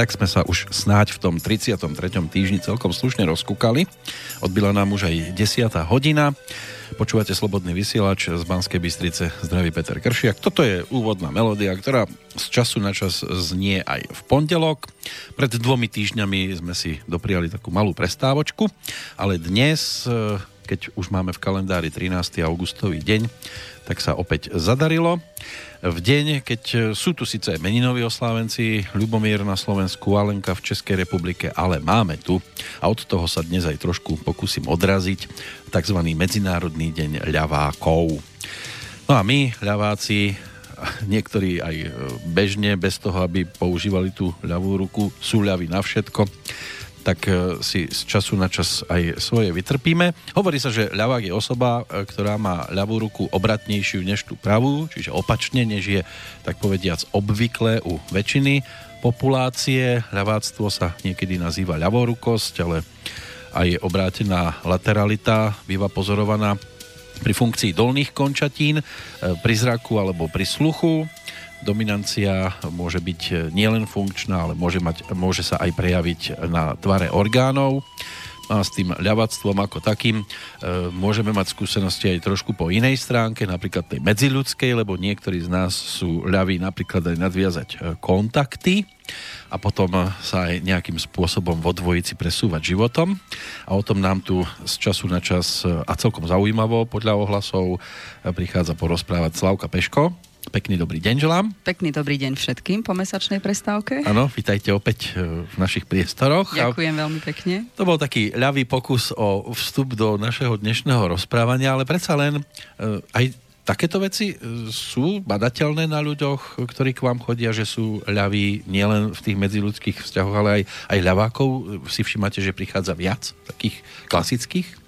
tak sme sa už snáď v tom 33. týždni celkom slušne rozkúkali. Odbila nám už aj 10. hodina. Počúvate Slobodný vysielač z Banskej Bystrice. Zdraví Peter Kršiak. Toto je úvodná melódia, ktorá z času na čas znie aj v pondelok. Pred dvomi týždňami sme si dopriali takú malú prestávočku, ale dnes, e, keď už máme v kalendári 13. augustový deň, tak sa opäť zadarilo. V deň, keď sú tu síce meninoví oslávenci, Ľubomír na Slovensku, Alenka v Českej republike, ale máme tu, a od toho sa dnes aj trošku pokúsim odraziť, tzv. Medzinárodný deň ľavákov. No a my, ľaváci, niektorí aj bežne, bez toho, aby používali tú ľavú ruku, sú ľaví na všetko, tak e, si z času na čas aj svoje vytrpíme. Hovorí sa, že ľavák je osoba, e, ktorá má ľavú ruku obratnejšiu než tú pravú, čiže opačne, než je, tak povediac, obvyklé u väčšiny populácie. Ľaváctvo sa niekedy nazýva ľavorukosť, ale aj obrátená lateralita býva pozorovaná pri funkcii dolných končatín, e, pri zraku alebo pri sluchu dominancia môže byť e, nielen funkčná, ale môže, mať, môže sa aj prejaviť na tvare orgánov. A s tým ľavactvom ako takým e, môžeme mať skúsenosti aj trošku po inej stránke, napríklad tej medziľudskej, lebo niektorí z nás sú ľaví napríklad aj nadviazať e, kontakty a potom sa aj nejakým spôsobom vo dvojici presúvať životom. A o tom nám tu z času na čas a celkom zaujímavo podľa ohlasov prichádza porozprávať Slavka Peško. Pekný dobrý deň želám. Pekný dobrý deň všetkým po mesačnej prestávke. Áno, vítajte opäť e, v našich priestoroch. Ďakujem veľmi pekne. To bol taký ľavý pokus o vstup do našeho dnešného rozprávania, ale predsa len e, aj takéto veci e, sú badateľné na ľuďoch, ktorí k vám chodia, že sú ľaví nielen v tých medziludských vzťahoch, ale aj, aj ľavákov. Si všimáte, že prichádza viac takých klasických?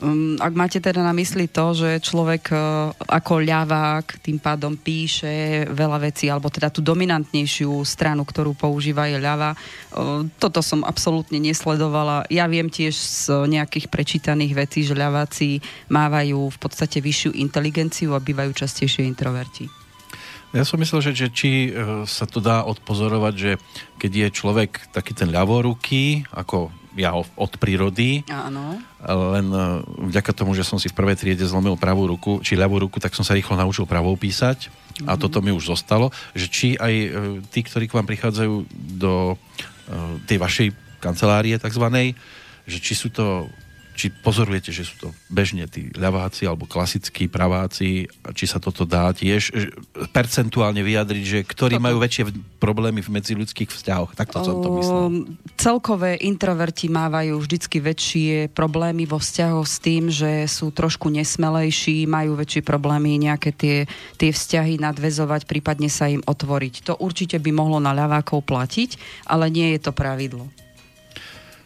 Um, ak máte teda na mysli to, že človek uh, ako ľavák tým pádom píše veľa vecí, alebo teda tú dominantnejšiu stranu, ktorú používa je ľava, uh, toto som absolútne nesledovala. Ja viem tiež z nejakých prečítaných vecí, že ľaváci mávajú v podstate vyššiu inteligenciu a bývajú častejšie introverti. Ja som myslel, že, že či uh, sa to dá odpozorovať, že keď je človek taký ten ľavoruký, ako ja od prírody. Áno. Len e, vďaka tomu, že som si v prvej triede zlomil pravú ruku, či ľavú ruku, tak som sa rýchlo naučil pravou písať. Mm-hmm. A mhm. toto mi už zostalo. Že či aj e, tí, ktorí k vám prichádzajú do e, tej vašej kancelárie takzvanej, že či sú to či pozorujete, že sú to bežne tí ľaváci alebo klasickí praváci, či sa toto dá tiež percentuálne vyjadriť, že ktorí toto... majú väčšie problémy v medziludských vzťahoch. Takto som to myslel. Celkové introverti mávajú vždycky väčšie problémy vo vzťahoch s tým, že sú trošku nesmelejší, majú väčšie problémy nejaké tie, tie vzťahy nadvezovať, prípadne sa im otvoriť. To určite by mohlo na ľavákov platiť, ale nie je to pravidlo.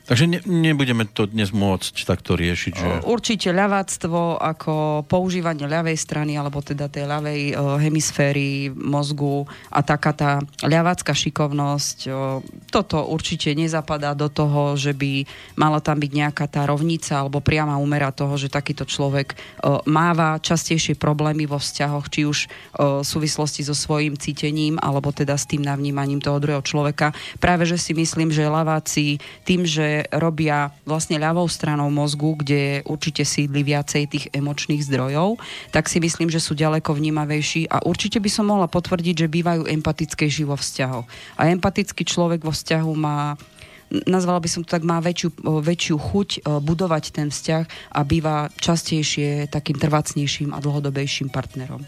Takže ne, nebudeme to dnes môcť takto riešiť, že... Určite ľaváctvo ako používanie ľavej strany, alebo teda tej ľavej uh, hemisféry mozgu a taká tá ľavácka šikovnosť, uh, toto určite nezapadá do toho, že by mala tam byť nejaká tá rovnica alebo priama úmera toho, že takýto človek uh, máva častejšie problémy vo vzťahoch, či už uh, v súvislosti so svojím cítením, alebo teda s tým navnímaním toho druhého človeka. Práve, že si myslím, že ľaváci tým, že robia vlastne ľavou stranou mozgu, kde určite sídli viacej tých emočných zdrojov, tak si myslím, že sú ďaleko vnímavejší a určite by som mohla potvrdiť, že bývajú empatickejší vo vzťahoch. A empatický človek vo vzťahu má nazvala by som to tak, má väčšiu, väčšiu chuť budovať ten vzťah a býva častejšie takým trvacnejším a dlhodobejším partnerom.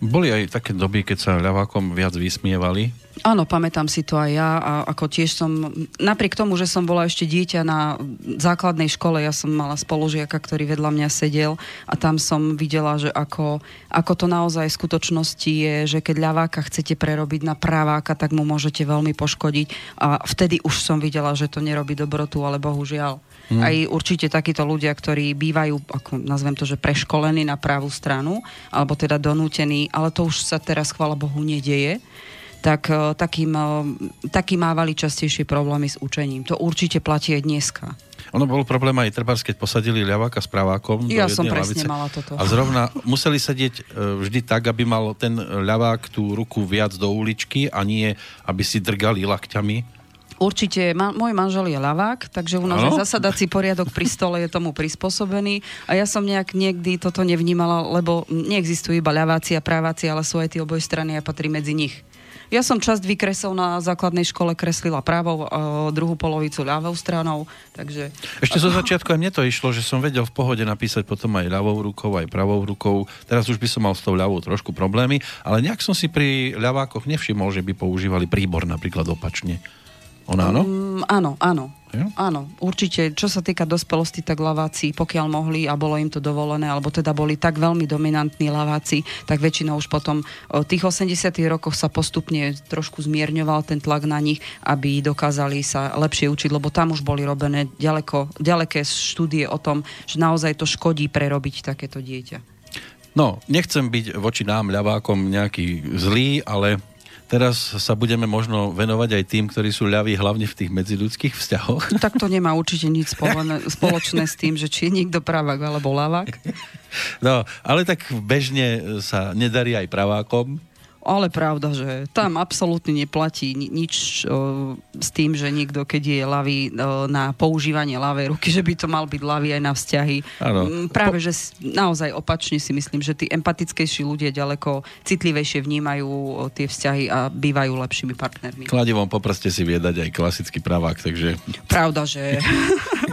Boli aj také doby, keď sa ľavákom viac vysmievali Áno, pamätám si to aj ja a ako tiež som, napriek tomu, že som bola ešte dieťa na základnej škole, ja som mala spolužiaka, ktorý vedľa mňa sedel a tam som videla, že ako, ako to naozaj v skutočnosti je, že keď ľaváka chcete prerobiť na praváka, tak mu môžete veľmi poškodiť a vtedy už som videla, že to nerobí dobrotu, ale bohužiaľ. Hmm. Aj určite takíto ľudia, ktorí bývajú, ako nazvem to, že preškolení na pravú stranu, alebo teda donútení, ale to už sa teraz, chvála Bohu, nedieje tak e, takým, e, taký mávali častejšie problémy s učením. To určite platí aj dneska. Ono bol problém aj trebárs, keď posadili ľaváka s pravákom ja do som presne lavice. mala toto. A zrovna museli sedieť e, vždy tak, aby mal ten ľavák tú ruku viac do uličky a nie, aby si drgali lakťami Určite, ma, môj manžel je ľavák, takže u nás zasadací poriadok pri stole je tomu prispôsobený a ja som nejak niekdy toto nevnímala, lebo neexistujú iba ľaváci a práváci, ale sú aj tie oboj strany a patrí medzi nich. Ja som časť vykresov na základnej škole kreslila pravou, druhú polovicu ľavou stranou, takže... Ešte zo začiatku aj mne to išlo, že som vedel v pohode napísať potom aj ľavou rukou, aj pravou rukou. Teraz už by som mal s tou ľavou trošku problémy, ale nejak som si pri ľavákoch nevšimol, že by používali príbor napríklad opačne. Ona áno? Um, áno, áno. Ja? Áno, určite. Čo sa týka dospelosti, tak laváci, pokiaľ mohli a bolo im to dovolené, alebo teda boli tak veľmi dominantní laváci, tak väčšinou už potom v tých 80 rokoch sa postupne trošku zmierňoval ten tlak na nich, aby dokázali sa lepšie učiť, lebo tam už boli robené ďaleko, ďaleké štúdie o tom, že naozaj to škodí prerobiť takéto dieťa. No, nechcem byť voči nám ľavákom nejaký zlý, ale Teraz sa budeme možno venovať aj tým, ktorí sú ľaví hlavne v tých medziludských vzťahoch. No, tak to nemá určite nič spoločné s tým, že či je niekto pravák alebo lavák. No, ale tak bežne sa nedarí aj pravákom. Ale pravda, že tam absolútne neplatí nič o, s tým, že niekto, keď je lavý o, na používanie ľavej ruky, že by to mal byť lavý aj na vzťahy. Ano. Mm, práve, že naozaj opačne si myslím, že tí empatickejší ľudia ďaleko citlivejšie vnímajú o, tie vzťahy a bývajú lepšími partnermi. Kladivom po prste si viedať aj klasický pravák, takže... Pravda, že...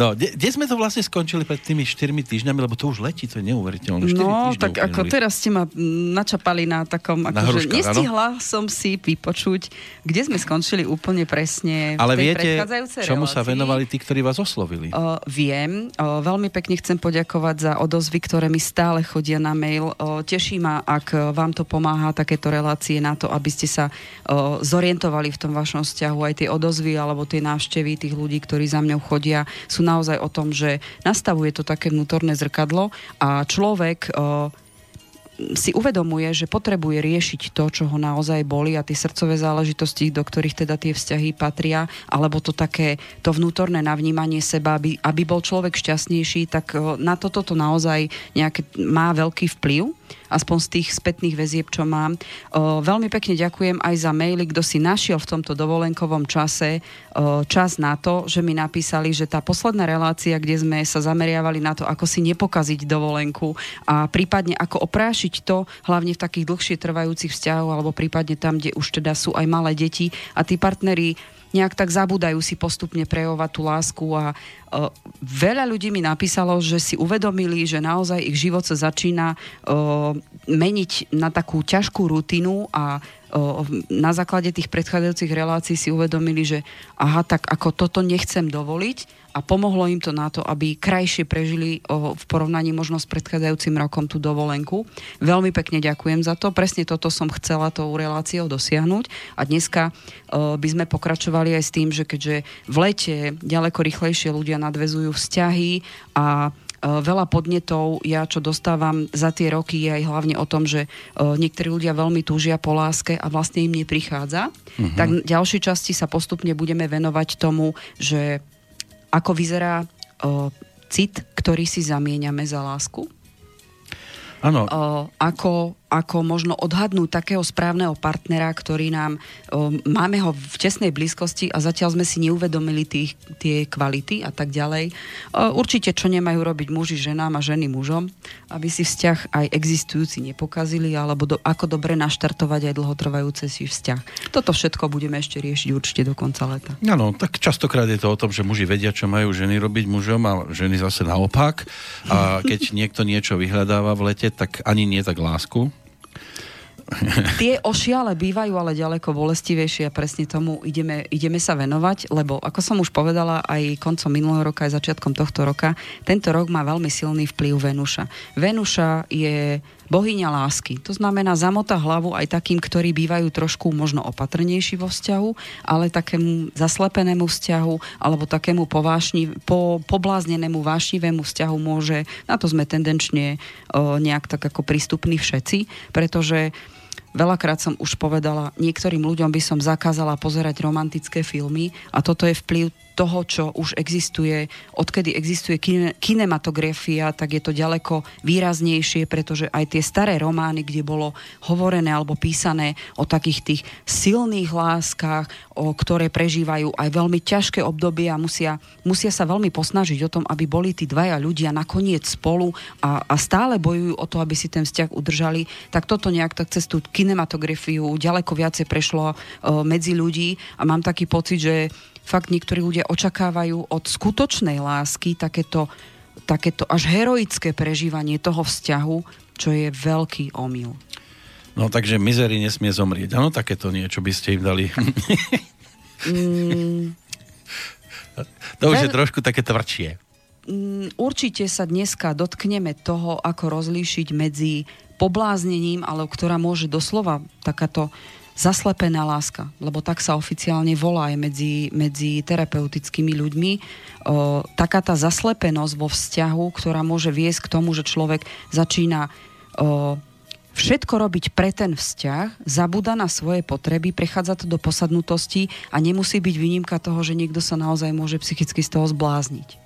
no, kde sme to vlastne skončili pred tými 4 týždňami, lebo to už letí, to je neuveriteľné. No, tak uplynuli. ako teraz ste ma načapali na takom, na akože nestihla ano? som si vypočuť, kde sme skončili úplne presne Ale v tej viete, čomu relácii. sa venovali tí, ktorí vás oslovili? Uh, viem, uh, veľmi pekne chcem poďakovať za odozvy, ktoré mi stále chodia na mail. Uh, teší ma, ak vám to pomáha, takéto relácie na to, aby ste sa uh, zorientovali v tom vašom vzťahu. Aj tie odozvy alebo tie návštevy tých ľudí, ktorí za mňou chodia, sú naozaj o tom, že nastavuje to také vnútorné zrkadlo a človek uh, si uvedomuje, že potrebuje riešiť to, čo ho naozaj boli a tie srdcové záležitosti, do ktorých teda tie vzťahy patria, alebo to také, to vnútorné navnímanie seba, aby, aby bol človek šťastnejší, tak na toto to naozaj nejaké, má veľký vplyv aspoň z tých spätných väzieb, čo mám. O, veľmi pekne ďakujem aj za maily, kto si našiel v tomto dovolenkovom čase o, čas na to, že mi napísali, že tá posledná relácia, kde sme sa zameriavali na to, ako si nepokaziť dovolenku a prípadne ako oprášiť to, hlavne v takých dlhšie trvajúcich vzťahoch, alebo prípadne tam, kde už teda sú aj malé deti a tí partneri nejak tak zabúdajú si postupne prejavovať tú lásku a uh, veľa ľudí mi napísalo, že si uvedomili, že naozaj ich život sa začína uh, meniť na takú ťažkú rutinu a na základe tých predchádzajúcich relácií si uvedomili, že aha, tak ako toto nechcem dovoliť a pomohlo im to na to, aby krajšie prežili v porovnaní možno s predchádzajúcim rokom tú dovolenku. Veľmi pekne ďakujem za to. Presne toto som chcela tou reláciou dosiahnuť a dneska by sme pokračovali aj s tým, že keďže v lete ďaleko rýchlejšie ľudia nadvezujú vzťahy a veľa podnetov, ja čo dostávam za tie roky je aj hlavne o tom, že niektorí ľudia veľmi túžia po láske a vlastne im neprichádza. Uh-huh. Tak v ďalšej časti sa postupne budeme venovať tomu, že ako vyzerá o, cit, ktorý si zamieňame za lásku. Áno. Ako ako možno odhadnúť takého správneho partnera, ktorý nám, máme ho v tesnej blízkosti a zatiaľ sme si neuvedomili tých, tie kvality a tak ďalej. Určite, čo nemajú robiť muži ženám a ženy mužom, aby si vzťah aj existujúci nepokazili, alebo do, ako dobre naštartovať aj dlhotrvajúce si vzťah. Toto všetko budeme ešte riešiť určite do konca leta. Áno, tak častokrát je to o tom, že muži vedia, čo majú ženy robiť mužom a ženy zase naopak. A keď niekto niečo vyhľadáva v lete, tak ani nie tak lásku, Tie ošiale bývajú ale ďaleko bolestivejšie a presne tomu ideme, ideme sa venovať, lebo ako som už povedala aj koncom minulého roka, aj začiatkom tohto roka, tento rok má veľmi silný vplyv Venuša. Venuša je bohyňa lásky. To znamená zamota hlavu aj takým, ktorí bývajú trošku možno opatrnejší vo vzťahu, ale takému zaslepenému vzťahu alebo takému povášni, po, pobláznenému vášnivému vzťahu môže, na to sme tendenčne o, nejak tak ako prístupní všetci, pretože Veľakrát som už povedala, niektorým ľuďom by som zakázala pozerať romantické filmy a toto je vplyv toho, čo už existuje, odkedy existuje kinematografia, tak je to ďaleko výraznejšie, pretože aj tie staré romány, kde bolo hovorené alebo písané o takých tých silných láskach, o ktoré prežívajú aj veľmi ťažké obdobie a musia, musia sa veľmi posnažiť o tom, aby boli tí dvaja ľudia nakoniec spolu a, a stále bojujú o to, aby si ten vzťah udržali, tak toto nejak tak cez tú kinematografiu ďaleko viacej prešlo uh, medzi ľudí a mám taký pocit, že fakt niektorí ľudia očakávajú od skutočnej lásky takéto, takéto až heroické prežívanie toho vzťahu, čo je veľký omyl. No takže mizery nesmie zomrieť. Áno, takéto niečo by ste im dali. mm, to už je trošku také tvrdšie. Mm, určite sa dneska dotkneme toho, ako rozlíšiť medzi pobláznením, ale ktorá môže doslova takáto zaslepená láska, lebo tak sa oficiálne volá aj medzi, medzi terapeutickými ľuďmi. O, taká tá zaslepenosť vo vzťahu, ktorá môže viesť k tomu, že človek začína o, všetko robiť pre ten vzťah, zabúda na svoje potreby, prechádza to do posadnutosti a nemusí byť výnimka toho, že niekto sa naozaj môže psychicky z toho zblázniť.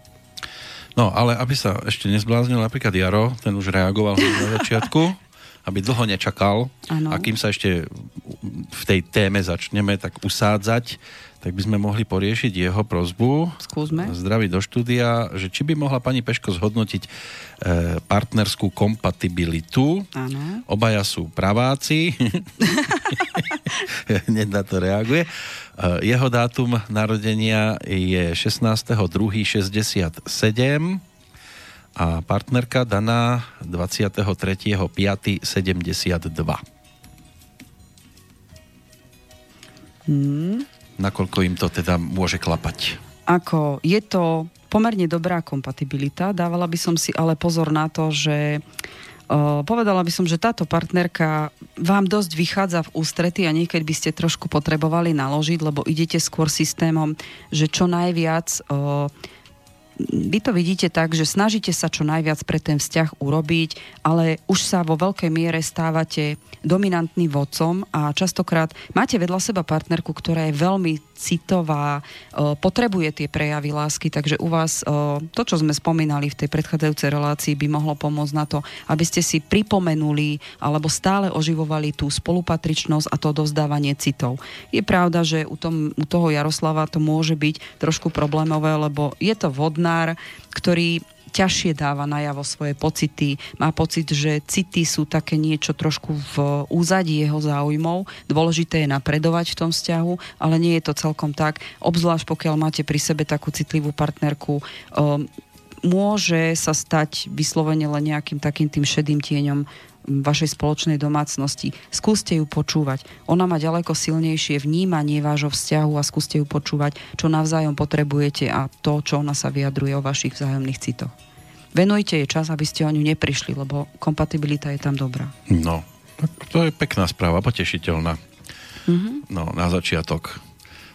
No, ale aby sa ešte nezbláznil napríklad Jaro, ten už reagoval na začiatku aby dlho nečakal. Ano. A kým sa ešte v tej téme začneme tak usádzať, tak by sme mohli poriešiť jeho prozbu. Skúsme. Zdraví do štúdia, že či by mohla pani Peško zhodnotiť e, partnerskú kompatibilitu. Ano. Obaja sú praváci. Na to reaguje. E, jeho dátum narodenia je 16.2.67 a partnerka daná 23.5.72. Hmm. Nakoľko im to teda môže klapať? Ako, je to pomerne dobrá kompatibilita. Dávala by som si ale pozor na to, že povedala by som, že táto partnerka vám dosť vychádza v ústrety a niekedy by ste trošku potrebovali naložiť, lebo idete skôr systémom, že čo najviac uh, vy to vidíte tak, že snažíte sa čo najviac pre ten vzťah urobiť, ale už sa vo veľkej miere stávate dominantným vodcom a častokrát máte vedľa seba partnerku, ktorá je veľmi citová, potrebuje tie prejavy lásky, takže u vás to, čo sme spomínali v tej predchádzajúcej relácii, by mohlo pomôcť na to, aby ste si pripomenuli alebo stále oživovali tú spolupatričnosť a to dozdávanie citov. Je pravda, že u, tom, u toho Jaroslava to môže byť trošku problémové, lebo je to vodnár, ktorý ťažšie dáva najavo svoje pocity, má pocit, že city sú také niečo trošku v úzadí jeho záujmov. Dôležité je napredovať v tom vzťahu, ale nie je to celkom tak. Obzvlášť pokiaľ máte pri sebe takú citlivú partnerku, um, môže sa stať vyslovene len nejakým takým tým šedým tieňom vašej spoločnej domácnosti. Skúste ju počúvať. Ona má ďaleko silnejšie vnímanie vášho vzťahu a skúste ju počúvať, čo navzájom potrebujete a to, čo ona sa vyjadruje o vašich vzájomných citoch. Venujte jej čas, aby ste o ňu neprišli, lebo kompatibilita je tam dobrá. No, to je pekná správa, potešiteľná. Mm-hmm. No, na začiatok.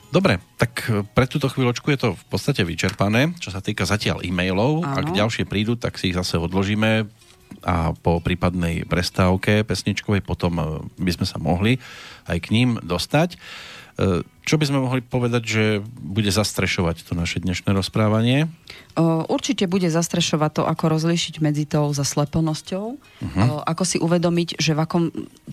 Dobre, tak pre túto chvíľočku je to v podstate vyčerpané, čo sa týka zatiaľ e-mailov. Áno. Ak ďalšie prídu, tak si ich zase odložíme a po prípadnej prestávke pesničkovej potom e, by sme sa mohli aj k ním dostať. E, čo by sme mohli povedať, že bude zastrešovať to naše dnešné rozprávanie? Určite bude zastrešovať to, ako rozlíšiť medzi tou zaslepenosťou, uh-huh. ako si uvedomiť, že v akom,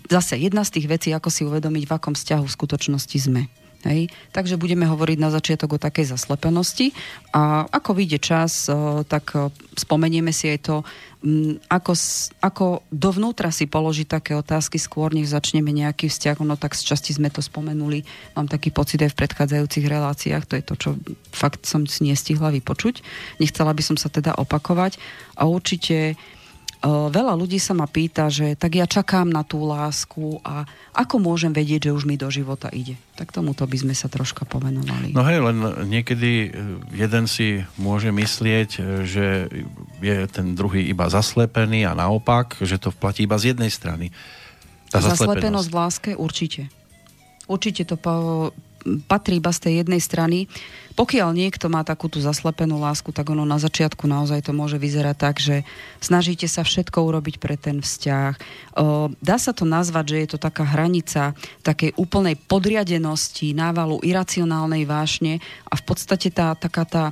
zase jedna z tých vecí, ako si uvedomiť, v akom vzťahu v skutočnosti sme. Hej? Takže budeme hovoriť na začiatok o takej zaslepenosti a ako vyjde čas, tak spomenieme si aj to, ako, ako dovnútra si položiť také otázky skôr, než začneme nejaký vzťah. No tak z časti sme to spomenuli. Mám taký pocit aj v predchádzajúcich reláciách. To je to, čo fakt som si nestihla vypočuť. Nechcela by som sa teda opakovať. A určite Veľa ľudí sa ma pýta, že tak ja čakám na tú lásku a ako môžem vedieť, že už mi do života ide. Tak tomuto by sme sa troška pomenovali. No hej, len niekedy e, jeden si môže myslieť, e, že je ten druhý iba zaslepený a naopak, že to platí iba z jednej strany. Tá zaslepenosť v láske určite. Určite to po, patrí iba z tej jednej strany. Pokiaľ niekto má takú tú zaslepenú lásku, tak ono na začiatku naozaj to môže vyzerať tak, že snažíte sa všetko urobiť pre ten vzťah. Dá sa to nazvať, že je to taká hranica takej úplnej podriadenosti, návalu iracionálnej vášne a v podstate tá taká tá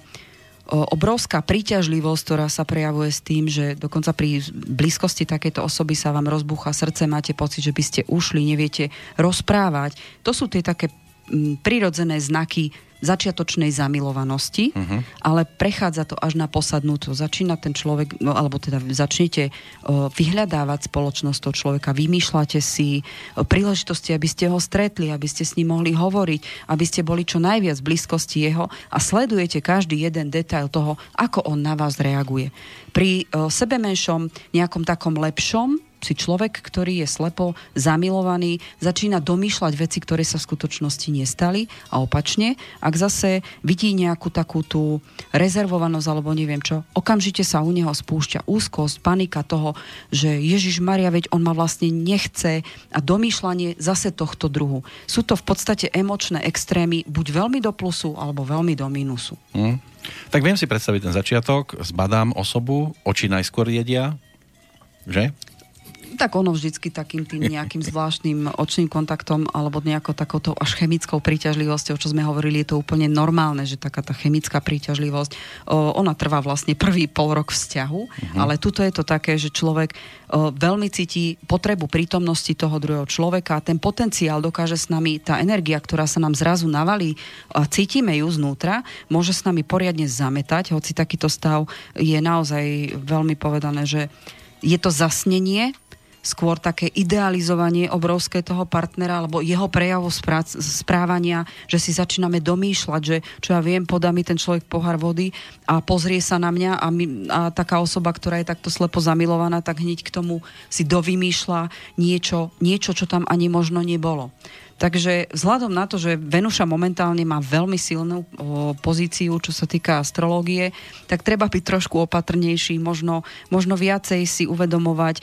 obrovská príťažlivosť, ktorá sa prejavuje s tým, že dokonca pri blízkosti takéto osoby sa vám rozbúcha srdce, máte pocit, že by ste ušli, neviete rozprávať. To sú tie také prirodzené znaky začiatočnej zamilovanosti, uh-huh. ale prechádza to až na posadnúto. Začína ten človek, no, alebo teda začnete uh, vyhľadávať spoločnosť toho človeka, vymýšľate si uh, príležitosti, aby ste ho stretli, aby ste s ním mohli hovoriť, aby ste boli čo najviac v blízkosti jeho a sledujete každý jeden detail toho, ako on na vás reaguje. Pri uh, sebe menšom, nejakom takom lepšom, si človek, ktorý je slepo zamilovaný, začína domýšľať veci, ktoré sa v skutočnosti nestali a opačne, ak zase vidí nejakú takú tú rezervovanosť alebo neviem čo, okamžite sa u neho spúšťa úzkosť, panika toho, že Ježiš Maria, veď on ma vlastne nechce a domýšľanie zase tohto druhu. Sú to v podstate emočné extrémy, buď veľmi do plusu alebo veľmi do minusu. Hmm. Tak viem si predstaviť ten začiatok, zbadám osobu, oči najskôr jedia, že? Tak ono vždycky takým tým nejakým zvláštnym očným kontaktom alebo nejakou takouto až chemickou príťažlivosťou, čo sme hovorili, je to úplne normálne, že taká tá chemická príťažlivosť, o, ona trvá vlastne prvý pol rok vzťahu, uh-huh. ale tuto je to také, že človek o, veľmi cíti potrebu prítomnosti toho druhého človeka ten potenciál dokáže s nami, tá energia, ktorá sa nám zrazu navalí a cítime ju znútra, môže s nami poriadne zametať, hoci takýto stav je naozaj veľmi povedané, že je to zasnenie skôr také idealizovanie obrovské toho partnera alebo jeho prejavu správania, že si začíname domýšľať, že čo ja viem, podá mi ten človek pohár vody a pozrie sa na mňa a, my, a taká osoba, ktorá je takto slepo zamilovaná, tak hneď k tomu si dovymýšľa niečo, niečo, čo tam ani možno nebolo. Takže vzhľadom na to, že Venuša momentálne má veľmi silnú pozíciu, čo sa týka astrológie, tak treba byť trošku opatrnejší, možno, možno viacej si uvedomovať,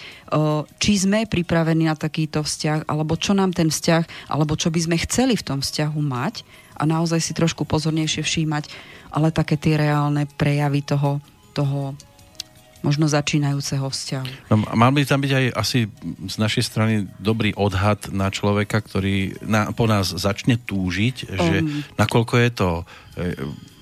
či sme pripravení na takýto vzťah, alebo čo nám ten vzťah, alebo čo by sme chceli v tom vzťahu mať a naozaj si trošku pozornejšie všímať, ale také tie reálne prejavy toho, toho možno začínajúceho vzťahu. No, mal by tam byť aj asi z našej strany dobrý odhad na človeka, ktorý na, po nás začne túžiť, um, že nakoľko je to e,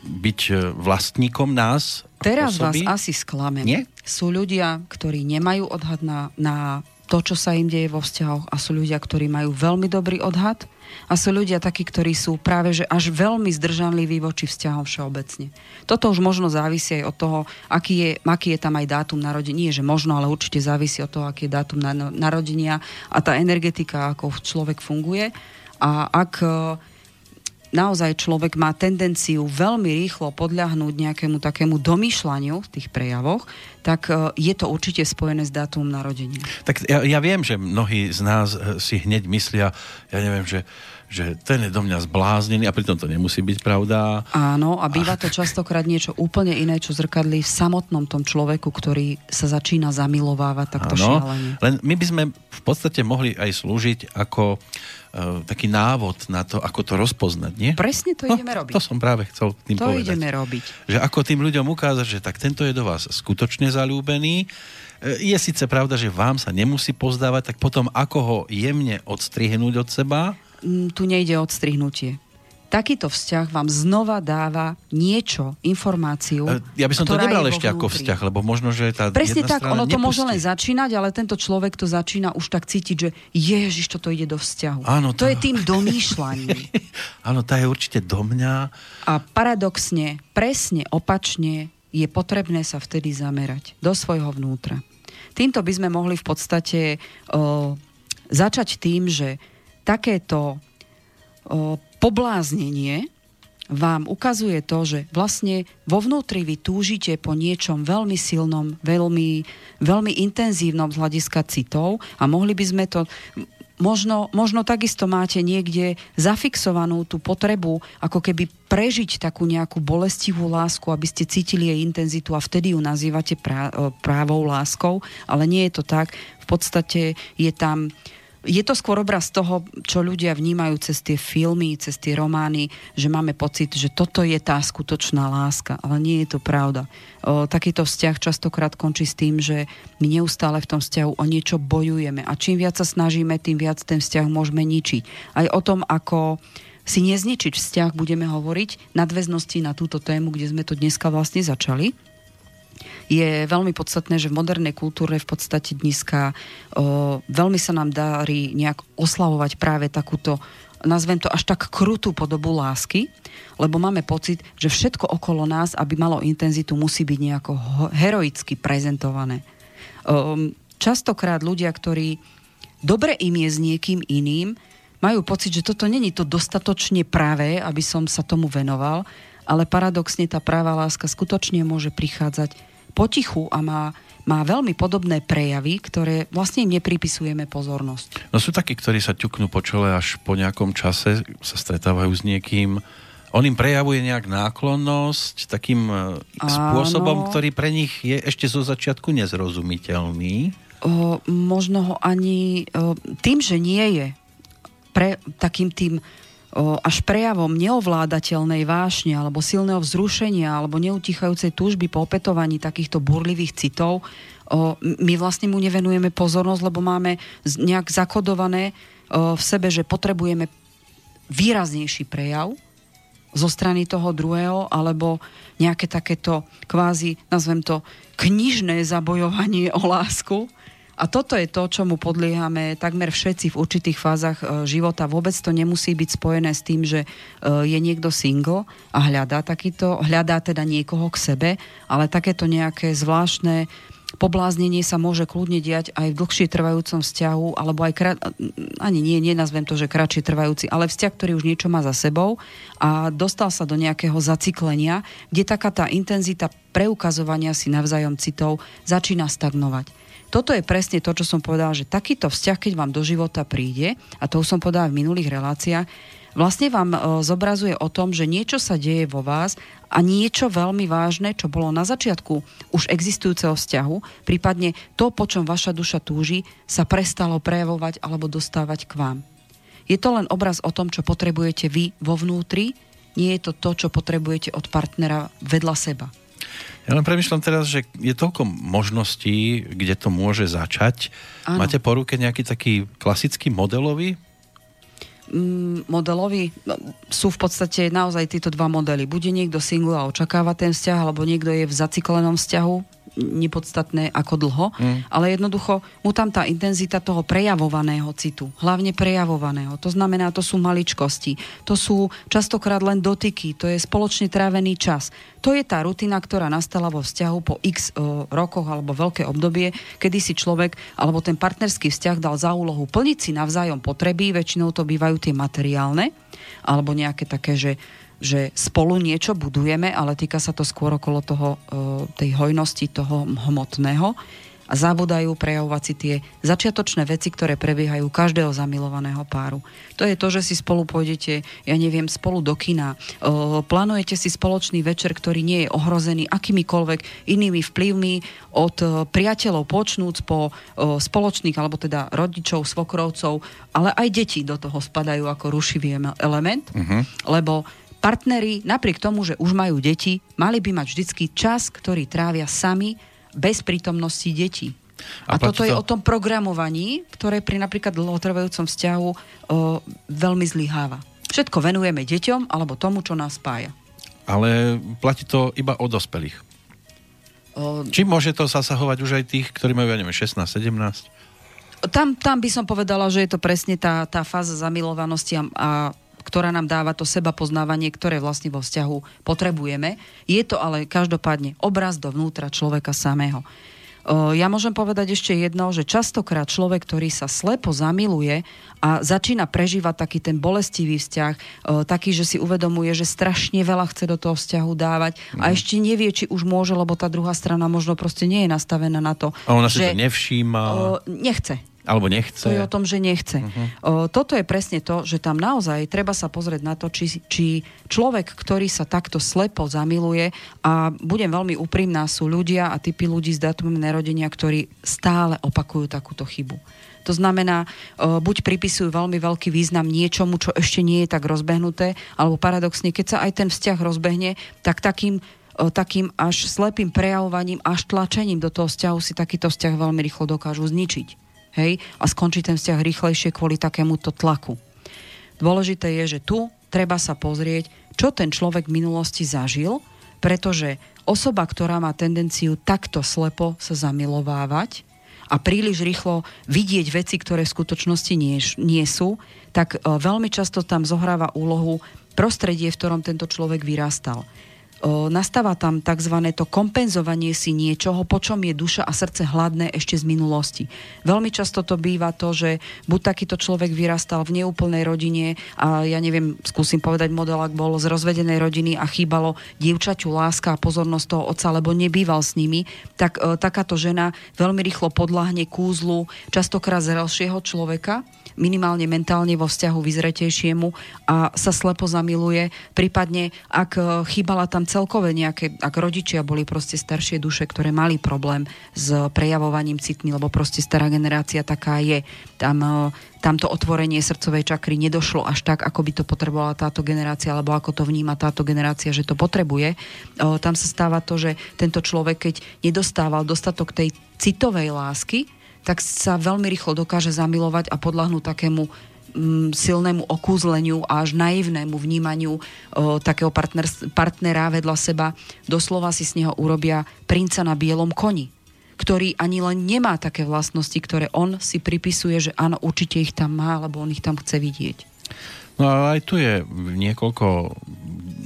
byť vlastníkom nás Teraz osoby? vás asi sklamem. Nie? Sú ľudia, ktorí nemajú odhad na, na to, čo sa im deje vo vzťahoch a sú ľudia, ktorí majú veľmi dobrý odhad a sú ľudia takí, ktorí sú práve že až veľmi zdržanliví voči vzťahom všeobecne. Toto už možno závisí aj od toho, aký je, aký je tam aj dátum narodenia. Nie, že možno, ale určite závisí od toho, aký je dátum narodenia a tá energetika, ako človek funguje. A ak naozaj človek má tendenciu veľmi rýchlo podľahnúť nejakému takému domýšľaniu v tých prejavoch, tak e, je to určite spojené s dátumom narodenia. Tak ja, ja viem, že mnohí z nás e, si hneď myslia, ja neviem, že že ten je do mňa zbláznený a pritom to nemusí byť pravda. Áno, a býva to častokrát niečo úplne iné, čo zrkadlí v samotnom tom človeku, ktorý sa začína zamilovávať takto Áno. Len my by sme v podstate mohli aj slúžiť ako taký návod na to, ako to rozpoznať, nie? Presne to no, ideme robiť. To som práve chcel tým to povedať. To ideme robiť. Že ako tým ľuďom ukázať, že tak tento je do vás skutočne zalúbený, e, je síce pravda, že vám sa nemusí pozdávať, tak potom ako ho jemne odstrihnúť od seba? Mm, tu nejde o odstrihnutie takýto vzťah vám znova dáva niečo, informáciu. E, ja by som to nebral ešte ako vzťah, lebo možno, že tá Presne tak, ono to nepustí. môže len začínať, ale tento človek to začína už tak cítiť, že ježiš, toto ide do vzťahu. Áno, to... to je tým domýšľaním. Áno, tá je určite do mňa. A paradoxne, presne opačne je potrebné sa vtedy zamerať do svojho vnútra. Týmto by sme mohli v podstate o, začať tým, že takéto o, pobláznenie vám ukazuje to, že vlastne vo vnútri vy túžite po niečom veľmi silnom, veľmi, veľmi intenzívnom z hľadiska citov a mohli by sme to možno, možno takisto máte niekde zafixovanú tú potrebu, ako keby prežiť takú nejakú bolestivú lásku, aby ste cítili jej intenzitu a vtedy ju nazývate prá, právou láskou, ale nie je to tak. V podstate je tam je to skôr obraz toho, čo ľudia vnímajú cez tie filmy, cez tie romány, že máme pocit, že toto je tá skutočná láska, ale nie je to pravda. O, takýto vzťah častokrát končí s tým, že my neustále v tom vzťahu o niečo bojujeme a čím viac sa snažíme, tým viac ten vzťah môžeme ničiť. Aj o tom, ako si nezničiť vzťah budeme hovoriť nadväznosti na túto tému, kde sme to dneska vlastne začali je veľmi podstatné, že v modernej kultúre v podstate dneska o, veľmi sa nám darí nejak oslavovať práve takúto nazvem to až tak krutú podobu lásky, lebo máme pocit, že všetko okolo nás, aby malo intenzitu, musí byť nejako heroicky prezentované. Um, častokrát ľudia, ktorí dobre im je s niekým iným, majú pocit, že toto není to dostatočne pravé, aby som sa tomu venoval, ale paradoxne tá práva láska skutočne môže prichádzať potichu a má, má veľmi podobné prejavy, ktoré vlastne nepripisujeme pozornosť. No sú takí, ktorí sa ťuknú po čele až po nejakom čase, sa stretávajú s niekým, on im prejavuje nejak náklonnosť takým e, Áno. spôsobom, ktorý pre nich je ešte zo začiatku nezrozumiteľný. O, možno ho ani o, tým, že nie je pre, takým tým až prejavom neovládateľnej vášne alebo silného vzrušenia alebo neutichajúcej túžby po opetovaní takýchto burlivých citov, my vlastne mu nevenujeme pozornosť, lebo máme nejak zakodované v sebe, že potrebujeme výraznejší prejav zo strany toho druhého, alebo nejaké takéto kvázi, nazvem to, knižné zabojovanie o lásku, a toto je to, čomu podliehame takmer všetci v určitých fázach e, života. Vôbec to nemusí byť spojené s tým, že e, je niekto single a hľadá takýto, hľadá teda niekoho k sebe, ale takéto nejaké zvláštne pobláznenie sa môže kľudne diať aj v dlhšie trvajúcom vzťahu, alebo aj krát, ani nie, nenazvem to, že kratšie trvajúci, ale vzťah, ktorý už niečo má za sebou a dostal sa do nejakého zaciklenia, kde taká tá intenzita preukazovania si navzájom citov začína stagnovať toto je presne to, čo som povedala, že takýto vzťah, keď vám do života príde, a to už som povedala v minulých reláciách, vlastne vám e, zobrazuje o tom, že niečo sa deje vo vás a niečo veľmi vážne, čo bolo na začiatku už existujúceho vzťahu, prípadne to, po čom vaša duša túži, sa prestalo prejavovať alebo dostávať k vám. Je to len obraz o tom, čo potrebujete vy vo vnútri, nie je to to, čo potrebujete od partnera vedľa seba. Ja len premyšľam teraz, že je toľko možností, kde to môže začať. Ano. Máte po ruke nejaký taký klasický modelový? Mm, modelový no, sú v podstate naozaj títo dva modely. Bude niekto single a očakáva ten vzťah, alebo niekto je v zaciklenom vzťahu nepodstatné ako dlho, mm. ale jednoducho mu tam tá intenzita toho prejavovaného citu, hlavne prejavovaného, to znamená, to sú maličkosti, to sú častokrát len dotyky, to je spoločne trávený čas. To je tá rutina, ktorá nastala vo vzťahu po x o, rokoch alebo veľké obdobie, kedy si človek alebo ten partnerský vzťah dal za úlohu plniť si navzájom potreby, väčšinou to bývajú tie materiálne, alebo nejaké také, že že spolu niečo budujeme, ale týka sa to skôr okolo toho, e, tej hojnosti toho hmotného a zabudajú prejavovať si tie začiatočné veci, ktoré prebiehajú každého zamilovaného páru. To je to, že si spolu pôjdete, ja neviem, spolu do kina, e, plánujete si spoločný večer, ktorý nie je ohrozený akýmikoľvek inými vplyvmi od e, priateľov počnúc po spoločných, alebo teda rodičov, svokrovcov, ale aj deti do toho spadajú ako rušivý element, uh-huh. lebo partneri, napriek tomu, že už majú deti, mali by mať vždycky čas, ktorý trávia sami, bez prítomnosti detí. A, a toto to... je o tom programovaní, ktoré pri napríklad dlhotrvajúcom vzťahu o, veľmi zlyháva. Všetko venujeme deťom alebo tomu, čo nás spája. Ale platí to iba o dospelých. O... Či môže to zasahovať už aj tých, ktorí majú, ja neviem, 16, 17? Tam, tam by som povedala, že je to presne tá, tá fáza zamilovanosti a, a ktorá nám dáva to seba poznávanie, ktoré vlastne vo vzťahu potrebujeme. Je to ale každopádne obraz dovnútra človeka samého. Ja môžem povedať ešte jedno, že častokrát človek, ktorý sa slepo zamiluje a začína prežívať taký ten bolestivý vzťah, taký, že si uvedomuje, že strašne veľa chce do toho vzťahu dávať a mhm. ešte nevie, či už môže, lebo tá druhá strana možno proste nie je nastavená na to. A ona že, si to nevšíma. Nechce Alebo nechce. To je o tom, že nechce. Uh-huh. O, toto je presne to, že tam naozaj treba sa pozrieť na to, či, či človek, ktorý sa takto slepo zamiluje a budem veľmi úprimná, sú ľudia a typy ľudí s dátumom narodenia, ktorí stále opakujú takúto chybu. To znamená, buď pripisujú veľmi veľký význam niečomu, čo ešte nie je tak rozbehnuté, alebo paradoxne, keď sa aj ten vzťah rozbehne, tak takým takým až slepým prejavovaním, až tlačením do toho vzťahu si takýto vzťah veľmi rýchlo dokážu zničiť. Hej? A skončí ten vzťah rýchlejšie kvôli takémuto tlaku. Dôležité je, že tu treba sa pozrieť, čo ten človek v minulosti zažil, pretože osoba, ktorá má tendenciu takto slepo sa zamilovávať a príliš rýchlo vidieť veci, ktoré v skutočnosti nie, nie sú, tak e, veľmi často tam zohráva úlohu prostredie, v ktorom tento človek vyrastal nastáva tam tzv. to kompenzovanie si niečoho, po čom je duša a srdce hladné ešte z minulosti. Veľmi často to býva to, že buď takýto človek vyrastal v neúplnej rodine a ja neviem, skúsim povedať model, ak bol z rozvedenej rodiny a chýbalo dievčaťu láska a pozornosť toho otca, lebo nebýval s nimi, tak e, takáto žena veľmi rýchlo podľahne kúzlu častokrát zrelšieho človeka, minimálne mentálne vo vzťahu vyzretejšiemu a sa slepo zamiluje, prípadne ak e, chýbala tam celkové nejaké, ak rodičia boli proste staršie duše, ktoré mali problém s prejavovaním citmi, lebo proste stará generácia taká je. Tam, e, tamto otvorenie srdcovej čakry nedošlo až tak, ako by to potrebovala táto generácia, alebo ako to vníma táto generácia, že to potrebuje. E, tam sa stáva to, že tento človek, keď nedostával dostatok tej citovej lásky, tak sa veľmi rýchlo dokáže zamilovať a podľahnúť takému mm, silnému okúzleniu a až naivnému vnímaniu o, takého partner, partnera vedľa seba. Doslova si z neho urobia princa na bielom koni ktorý ani len nemá také vlastnosti, ktoré on si pripisuje, že áno, určite ich tam má, lebo on ich tam chce vidieť. No a aj tu je niekoľko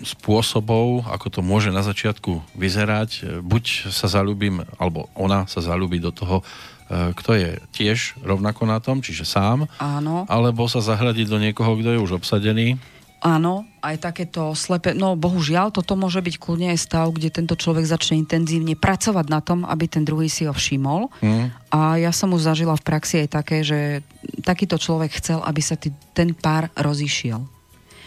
spôsobov, ako to môže na začiatku vyzerať. Buď sa zalúbim, alebo ona sa zalúbi do toho kto je tiež rovnako na tom, čiže sám, Áno. alebo sa zahradiť do niekoho, kto je už obsadený. Áno, aj takéto slepe, no bohužiaľ, toto môže byť kľudne aj stav, kde tento človek začne intenzívne pracovať na tom, aby ten druhý si ho všimol. Mm. A ja som už zažila v praxi aj také, že takýto človek chcel, aby sa tý, ten pár rozišiel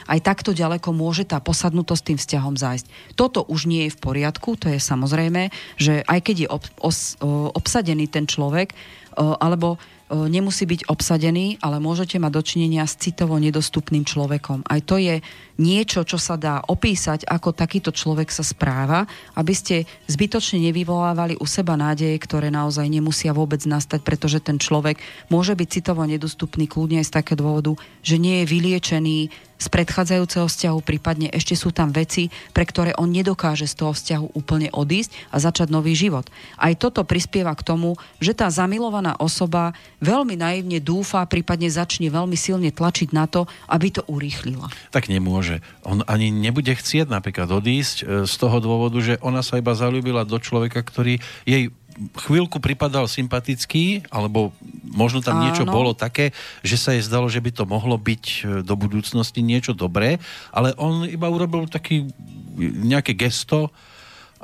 aj takto ďaleko môže tá posadnutosť tým vzťahom zájsť. Toto už nie je v poriadku, to je samozrejme, že aj keď je ob, os, obsadený ten človek, alebo nemusí byť obsadený, ale môžete mať dočinenia s citovo nedostupným človekom. Aj to je niečo, čo sa dá opísať, ako takýto človek sa správa, aby ste zbytočne nevyvolávali u seba nádeje, ktoré naozaj nemusia vôbec nastať, pretože ten človek môže byť citovo nedostupný kľudne aj z takého dôvodu, že nie je vyliečený z predchádzajúceho vzťahu, prípadne ešte sú tam veci, pre ktoré on nedokáže z toho vzťahu úplne odísť a začať nový život. Aj toto prispieva k tomu, že tá zamilovaná osoba veľmi naivne dúfa, prípadne začne veľmi silne tlačiť na to, aby to urýchlila. Tak nemôže. On ani nebude chcieť napríklad odísť e, z toho dôvodu, že ona sa iba zalúbila do človeka, ktorý jej chvíľku pripadal sympatický, alebo možno tam Áno. niečo bolo také, že sa jej zdalo, že by to mohlo byť e, do budúcnosti niečo dobré, ale on iba urobil taký nejaké gesto,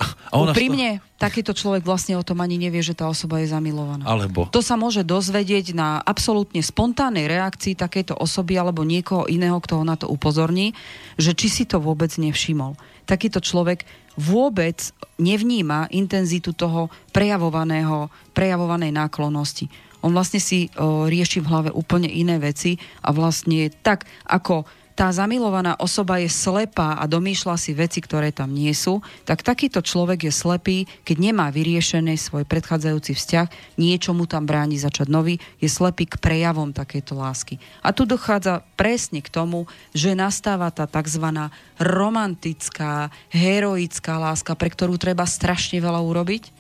a ona Úprimne, to... takýto človek vlastne o tom ani nevie, že tá osoba je zamilovaná. Alebo? To sa môže dozvedieť na absolútne spontánnej reakcii takejto osoby alebo niekoho iného, kto ho na to upozorní, že či si to vôbec nevšimol. Takýto človek vôbec nevníma intenzitu toho prejavovaného, prejavovanej náklonnosti. On vlastne si o, rieši v hlave úplne iné veci a vlastne tak, ako tá zamilovaná osoba je slepá a domýšľa si veci, ktoré tam nie sú, tak takýto človek je slepý, keď nemá vyriešený svoj predchádzajúci vzťah, niečo mu tam bráni začať nový, je slepý k prejavom takejto lásky. A tu dochádza presne k tomu, že nastáva tá tzv. romantická, heroická láska, pre ktorú treba strašne veľa urobiť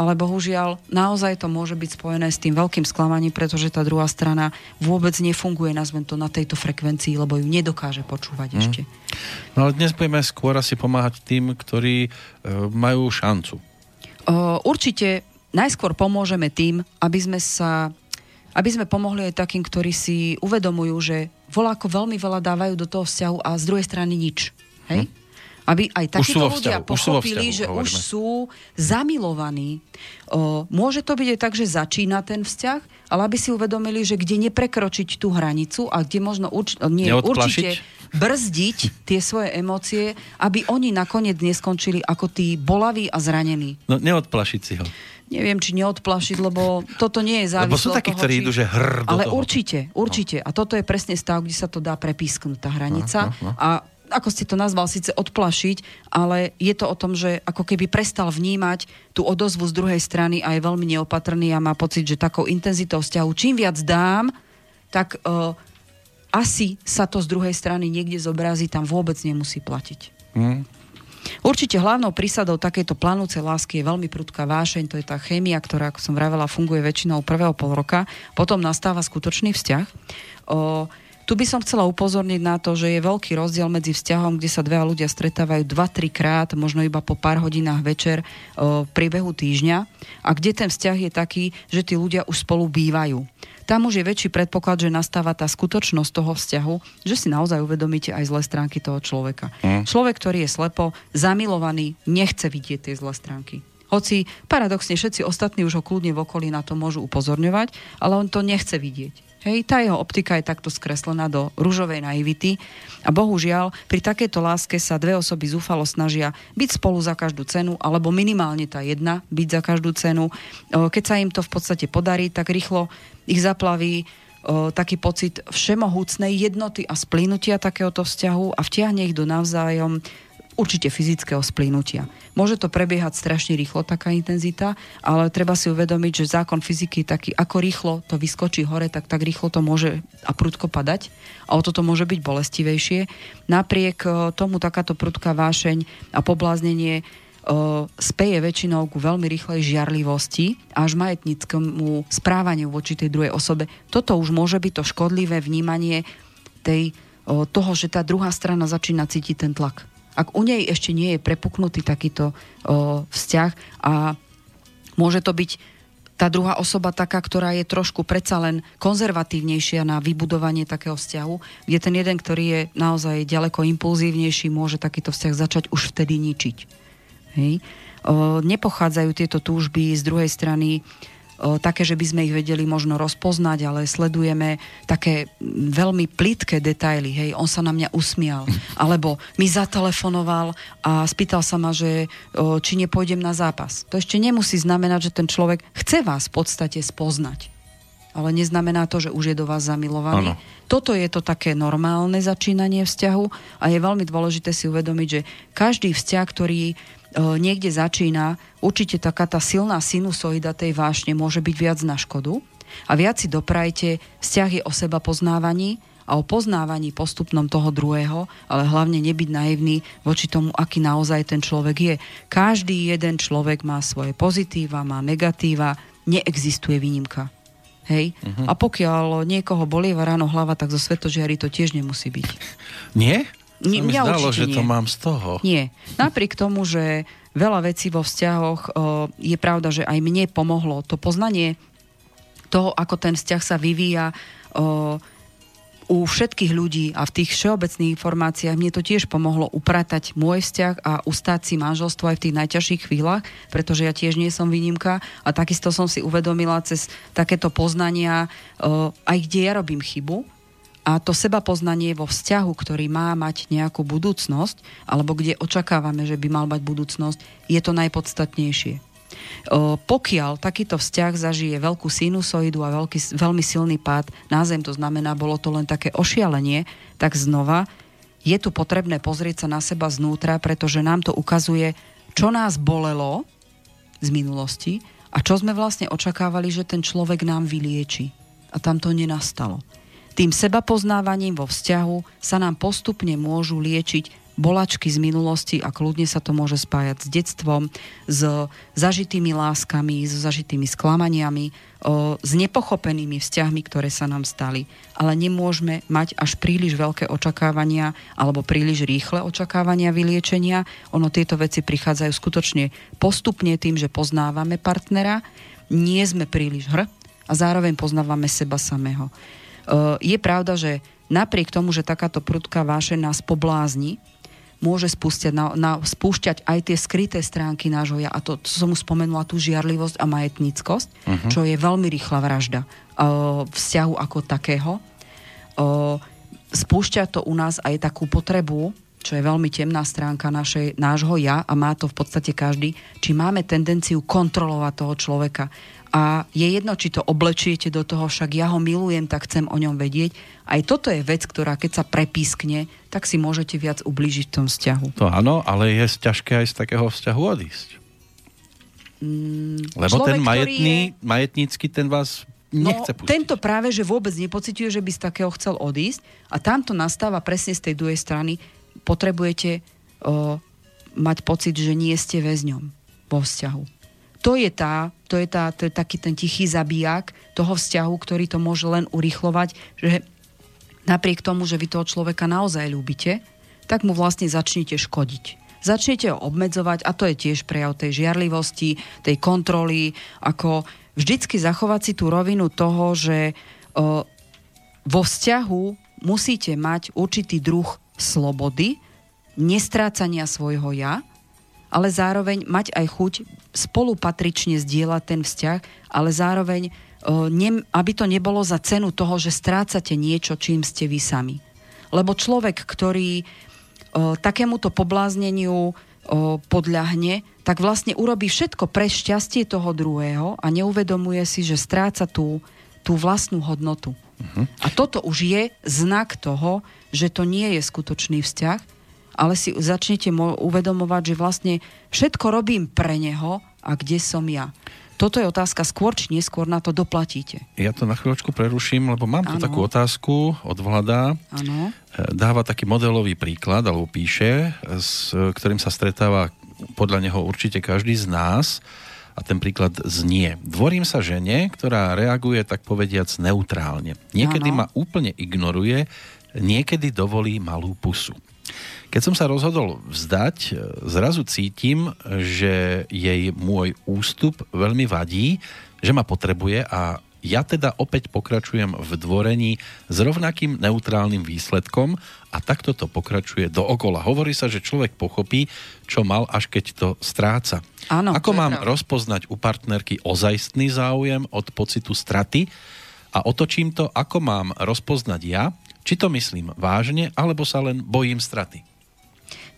ale bohužiaľ naozaj to môže byť spojené s tým veľkým sklamaním, pretože tá druhá strana vôbec nefunguje, nazvem to, na tejto frekvencii, lebo ju nedokáže počúvať hmm. ešte. No ale dnes budeme skôr asi pomáhať tým, ktorí e, majú šancu. O, určite najskôr pomôžeme tým, aby sme sa aby sme pomohli aj takým, ktorí si uvedomujú, že voláko veľmi veľa dávajú do toho vzťahu a z druhej strany nič. Hej? Hmm. Aby aj takíto ľudia pochopili, že hovoríme. už sú zamilovaní. O, môže to byť aj tak, že začína ten vzťah, ale aby si uvedomili, že kde neprekročiť tú hranicu a kde možno urč- nie, určite brzdiť tie svoje emócie, aby oni nakoniec neskončili ako tí bolaví a zranení. No neodplašiť si ho neviem, či neodplašiť, lebo toto nie je závislé Lebo sú takí, ktorí či... idú, že hr Ale toho. určite, určite. No. A toto je presne stav, kde sa to dá prepísknuť, tá hranica. No, no, no. A ako ste to nazval, síce odplašiť, ale je to o tom, že ako keby prestal vnímať tú odozvu z druhej strany a je veľmi neopatrný a má pocit, že takou intenzitou vzťahu, čím viac dám, tak uh, asi sa to z druhej strany niekde zobrazí, tam vôbec nemusí platiť. Mm. Určite hlavnou prísadou takejto planúcej lásky je veľmi prudká vášeň, to je tá chémia, ktorá, ako som vravela, funguje väčšinou prvého pol roka, potom nastáva skutočný vzťah. O, tu by som chcela upozorniť na to, že je veľký rozdiel medzi vzťahom, kde sa dve ľudia stretávajú 2-3 krát, možno iba po pár hodinách večer v priebehu týždňa a kde ten vzťah je taký, že tí ľudia už spolu bývajú tam už je väčší predpoklad, že nastáva tá skutočnosť toho vzťahu, že si naozaj uvedomíte aj zlé stránky toho človeka. Mm. Človek, ktorý je slepo zamilovaný, nechce vidieť tie zlé stránky. Hoci paradoxne všetci ostatní už ho kľudne v okolí na to môžu upozorňovať, ale on to nechce vidieť. Hej, tá jeho optika je takto skreslená do rúžovej naivity a bohužiaľ pri takejto láske sa dve osoby zúfalo snažia byť spolu za každú cenu alebo minimálne tá jedna byť za každú cenu. Keď sa im to v podstate podarí, tak rýchlo ich zaplaví taký pocit všemohúcnej jednoty a splínutia takéhoto vzťahu a vtiahne ich do navzájom určite fyzického splínutia. Môže to prebiehať strašne rýchlo, taká intenzita, ale treba si uvedomiť, že zákon fyziky je taký, ako rýchlo to vyskočí hore, tak tak rýchlo to môže a prudko padať a o toto môže byť bolestivejšie. Napriek e, tomu takáto prudká vášeň a pobláznenie e, speje väčšinou ku veľmi rýchlej žiarlivosti až majetnickému správaniu voči tej druhej osobe. Toto už môže byť to škodlivé vnímanie tej, e, toho, že tá druhá strana začína cítiť ten tlak ak u nej ešte nie je prepuknutý takýto o, vzťah a môže to byť tá druhá osoba taká, ktorá je trošku predsa len konzervatívnejšia na vybudovanie takého vzťahu, kde ten jeden, ktorý je naozaj ďaleko impulzívnejší, môže takýto vzťah začať už vtedy ničiť. Hej. O, nepochádzajú tieto túžby z druhej strany také, že by sme ich vedeli možno rozpoznať, ale sledujeme také veľmi plitké detaily. Hej, on sa na mňa usmial, alebo mi zatelefonoval a spýtal sa ma, že či nepôjdem na zápas. To ešte nemusí znamenať, že ten človek chce vás v podstate spoznať. Ale neznamená to, že už je do vás zamilovaný. Ano. Toto je to také normálne začínanie vzťahu a je veľmi dôležité si uvedomiť, že každý vzťah, ktorý niekde začína, určite taká tá silná sinusoida tej vášne môže byť viac na škodu a viac si doprajte, vzťah je o seba poznávaní a o poznávaní postupnom toho druhého, ale hlavne nebyť naivný voči tomu, aký naozaj ten človek je. Každý jeden človek má svoje pozitíva, má negatíva, neexistuje výnimka. Hej? Uh-huh. A pokiaľ niekoho bolieva ráno hlava, tak zo svetožiary to tiež nemusí byť. Nie? Nie, mi zdalo, že nie. to mám z toho. Nie. Napriek tomu, že veľa vecí vo vzťahoch je pravda, že aj mne pomohlo to poznanie toho, ako ten vzťah sa vyvíja u všetkých ľudí a v tých všeobecných informáciách mne to tiež pomohlo upratať môj vzťah a ustáť si manželstvo aj v tých najťažších chvíľach, pretože ja tiež nie som výnimka a takisto som si uvedomila cez takéto poznania, aj kde ja robím chybu, a to seba poznanie vo vzťahu, ktorý má mať nejakú budúcnosť, alebo kde očakávame, že by mal mať budúcnosť, je to najpodstatnejšie. Pokiaľ takýto vzťah zažije veľkú sinusoidu a veľký, veľmi silný pád na zem, to znamená, bolo to len také ošialenie, tak znova je tu potrebné pozrieť sa na seba znútra, pretože nám to ukazuje, čo nás bolelo z minulosti a čo sme vlastne očakávali, že ten človek nám vylieči. A tam to nenastalo. Tým sebapoznávaním vo vzťahu sa nám postupne môžu liečiť bolačky z minulosti a kľudne sa to môže spájať s detstvom, s zažitými láskami, s zažitými sklamaniami, s nepochopenými vzťahmi, ktoré sa nám stali. Ale nemôžeme mať až príliš veľké očakávania alebo príliš rýchle očakávania vyliečenia. Ono tieto veci prichádzajú skutočne postupne tým, že poznávame partnera, nie sme príliš hr a zároveň poznávame seba samého. Je pravda, že napriek tomu, že takáto prudká vášeň nás poblázni, môže spúšťať, na, na, spúšťať aj tie skryté stránky nášho ja. A to, to som mu spomenula, tú žiarlivosť a majetníckosť, uh-huh. čo je veľmi rýchla vražda uh, vzťahu ako takého. Uh, spúšťa to u nás aj takú potrebu, čo je veľmi temná stránka našej, nášho ja a má to v podstate každý, či máme tendenciu kontrolovať toho človeka a je jedno, či to oblečiete do toho, však ja ho milujem, tak chcem o ňom vedieť. Aj toto je vec, ktorá keď sa prepískne, tak si môžete viac ublížiť v tom vzťahu. To áno, ale je ťažké aj z takého vzťahu odísť. Mm, Lebo ten majetný, je... majetnícky, ten vás nechce no, pustiť. Tento práve, že vôbec nepociťuje, že by z takého chcel odísť a tamto nastáva presne z tej druhej strany. Potrebujete o, mať pocit, že nie ste väzňom vo vzťahu to je, tá, to, je tá, to je taký ten tichý zabijak toho vzťahu, ktorý to môže len urychlovať, že napriek tomu, že vy toho človeka naozaj ľúbite, tak mu vlastne začnete škodiť. Začnete ho obmedzovať a to je tiež prejav tej žiarlivosti, tej kontroly, ako vždycky zachovať si tú rovinu toho, že o, vo vzťahu musíte mať určitý druh slobody, nestrácania svojho ja, ale zároveň mať aj chuť spolupatrične zdieľať ten vzťah, ale zároveň aby to nebolo za cenu toho, že strácate niečo, čím ste vy sami. Lebo človek, ktorý takémuto poblázneniu podľahne, tak vlastne urobí všetko pre šťastie toho druhého a neuvedomuje si, že stráca tú, tú vlastnú hodnotu. Uh-huh. A toto už je znak toho, že to nie je skutočný vzťah, ale si začnete uvedomovať, že vlastne všetko robím pre neho a kde som ja. Toto je otázka skôr či neskôr na to doplatíte. Ja to na chvíľočku preruším, lebo mám tu ano. takú otázku od Vlada. Ano. E, dáva taký modelový príklad, alebo píše, s ktorým sa stretáva podľa neho určite každý z nás a ten príklad znie. Dvorím sa žene, ktorá reaguje tak povediac neutrálne. Niekedy ano. ma úplne ignoruje, niekedy dovolí malú pusu. Keď som sa rozhodol vzdať, e, zrazu cítim, že jej môj ústup veľmi vadí, že ma potrebuje a ja teda opäť pokračujem v dvorení s rovnakým neutrálnym výsledkom a takto to pokračuje dookola. Hovorí sa, že človek pochopí, čo mal, až keď to stráca. Áno, Ako mám pravda. rozpoznať u partnerky ozajstný záujem od pocitu straty a otočím to, ako mám rozpoznať ja, či to myslím vážne, alebo sa len bojím straty.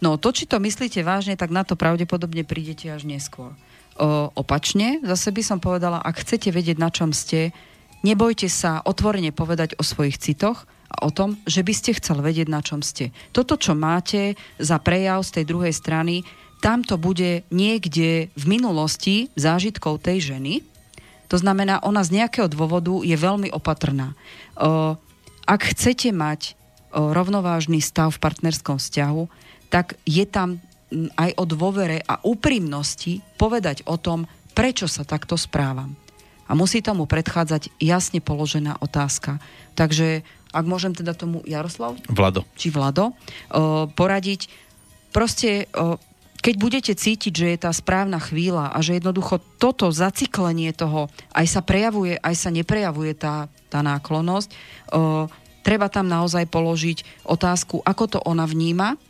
No to, či to myslíte vážne, tak na to pravdepodobne prídete až neskôr. O, opačne, zase by som povedala, ak chcete vedieť, na čom ste, nebojte sa otvorene povedať o svojich citoch a o tom, že by ste chcel vedieť, na čom ste. Toto, čo máte za prejav z tej druhej strany, tam to bude niekde v minulosti zážitkov tej ženy. To znamená, ona z nejakého dôvodu je veľmi opatrná. Ak chcete mať rovnovážny stav v partnerskom vzťahu, tak je tam aj o dôvere a úprimnosti povedať o tom, prečo sa takto správam. A musí tomu predchádzať jasne položená otázka. Takže ak môžem teda tomu Jaroslav? Vlado. Či Vlado o, poradiť, proste o, keď budete cítiť, že je tá správna chvíľa a že jednoducho toto zaciklenie toho aj sa prejavuje, aj sa neprejavuje tá, tá náklonosť, o, treba tam naozaj položiť otázku, ako to ona vníma,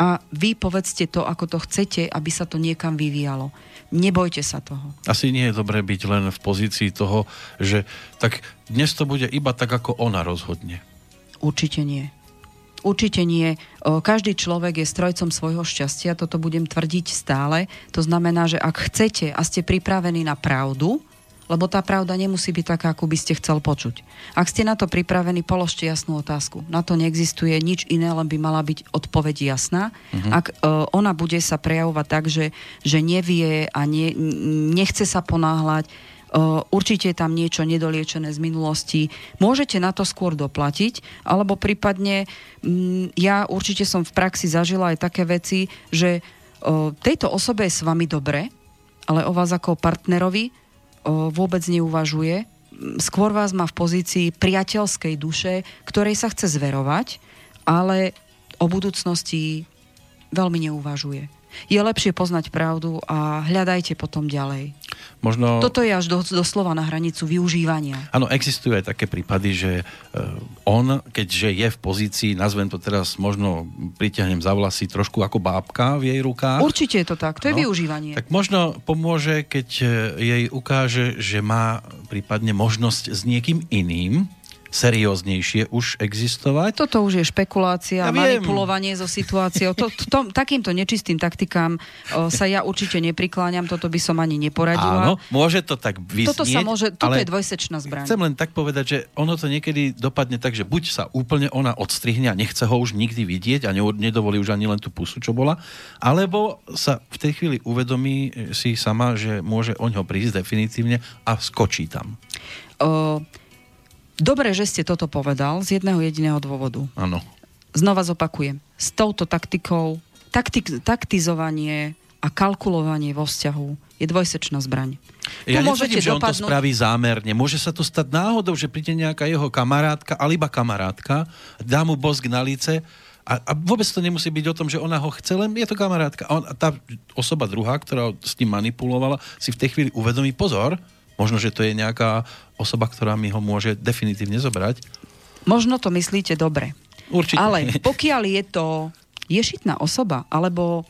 a vy povedzte to, ako to chcete, aby sa to niekam vyvíjalo. Nebojte sa toho. Asi nie je dobré byť len v pozícii toho, že tak dnes to bude iba tak, ako ona rozhodne. Určite nie. Určite nie. Každý človek je strojcom svojho šťastia, toto budem tvrdiť stále. To znamená, že ak chcete a ste pripravení na pravdu, lebo tá pravda nemusí byť taká, ako by ste chcel počuť. Ak ste na to pripravení, položte jasnú otázku. Na to neexistuje nič iné, len by mala byť odpoveď jasná. Uh-huh. Ak uh, ona bude sa prejavovať tak, že, že nevie a nie, nechce sa ponáhľať, Uh, určite je tam niečo nedoliečené z minulosti. Môžete na to skôr doplatiť, alebo prípadne um, ja určite som v praxi zažila aj také veci, že uh, tejto osobe je s vami dobre, ale o vás ako partnerovi vôbec neuvažuje. Skôr vás má v pozícii priateľskej duše, ktorej sa chce zverovať, ale o budúcnosti veľmi neuvažuje. Je lepšie poznať pravdu a hľadajte potom ďalej. Možno... Toto je až do, doslova na hranicu využívania. Áno, existujú aj také prípady, že uh, on, keďže je v pozícii, nazvem to teraz, možno pritiahnem za vlasy trošku ako bábka v jej rukách. Určite je to tak, to je využívanie. Tak možno pomôže, keď e, jej ukáže, že má prípadne možnosť s niekým iným serióznejšie už existovať. Toto už je špekulácia, ja manipulovanie so situáciou. To, to, to, takýmto nečistým taktikám o, sa ja určite neprikláňam, toto by som ani neporadila. Áno, môže to tak vyznieť. Toto sa môže, toto je dvojsečná zbraň. Chcem len tak povedať, že ono to niekedy dopadne tak, že buď sa úplne ona odstrihne a nechce ho už nikdy vidieť a nedovolí už ani len tú pusu, čo bola, alebo sa v tej chvíli uvedomí si sama, že môže o ňo prísť definitívne a skočí tam. Uh, Dobre, že ste toto povedal z jedného jediného dôvodu. Áno. Znova zopakujem. S touto taktikou taktik, taktizovanie a kalkulovanie vo vzťahu je dvojsečná zbraň. Ja netvrdím, že dopadnúť... on to spraví zámerne. Môže sa to stať náhodou, že príde nejaká jeho kamarátka, ale iba kamarátka, dá mu bosk na lice a, a vôbec to nemusí byť o tom, že ona ho chce, len je to kamarátka. A on, a tá osoba druhá, ktorá s tým manipulovala, si v tej chvíli uvedomí pozor, Možno, že to je nejaká osoba, ktorá mi ho môže definitívne zobrať. Možno to myslíte dobre. Určite. Ale pokiaľ je to ješitná osoba, alebo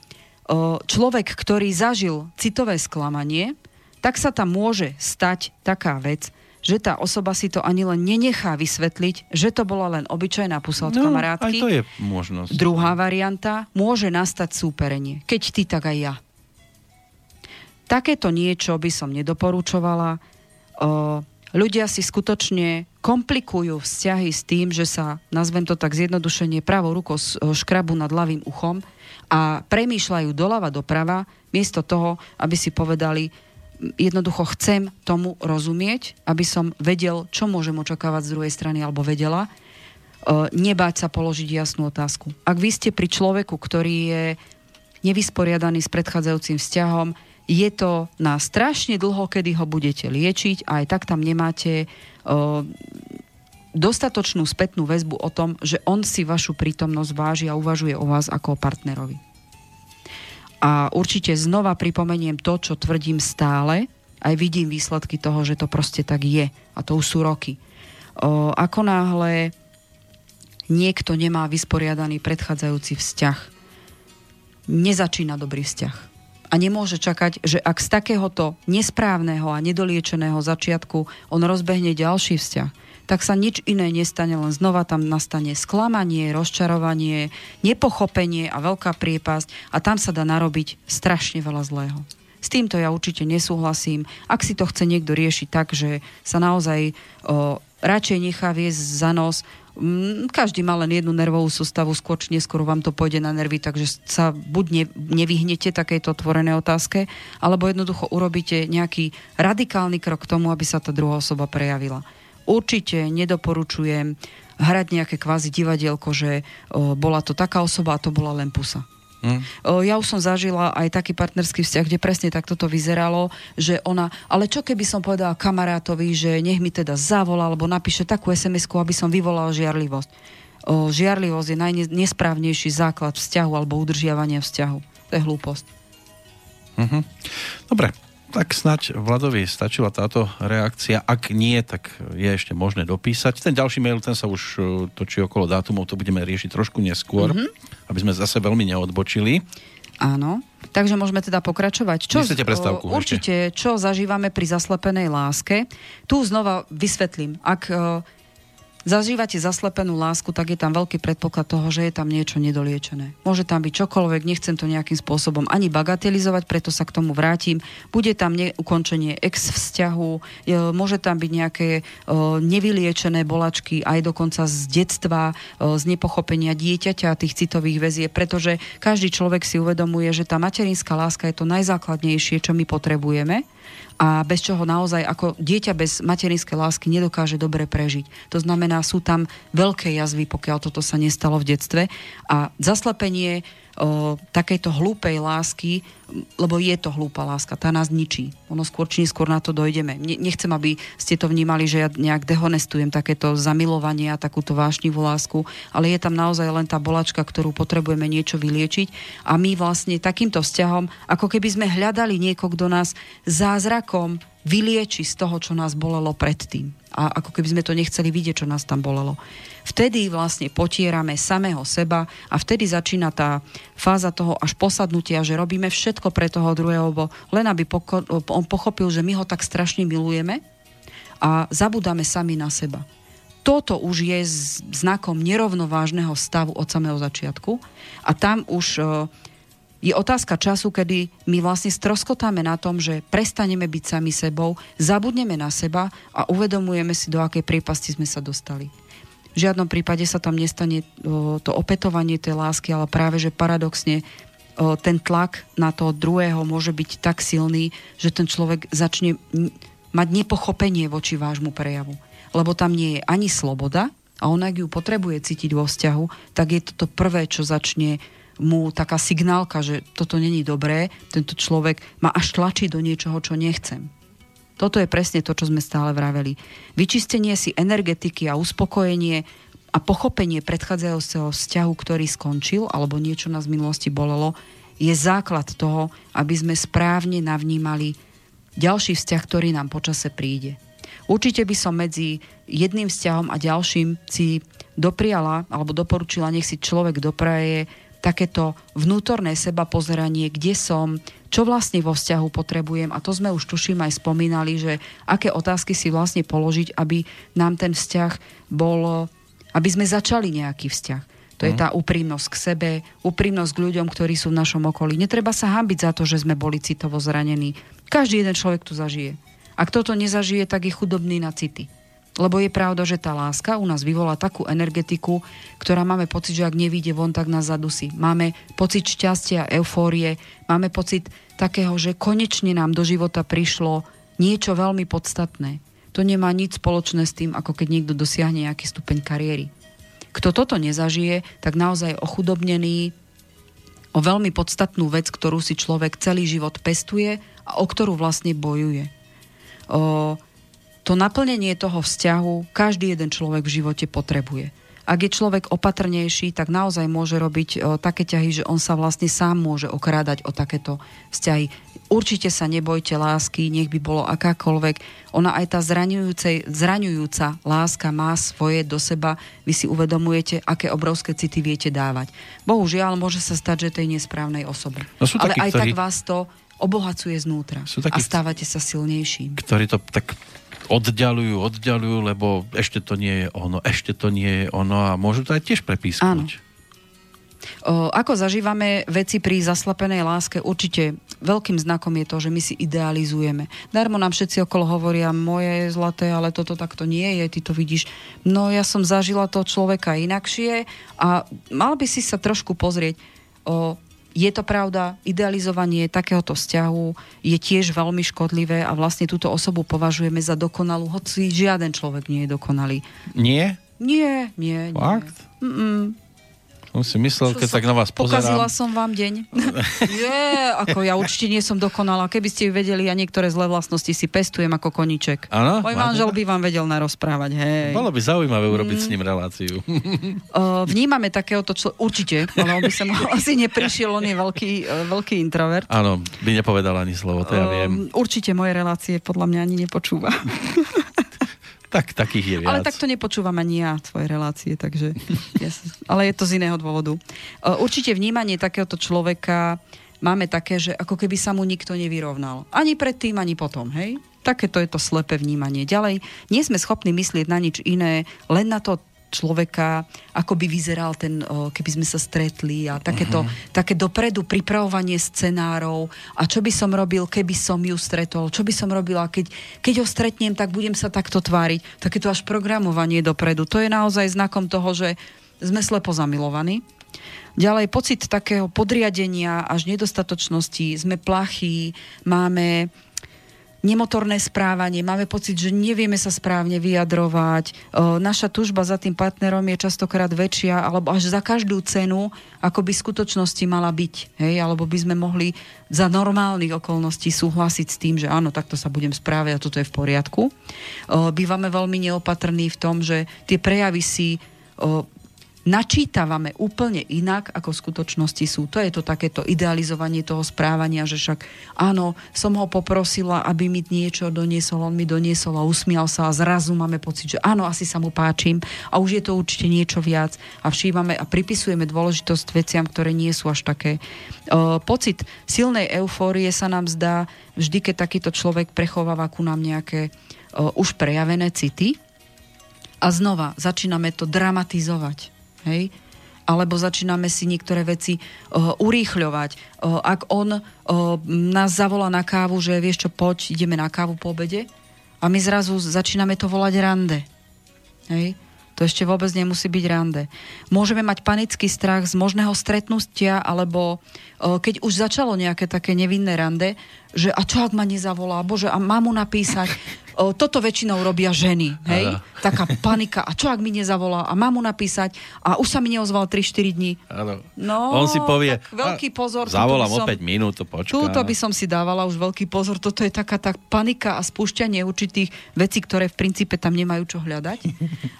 človek, ktorý zažil citové sklamanie, tak sa tam môže stať taká vec, že tá osoba si to ani len nenechá vysvetliť, že to bola len obyčajná pusa od no, kamarátky. Aj to je možnosť. Druhá varianta, môže nastať súperenie. Keď ty, tak aj ja. Takéto niečo by som nedoporučovala. Ľudia si skutočne komplikujú vzťahy s tým, že sa, nazvem to tak zjednodušenie, pravou rukou škrabu nad ľavým uchom a premýšľajú doľava doprava, miesto toho, aby si povedali, jednoducho chcem tomu rozumieť, aby som vedel, čo môžem očakávať z druhej strany, alebo vedela, nebáť sa položiť jasnú otázku. Ak vy ste pri človeku, ktorý je nevysporiadaný s predchádzajúcim vzťahom, je to na strašne dlho, kedy ho budete liečiť a aj tak tam nemáte o, dostatočnú spätnú väzbu o tom, že on si vašu prítomnosť váži a uvažuje o vás ako o partnerovi. A určite znova pripomeniem to, čo tvrdím stále, aj vidím výsledky toho, že to proste tak je. A to už sú roky. O, ako náhle niekto nemá vysporiadaný predchádzajúci vzťah, nezačína dobrý vzťah a nemôže čakať, že ak z takéhoto nesprávneho a nedoliečeného začiatku on rozbehne ďalší vzťah, tak sa nič iné nestane, len znova tam nastane sklamanie, rozčarovanie, nepochopenie a veľká priepasť a tam sa dá narobiť strašne veľa zlého. S týmto ja určite nesúhlasím. Ak si to chce niekto riešiť tak, že sa naozaj o, radšej nechá viesť za nos, každý má len jednu nervovú sústavu, skôr či neskôr vám to pôjde na nervy, takže sa buď ne, nevyhnete takejto otvorenej otázke, alebo jednoducho urobíte nejaký radikálny krok k tomu, aby sa tá druhá osoba prejavila. Určite nedoporučujem hrať nejaké kvázi divadielko, že o, bola to taká osoba a to bola len pusa. Hmm. Ja už som zažila aj taký partnerský vzťah, kde presne takto to vyzeralo, že ona, ale čo keby som povedala kamarátovi, že nech mi teda zavolá alebo napíše takú sms aby som vyvolal žiarlivosť. O, žiarlivosť je najnesprávnejší základ vzťahu alebo udržiavania vzťahu. To je hlúposť. Mm-hmm. Dobre, tak snať Vladovi stačila táto reakcia. Ak nie, tak je ešte možné dopísať. Ten ďalší mail, ten sa už e, točí okolo dátumov, to budeme riešiť trošku neskôr, mm-hmm. aby sme zase veľmi neodbočili. Áno, takže môžeme teda pokračovať. Čo, Nechcete prestávku Určite, ešte? čo zažívame pri zaslepenej láske. Tu znova vysvetlím. Ak e, zažívate zaslepenú lásku, tak je tam veľký predpoklad toho, že je tam niečo nedoliečené. Môže tam byť čokoľvek, nechcem to nejakým spôsobom ani bagatelizovať, preto sa k tomu vrátim. Bude tam neukončenie ex vzťahu, môže tam byť nejaké nevyliečené bolačky aj dokonca z detstva, z nepochopenia dieťaťa tých citových väzie, pretože každý človek si uvedomuje, že tá materinská láska je to najzákladnejšie, čo my potrebujeme a bez čoho naozaj ako dieťa bez materinskej lásky nedokáže dobre prežiť. To znamená, sú tam veľké jazvy, pokiaľ toto sa nestalo v detstve a zaslepenie takejto hlúpej lásky lebo je to hlúpa láska, tá nás ničí. Ono skôr či neskôr na to dojdeme. Ne, nechcem, aby ste to vnímali, že ja nejak dehonestujem takéto zamilovanie a takúto vášnivú lásku, ale je tam naozaj len tá bolačka, ktorú potrebujeme niečo vyliečiť a my vlastne takýmto vzťahom, ako keby sme hľadali niekoho, kto nás zázrakom vylieči z toho, čo nás bolelo predtým. A ako keby sme to nechceli vidieť, čo nás tam bolelo. Vtedy vlastne potierame samého seba a vtedy začína tá fáza toho až posadnutia, že robíme všetko pre toho druhého, len aby poko- on pochopil, že my ho tak strašne milujeme a zabudáme sami na seba. Toto už je znakom nerovnovážneho stavu od samého začiatku a tam už e, je otázka času, kedy my vlastne stroskotáme na tom, že prestaneme byť sami sebou, zabudneme na seba a uvedomujeme si, do akej priepasti sme sa dostali. V žiadnom prípade sa tam nestane to opätovanie tej lásky, ale práve, že paradoxne ten tlak na toho druhého môže byť tak silný, že ten človek začne mať nepochopenie voči vášmu prejavu. Lebo tam nie je ani sloboda a on, ak ju potrebuje cítiť vo vzťahu, tak je to to prvé, čo začne mu taká signálka, že toto není dobré, tento človek ma až tlačí do niečoho, čo nechcem. Toto je presne to, čo sme stále vraveli. Vyčistenie si energetiky a uspokojenie a pochopenie predchádzajúceho vzťahu, ktorý skončil, alebo niečo nás v minulosti bolelo, je základ toho, aby sme správne navnímali ďalší vzťah, ktorý nám počase príde. Určite by som medzi jedným vzťahom a ďalším si dopriala alebo doporučila, nech si človek dopraje takéto vnútorné seba pozeranie, kde som, čo vlastne vo vzťahu potrebujem a to sme už tuším aj spomínali, že aké otázky si vlastne položiť, aby nám ten vzťah bol, aby sme začali nejaký vzťah. To je mhm. tá úprimnosť k sebe, úprimnosť k ľuďom, ktorí sú v našom okolí. Netreba sa hambiť za to, že sme boli citovo zranení. Každý jeden človek tu zažije. Ak toto nezažije, tak je chudobný na city. Lebo je pravda, že tá láska u nás vyvolá takú energetiku, ktorá máme pocit, že ak nevíde von, tak nás zadusí. Máme pocit šťastia, eufórie, máme pocit takého, že konečne nám do života prišlo niečo veľmi podstatné. To nemá nič spoločné s tým, ako keď niekto dosiahne nejaký stupeň kariéry. Kto toto nezažije, tak naozaj ochudobnený o veľmi podstatnú vec, ktorú si človek celý život pestuje a o ktorú vlastne bojuje. O, to naplnenie toho vzťahu každý jeden človek v živote potrebuje. Ak je človek opatrnejší, tak naozaj môže robiť o, také ťahy, že on sa vlastne sám môže okrádať o takéto vzťahy. Určite sa nebojte lásky, nech by bolo akákoľvek. Ona aj tá zraňujúca láska má svoje do seba. Vy si uvedomujete, aké obrovské city viete dávať. Bohužiaľ, môže sa stať, že tej nesprávnej osobe. No Ale takí, aj ktorí... tak vás to obohacuje znútra. Takí, a stávate sa silnejším. Ktorí to tak oddialujú, oddialujú, lebo ešte to nie je ono, ešte to nie je ono a môžu to aj tiež prepískať. O, ako zažívame veci pri zaslepenej láske, určite veľkým znakom je to, že my si idealizujeme. Darmo nám všetci okolo hovoria, moje je zlaté, ale toto takto nie je, ty to vidíš. No ja som zažila toho človeka inakšie a mal by si sa trošku pozrieť, o, je to pravda, idealizovanie takéhoto vzťahu je tiež veľmi škodlivé a vlastne túto osobu považujeme za dokonalú, hoci žiaden človek nie je dokonalý. Nie? Nie, nie, nie. Fakt? Mm-mm. Som si myslel, keď tak na vás pozerám. Pokazila som vám deň. Je, ako ja určite nie som dokonalá. Keby ste vedeli, ja niektoré zlé vlastnosti si pestujem ako koniček. Ano? Môj manžel by vám vedel narozprávať. Hej. Bolo by zaujímavé urobiť mm. s ním reláciu. Uh, vnímame takéhoto člo... Určite, ale on by sa mal asi neprišiel, on je veľký, uh, veľký introvert. Áno, by nepovedal ani slovo, to ja viem. určite moje relácie podľa mňa ani nepočúva. Tak, takých je viac. Ale takto nepočúvam ani ja svoje relácie, takže... yes. Ale je to z iného dôvodu. Určite vnímanie takéhoto človeka máme také, že ako keby sa mu nikto nevyrovnal. Ani predtým, ani potom, hej? Takéto je to slepé vnímanie. Ďalej, nie sme schopní myslieť na nič iné, len na to, človeka, ako by vyzeral ten, keby sme sa stretli a takéto, uh-huh. také dopredu pripravovanie scenárov a čo by som robil, keby som ju stretol, čo by som robila, keď, keď ho stretnem, tak budem sa takto tváriť. Takéto až programovanie dopredu. To je naozaj znakom toho, že sme slepo zamilovaní. Ďalej pocit takého podriadenia až nedostatočnosti, sme plachí, máme nemotorné správanie, máme pocit, že nevieme sa správne vyjadrovať, naša tužba za tým partnerom je častokrát väčšia, alebo až za každú cenu, ako by v skutočnosti mala byť. Hej? Alebo by sme mohli za normálnych okolností súhlasiť s tým, že áno, takto sa budem správať a toto je v poriadku. Bývame veľmi neopatrní v tom, že tie prejavy si načítavame úplne inak, ako v skutočnosti sú. To je to takéto idealizovanie toho správania, že však áno, som ho poprosila, aby mi niečo doniesol, on mi doniesol a usmial sa a zrazu máme pocit, že áno, asi sa mu páčim a už je to určite niečo viac a všímame a pripisujeme dôležitosť veciam, ktoré nie sú až také. Uh, pocit silnej eufórie sa nám zdá vždy, keď takýto človek prechováva ku nám nejaké uh, už prejavené city a znova začíname to dramatizovať Hej? alebo začíname si niektoré veci uh, urýchľovať. Uh, ak on uh, nás zavolá na kávu, že vieš čo, poď, ideme na kávu po obede a my zrazu začíname to volať rande. Hej? To ešte vôbec nemusí byť rande. Môžeme mať panický strach z možného stretnutia, alebo uh, keď už začalo nejaké také nevinné rande, že a čo ak ma nezavolá, bože, a mám mu napísať, O, toto väčšinou robia ženy, hej? Ano. Taká panika. A čo ak mi nezavolá? A mám mu napísať? A už sa mi neozval 3-4 dní. No, On si povie, veľký pozor. Zavolám o 5 minút, to počká. Túto by som si dávala už veľký pozor. Toto je taká tá panika a spúšťanie určitých vecí, ktoré v princípe tam nemajú čo hľadať.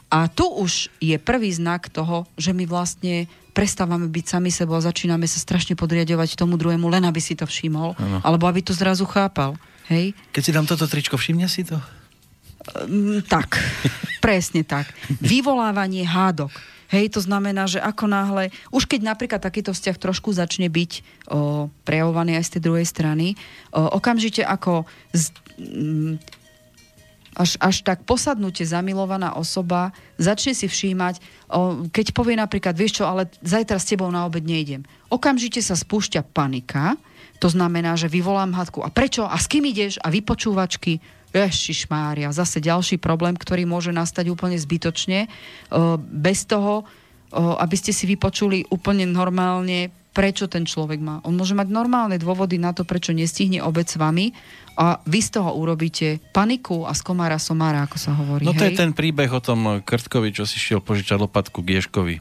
A tu už je prvý znak toho, že my vlastne prestávame byť sami sebou a začíname sa strašne podriadovať tomu druhému, len aby si to všimol, ano. alebo aby to zrazu chápal. Hej? Keď si dám toto tričko, všimne si to? Um, tak, presne tak. Vyvolávanie hádok. Hej, to znamená, že ako náhle, už keď napríklad takýto vzťah trošku začne byť o, prejavovaný aj z tej druhej strany, o, okamžite ako z, m, až, až tak posadnutie zamilovaná osoba začne si všímať, o, keď povie napríklad, vieš čo, ale zajtra s tebou na obed nejdem. Okamžite sa spúšťa panika, to znamená, že vyvolám hadku. A prečo? A s kým ideš? A vypočúvačky? Ježišmária, zase ďalší problém, ktorý môže nastať úplne zbytočne. Bez toho, aby ste si vypočuli úplne normálne, prečo ten človek má. On môže mať normálne dôvody na to, prečo nestihne obec s vami a vy z toho urobíte paniku a z komára somára, ako sa hovorí. No to hej? je ten príbeh o tom Krtkovi, čo si šiel požičať lopatku k Ješkovi.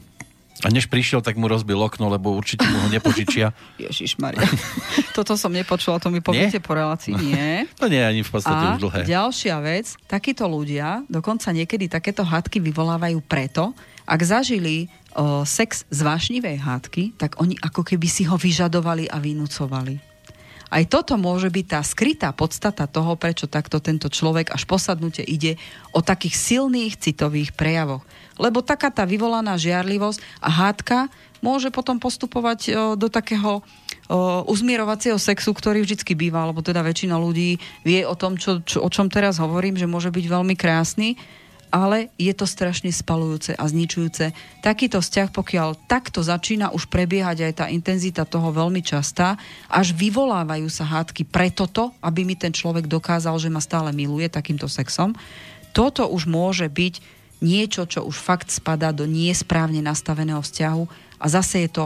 A než prišiel, tak mu rozbil okno, lebo určite mu ho nepožičia. Ježiš Maria. Toto som nepočula, to mi poviete po relácii. Nie. to nie je ani v podstate A už dlhé. ďalšia vec, takíto ľudia dokonca niekedy takéto hádky vyvolávajú preto, ak zažili o, sex z vášnivej hádky, tak oni ako keby si ho vyžadovali a vynúcovali. Aj toto môže byť tá skrytá podstata toho, prečo takto tento človek až posadnutie ide o takých silných citových prejavoch. Lebo taká tá vyvolaná žiarlivosť a hádka môže potom postupovať o, do takého o, uzmierovacieho sexu, ktorý vždycky býva, alebo teda väčšina ľudí vie o tom, čo, čo, o čom teraz hovorím, že môže byť veľmi krásny, ale je to strašne spalujúce a zničujúce. Takýto vzťah, pokiaľ takto začína už prebiehať aj tá intenzita toho veľmi častá, až vyvolávajú sa hádky pre toto, aby mi ten človek dokázal, že ma stále miluje takýmto sexom, toto už môže byť niečo, čo už fakt spadá do nesprávne nastaveného vzťahu a zase je to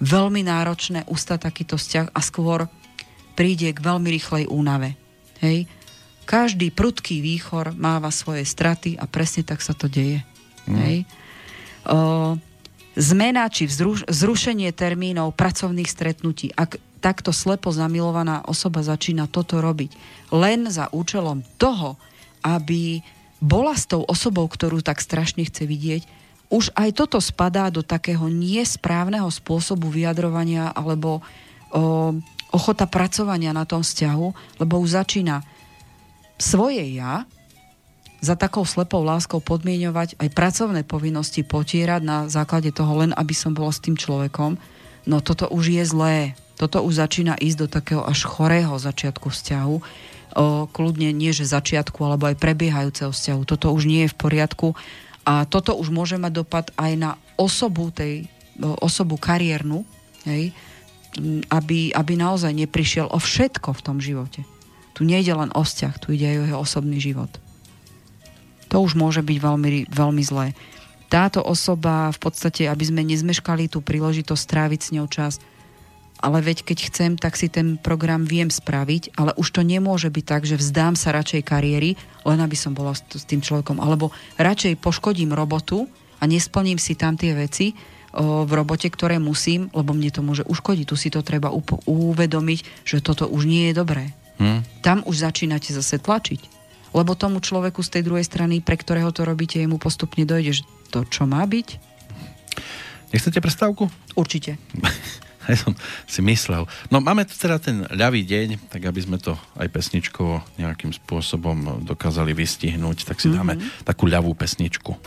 veľmi náročné ustať takýto vzťah a skôr príde k veľmi rýchlej únave. Hej? Každý prudký výchor máva svoje straty a presne tak sa to deje. Mm. Hej. O, zmena či vzruš- zrušenie termínov pracovných stretnutí. Ak takto slepo zamilovaná osoba začína toto robiť len za účelom toho, aby bola s tou osobou, ktorú tak strašne chce vidieť, už aj toto spadá do takého nesprávneho spôsobu vyjadrovania alebo o, ochota pracovania na tom vzťahu, lebo už začína svoje ja za takou slepou láskou podmienovať aj pracovné povinnosti potierať na základe toho len, aby som bola s tým človekom, no toto už je zlé. Toto už začína ísť do takého až chorého začiatku vzťahu. O, kľudne nie, že začiatku, alebo aj prebiehajúceho vzťahu. Toto už nie je v poriadku a toto už môže mať dopad aj na osobu tej, osobu kariérnu, hej, aby, aby naozaj neprišiel o všetko v tom živote. Tu nejde len o vzťah, tu ide aj o jeho osobný život. To už môže byť veľmi, veľmi zlé. Táto osoba v podstate, aby sme nezmeškali tú príležitosť stráviť s ňou čas, ale veď keď chcem, tak si ten program viem spraviť, ale už to nemôže byť tak, že vzdám sa radšej kariéry, len aby som bola s, tým človekom, alebo radšej poškodím robotu a nesplním si tam tie veci o, v robote, ktoré musím, lebo mne to môže uškodiť. Tu si to treba up- uvedomiť, že toto už nie je dobré. Hmm. Tam už začínate zase tlačiť. Lebo tomu človeku z tej druhej strany, pre ktorého to robíte, jemu postupne dojde, že to, čo má byť. Nechcete prestávku? Určite. Ja som si myslel. No máme tu teda ten ľavý deň, tak aby sme to aj pesničkovo nejakým spôsobom dokázali vystihnúť, tak si dáme mm-hmm. takú ľavú pesničku.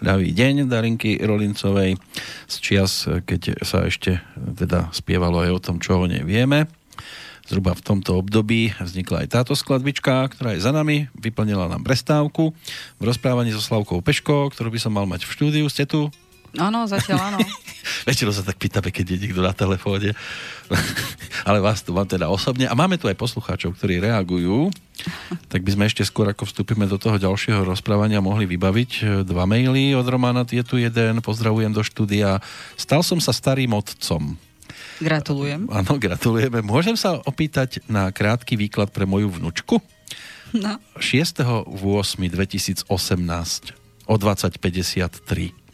Ľavý deň Darinky Rolincovej z čias, keď sa ešte teda spievalo aj o tom, čo o nej vieme. Zhruba v tomto období vznikla aj táto skladbička, ktorá je za nami, vyplnila nám prestávku v rozprávaní so Slavkou Peško, ktorú by som mal mať v štúdiu. Ste tu? Áno, zatiaľ áno. Väčšinou sa tak pýtame, keď je niekto na telefóne. Ale vás tu mám teda osobne. A máme tu aj poslucháčov, ktorí reagujú. Tak by sme ešte skôr, ako vstúpime do toho ďalšieho rozprávania, mohli vybaviť e, dva maily od Romana. Je tu jeden. Pozdravujem do štúdia. Stal som sa starým otcom. Gratulujem. Áno, gratulujeme. Môžem sa opýtať na krátky výklad pre moju vnučku? No. 6.8.2018 o 20.53.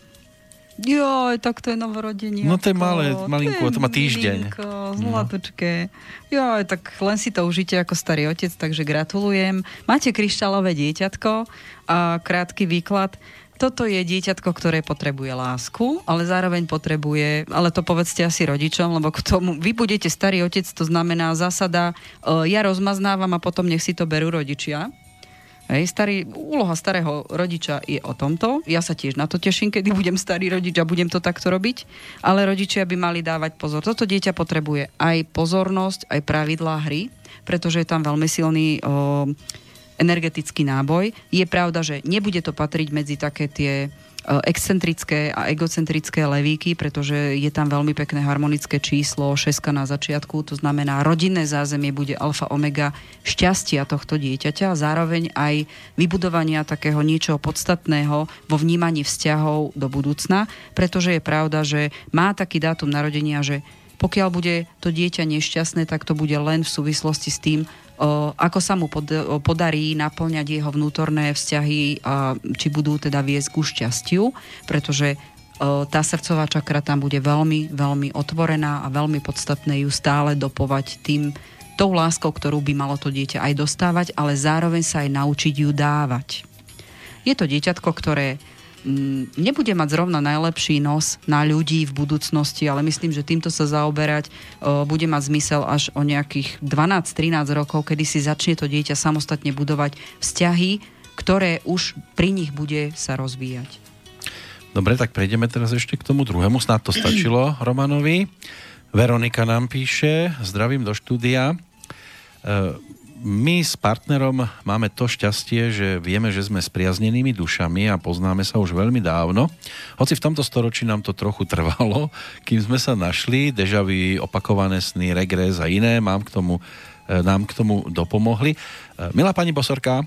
Jo, tak to je novorodenie. No to je malé, malinko, to, má týždeň. Milinko, zlatučké. Jo, tak len si to užite ako starý otec, takže gratulujem. Máte kryštálové dieťatko a krátky výklad. Toto je dieťatko, ktoré potrebuje lásku, ale zároveň potrebuje, ale to povedzte asi rodičom, lebo k tomu, vy budete starý otec, to znamená zásada, e, ja rozmaznávam a potom nech si to berú rodičia Hej, starý, úloha starého rodiča je o tomto. Ja sa tiež na to teším, kedy budem starý rodič a budem to takto robiť. Ale rodičia by mali dávať pozor. Toto dieťa potrebuje aj pozornosť, aj pravidlá hry, pretože je tam veľmi silný o, energetický náboj. Je pravda, že nebude to patriť medzi také tie excentrické a egocentrické levíky, pretože je tam veľmi pekné harmonické číslo, šeska na začiatku, to znamená rodinné zázemie bude alfa omega šťastia tohto dieťaťa a zároveň aj vybudovania takého niečoho podstatného vo vnímaní vzťahov do budúcna, pretože je pravda, že má taký dátum narodenia, že pokiaľ bude to dieťa nešťastné, tak to bude len v súvislosti s tým, ako sa mu podarí naplňať jeho vnútorné vzťahy, či budú teda viesť ku šťastiu, pretože tá srdcová čakra tam bude veľmi, veľmi otvorená a veľmi podstatné ju stále dopovať tým, tou láskou, ktorú by malo to dieťa aj dostávať, ale zároveň sa aj naučiť ju dávať. Je to dieťatko, ktoré nebude mať zrovna najlepší nos na ľudí v budúcnosti, ale myslím, že týmto sa zaoberať bude mať zmysel až o nejakých 12-13 rokov, kedy si začne to dieťa samostatne budovať vzťahy, ktoré už pri nich bude sa rozvíjať. Dobre, tak prejdeme teraz ešte k tomu druhému. Snad to stačilo Romanovi. Veronika nám píše, zdravím do štúdia. My s partnerom máme to šťastie, že vieme, že sme spriaznenými dušami a poznáme sa už veľmi dávno. Hoci v tomto storočí nám to trochu trvalo, kým sme sa našli, dežavy, opakované sny, regres a iné, mám k tomu, e, nám k tomu dopomohli. E, milá pani Bosorka,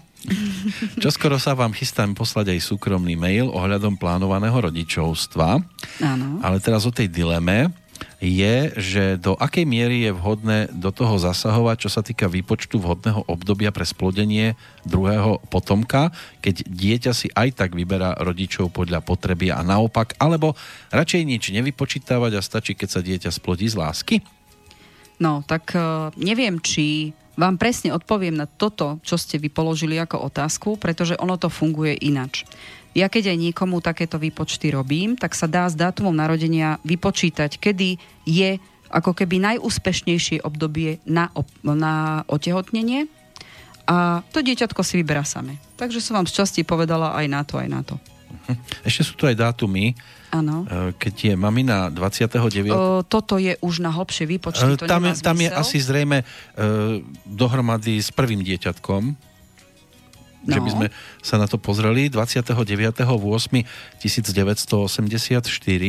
čoskoro sa vám chystám poslať aj súkromný mail ohľadom plánovaného rodičovstva. Áno. Ale teraz o tej dileme je, že do akej miery je vhodné do toho zasahovať, čo sa týka výpočtu vhodného obdobia pre splodenie druhého potomka, keď dieťa si aj tak vyberá rodičov podľa potreby a naopak, alebo radšej nič nevypočítavať a stačí, keď sa dieťa splodí z lásky? No, tak uh, neviem, či vám presne odpoviem na toto, čo ste vy ako otázku, pretože ono to funguje inač. Ja keď aj niekomu takéto výpočty robím, tak sa dá s dátumom narodenia vypočítať, kedy je ako keby najúspešnejšie obdobie na, na otehotnenie a to dieťatko si vyberá same. Takže som vám z časti povedala aj na to, aj na to. Mhm. Ešte sú tu aj dátumy. Áno. E, keď je mamina 29. O, toto je už na hlbšie výpočty, to tam, je, tam je asi zrejme uh, dohromady s prvým dieťatkom, No. Že by sme sa na to pozreli. 29.8.1984,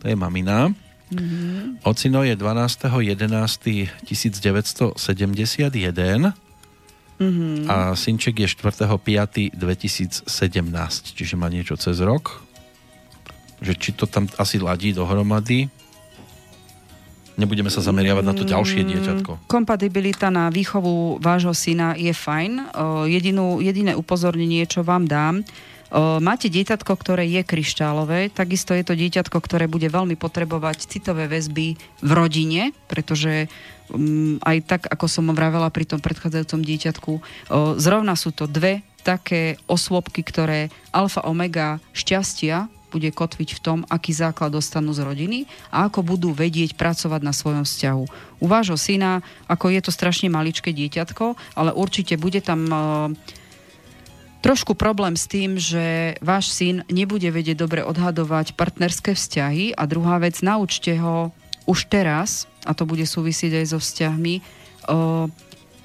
to je mamina. Mm-hmm. Ocino je 12.11.1971 mm-hmm. a synček je 4.5.2017, čiže má niečo cez rok. Že či to tam asi ladí dohromady. Nebudeme sa zameriavať na to ďalšie dieťatko. Kompatibilita na výchovu vášho syna je fajn. Jedinú, jediné upozornenie, čo vám dám, máte dieťatko, ktoré je kryštálové, takisto je to dieťatko, ktoré bude veľmi potrebovať citové väzby v rodine, pretože um, aj tak, ako som vravela pri tom predchádzajúcom dieťatku, zrovna sú to dve také osôbky, ktoré alfa omega šťastia bude kotviť v tom, aký základ dostanú z rodiny a ako budú vedieť pracovať na svojom vzťahu. U vášho syna, ako je to strašne maličké dieťatko, ale určite bude tam uh, trošku problém s tým, že váš syn nebude vedieť dobre odhadovať partnerské vzťahy a druhá vec, naučte ho už teraz, a to bude súvisieť aj so vzťahmi, uh,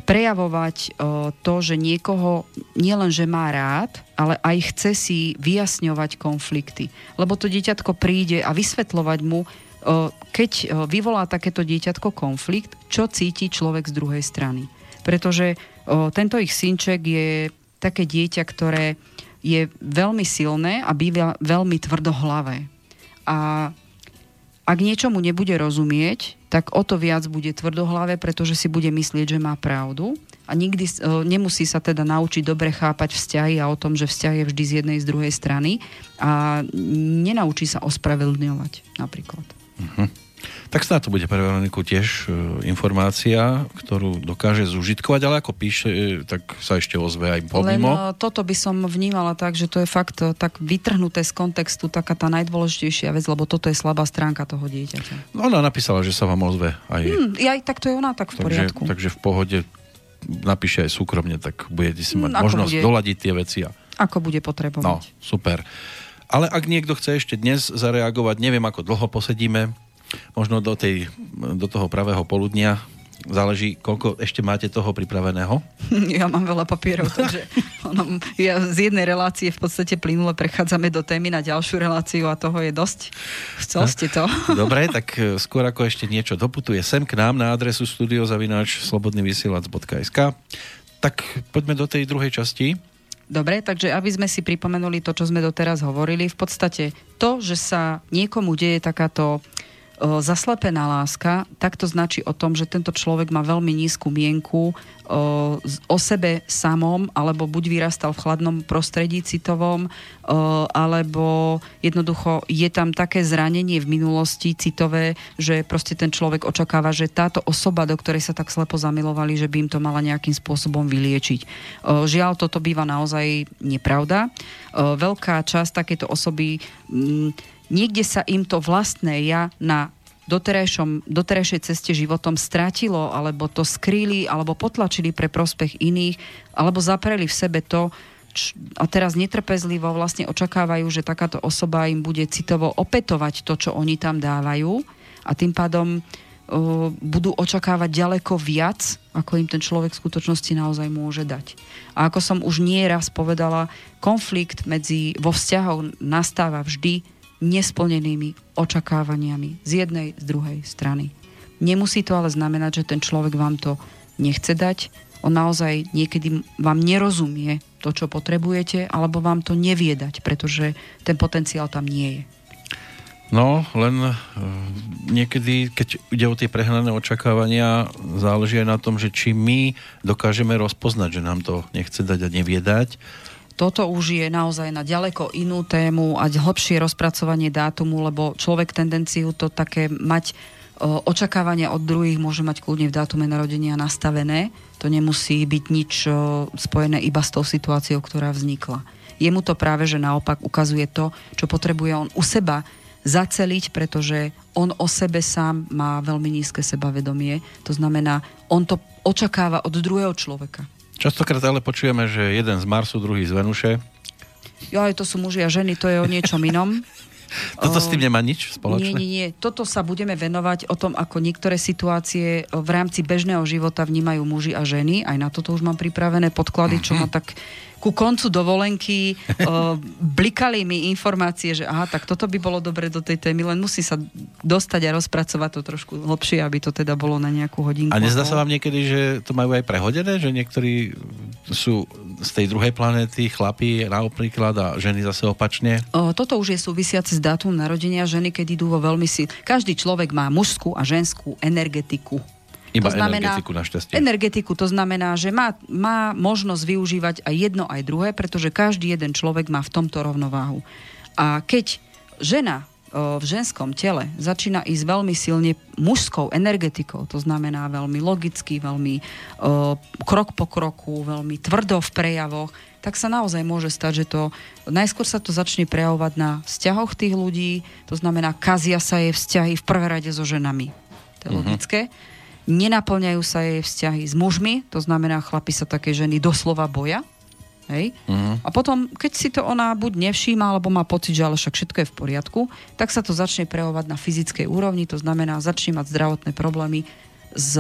prejavovať o, to, že niekoho nielen, že má rád, ale aj chce si vyjasňovať konflikty. Lebo to dieťatko príde a vysvetľovať mu, o, keď o, vyvolá takéto dieťatko konflikt, čo cíti človek z druhej strany. Pretože o, tento ich synček je také dieťa, ktoré je veľmi silné a býva veľmi tvrdohlavé. A ak niečomu nebude rozumieť, tak o to viac bude tvrdohlavé, pretože si bude myslieť, že má pravdu a nikdy uh, nemusí sa teda naučiť dobre chápať vzťahy a o tom, že vzťah je vždy z jednej z druhej strany a nenaučí sa ospravedlňovať napríklad. Uh-huh. Tak snad to bude pre Veroniku tiež e, informácia, ktorú dokáže zužitkovať, ale ako píše, e, tak sa ešte ozve aj pomimo. Len e, toto by som vnímala tak, že to je fakt tak vytrhnuté z kontextu taká tá najdôležitejšia vec, lebo toto je slabá stránka toho dieťaťa. No, ona napísala, že sa vám ozve aj... Hmm, aj tak to je ona tak v takže, poriadku. Takže v pohode napíše aj súkromne, tak budete si mať hmm, možnosť bude, doladiť tie veci. A... Ako bude potrebovať. No, super. Ale ak niekto chce ešte dnes zareagovať, neviem ako dlho posedíme, možno do, tej, do toho pravého poludnia záleží, koľko ešte máte toho pripraveného. Ja mám veľa papierov, takže ono, ja z jednej relácie v podstate plynule prechádzame do témy na ďalšiu reláciu a toho je dosť. Chcel ste to. Dobre, tak e, skôr ako ešte niečo doputuje sem k nám na adresu studiozavináč slobodnyvysielac.sk tak poďme do tej druhej časti. Dobre, takže aby sme si pripomenuli to, čo sme doteraz hovorili, v podstate to, že sa niekomu deje takáto zaslepená láska, tak to značí o tom, že tento človek má veľmi nízku mienku o sebe samom, alebo buď vyrastal v chladnom prostredí citovom, alebo jednoducho je tam také zranenie v minulosti citové, že proste ten človek očakáva, že táto osoba, do ktorej sa tak slepo zamilovali, že by im to mala nejakým spôsobom vyliečiť. Žiaľ, toto býva naozaj nepravda. Veľká časť takéto osoby niekde sa im to vlastné ja na doterajšej ceste životom stratilo, alebo to skrýli, alebo potlačili pre prospech iných, alebo zapreli v sebe to, a teraz netrpezlivo vlastne očakávajú, že takáto osoba im bude citovo opetovať to, čo oni tam dávajú a tým pádom uh, budú očakávať ďaleko viac, ako im ten človek v skutočnosti naozaj môže dať. A ako som už nie raz povedala, konflikt medzi, vo vzťahov nastáva vždy nesplnenými očakávaniami z jednej, z druhej strany. Nemusí to ale znamenať, že ten človek vám to nechce dať, on naozaj niekedy vám nerozumie to, čo potrebujete, alebo vám to nevie dať, pretože ten potenciál tam nie je. No, len e, niekedy, keď ide o tie prehnané očakávania, záleží aj na tom, že či my dokážeme rozpoznať, že nám to nechce dať a nevie dať toto už je naozaj na ďaleko inú tému a hlbšie rozpracovanie dátumu, lebo človek tendenciu to také mať očakávania od druhých môže mať kľudne v dátume narodenia nastavené. To nemusí byť nič spojené iba s tou situáciou, ktorá vznikla. Jemu to práve, že naopak ukazuje to, čo potrebuje on u seba zaceliť, pretože on o sebe sám má veľmi nízke sebavedomie. To znamená, on to očakáva od druhého človeka. Častokrát ale počujeme, že jeden z Marsu, druhý z Venuše. Jo, aj to sú muži a ženy, to je o niečom inom. Toto s tým nemá nič spoločné? Nie, nie, nie. Toto sa budeme venovať o tom, ako niektoré situácie v rámci bežného života vnímajú muži a ženy. Aj na toto už mám pripravené podklady, čo ma tak ku koncu dovolenky uh, blikali mi informácie, že aha, tak toto by bolo dobre do tej témy, len musí sa dostať a rozpracovať to trošku hlbšie, aby to teda bolo na nejakú hodinku. A nezdá sa vám niekedy, že to majú aj prehodené, že niektorí sú z tej druhej planéty, chlapí napríklad a ženy zase opačne? O, toto už je súvisiace s dátum narodenia ženy, keď idú vo veľmi si... Každý človek má mužskú a ženskú energetiku. Iba to znamená, energetiku našťastie. Energetiku, to znamená, že má, má možnosť využívať aj jedno, aj druhé, pretože každý jeden človek má v tomto rovnováhu. A keď žena v ženskom tele začína ísť veľmi silne mužskou energetikou, to znamená veľmi logicky, veľmi o, krok po kroku, veľmi tvrdo v prejavoch, tak sa naozaj môže stať, že to najskôr sa to začne prejavovať na vzťahoch tých ľudí, to znamená, kazia sa jej vzťahy v prvé rade so ženami. To je uh-huh. logické nenaplňajú sa jej vzťahy s mužmi, to znamená, chlapi sa také ženy doslova boja. Hej? Uh-huh. A potom, keď si to ona buď nevšíma, alebo má pocit, že ale však všetko je v poriadku, tak sa to začne prejavovať na fyzickej úrovni, to znamená, začne mať zdravotné problémy s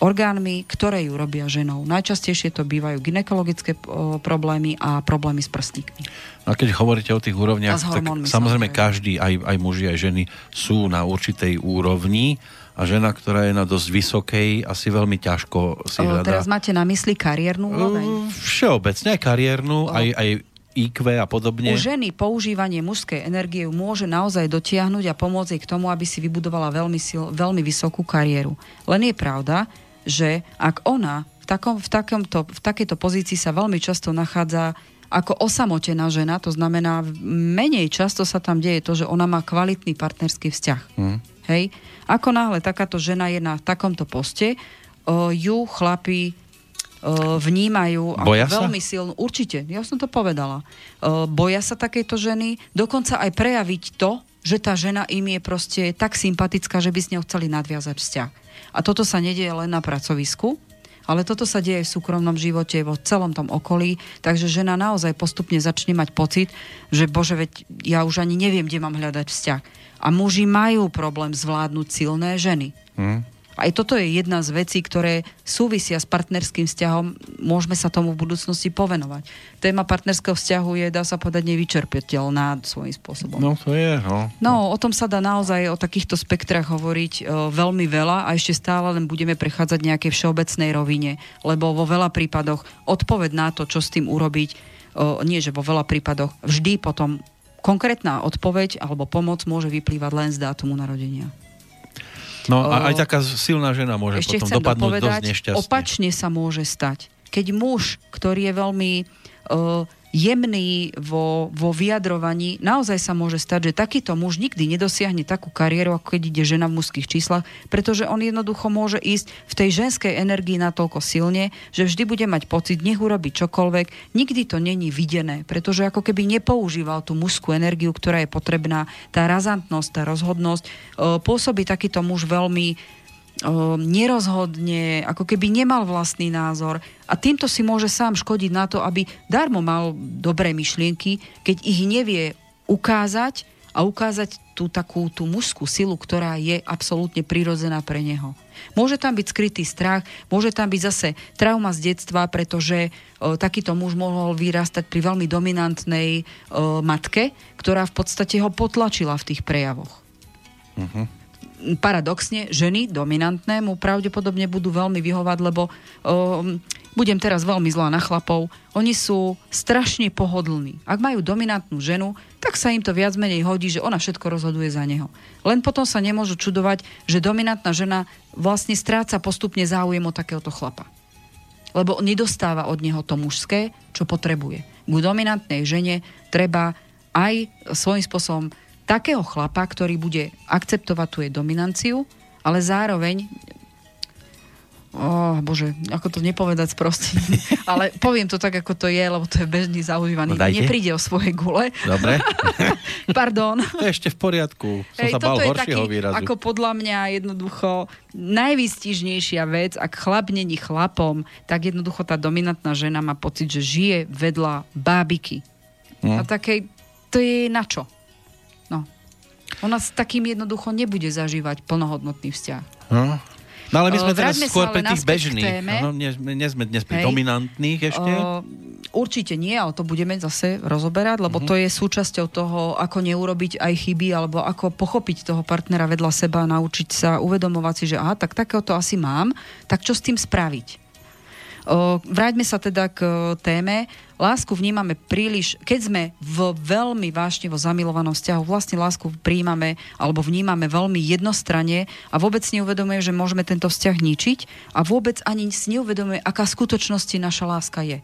orgánmi, ktoré ju robia ženou. Najčastejšie to bývajú ginekologické problémy a problémy s prstníkmi. A keď hovoríte o tých úrovniach, tak samozrejme každý, aj, aj muži, aj ženy sú na určitej úrovni a žena, ktorá je na dosť vysokej, asi veľmi ťažko si hľadá. Teraz máte na mysli kariérnu úroveň? Všeobecne aj kariérnu, aj, aj IQ a podobne. U ženy používanie mužskej energie môže naozaj dotiahnuť a pomôcť jej k tomu, aby si vybudovala veľmi, sil, veľmi vysokú kariéru. Len je pravda, že ak ona v, takom, v, takomto, v takejto pozícii sa veľmi často nachádza ako osamotená žena, to znamená, menej často sa tam deje to, že ona má kvalitný partnerský vzťah. Hmm. Hej? Ako náhle takáto žena je na takomto poste, ju chlapi vnímajú ako boja veľmi sa? silnú. Určite, ja som to povedala. Boja sa takejto ženy, dokonca aj prejaviť to, že tá žena im je proste tak sympatická, že by s ňou chceli nadviazať vzťah. A toto sa nedieje len na pracovisku, ale toto sa deje v súkromnom živote, vo celom tom okolí, takže žena naozaj postupne začne mať pocit, že bože, veď ja už ani neviem, kde mám hľadať vzťah. A muži majú problém zvládnuť silné ženy. Hmm. A Aj toto je jedna z vecí, ktoré súvisia s partnerským vzťahom. Môžeme sa tomu v budúcnosti povenovať. Téma partnerského vzťahu je, dá sa povedať, nevyčerpiteľná svojím spôsobom. No to je, no. No, o tom sa dá naozaj o takýchto spektrách hovoriť e, veľmi veľa a ešte stále len budeme prechádzať nejakej všeobecnej rovine, lebo vo veľa prípadoch odpoved na to, čo s tým urobiť, e, nie že vo veľa prípadoch, vždy potom konkrétna odpoveď alebo pomoc môže vyplývať len z dátumu narodenia. No a aj taká silná žena môže Ešte potom dopadnúť dosť nešťastne. Opačne sa môže stať. Keď muž, ktorý je veľmi uh, jemný vo, vo vyjadrovaní, naozaj sa môže stať, že takýto muž nikdy nedosiahne takú kariéru, ako keď ide žena v mužských číslach, pretože on jednoducho môže ísť v tej ženskej energii natoľko silne, že vždy bude mať pocit, nech urobí čokoľvek, nikdy to není videné, pretože ako keby nepoužíval tú mužskú energiu, ktorá je potrebná, tá razantnosť, tá rozhodnosť, pôsobí takýto muž veľmi nerozhodne, ako keby nemal vlastný názor a týmto si môže sám škodiť na to, aby darmo mal dobré myšlienky, keď ich nevie ukázať a ukázať tú takú tú mužskú silu, ktorá je absolútne prirodzená pre neho. Môže tam byť skrytý strach, môže tam byť zase trauma z detstva, pretože o, takýto muž mohol vyrastať pri veľmi dominantnej o, matke, ktorá v podstate ho potlačila v tých prejavoch. Uh-huh paradoxne ženy dominantné mu pravdepodobne budú veľmi vyhovať, lebo um, budem teraz veľmi zlá na chlapov, oni sú strašne pohodlní. Ak majú dominantnú ženu, tak sa im to viac menej hodí, že ona všetko rozhoduje za neho. Len potom sa nemôžu čudovať, že dominantná žena vlastne stráca postupne záujem o takéhoto chlapa. Lebo nedostáva od neho to mužské, čo potrebuje. K dominantnej žene treba aj svojím spôsobom takého chlapa, ktorý bude akceptovať tú jej dominanciu, ale zároveň Oh, bože, ako to nepovedať sproste. Ale poviem to tak, ako to je, lebo to je bežný zaužívaný. No Nepríde o svoje gule. Dobre. Pardon. To je ešte v poriadku. Som Ej, sa bal horšieho taký, výrazu. Ako podľa mňa jednoducho najvýstižnejšia vec, ak chlap není chlapom, tak jednoducho tá dominantná žena má pocit, že žije vedľa bábiky. Hm. A takej, to je na čo? Ona s takým jednoducho nebude zažívať plnohodnotný vzťah. No. No ale my sme teraz skôr pri tých bežných. No, nie, nie sme dnes pri Hej. dominantných ešte. O, určite nie, ale to budeme zase rozoberať, lebo uh-huh. to je súčasťou toho, ako neurobiť aj chyby, alebo ako pochopiť toho partnera vedľa seba, naučiť sa, uvedomovať si, že aha, tak takéhoto asi mám, tak čo s tým spraviť? Vráťme sa teda k téme. Lásku vnímame príliš, keď sme v veľmi vášnevo zamilovanom vzťahu, vlastne lásku príjmame alebo vnímame veľmi jednostranne a vôbec neuvedomuje, že môžeme tento vzťah ničiť a vôbec ani si neuvedomuje, aká skutočnosti naša láska je.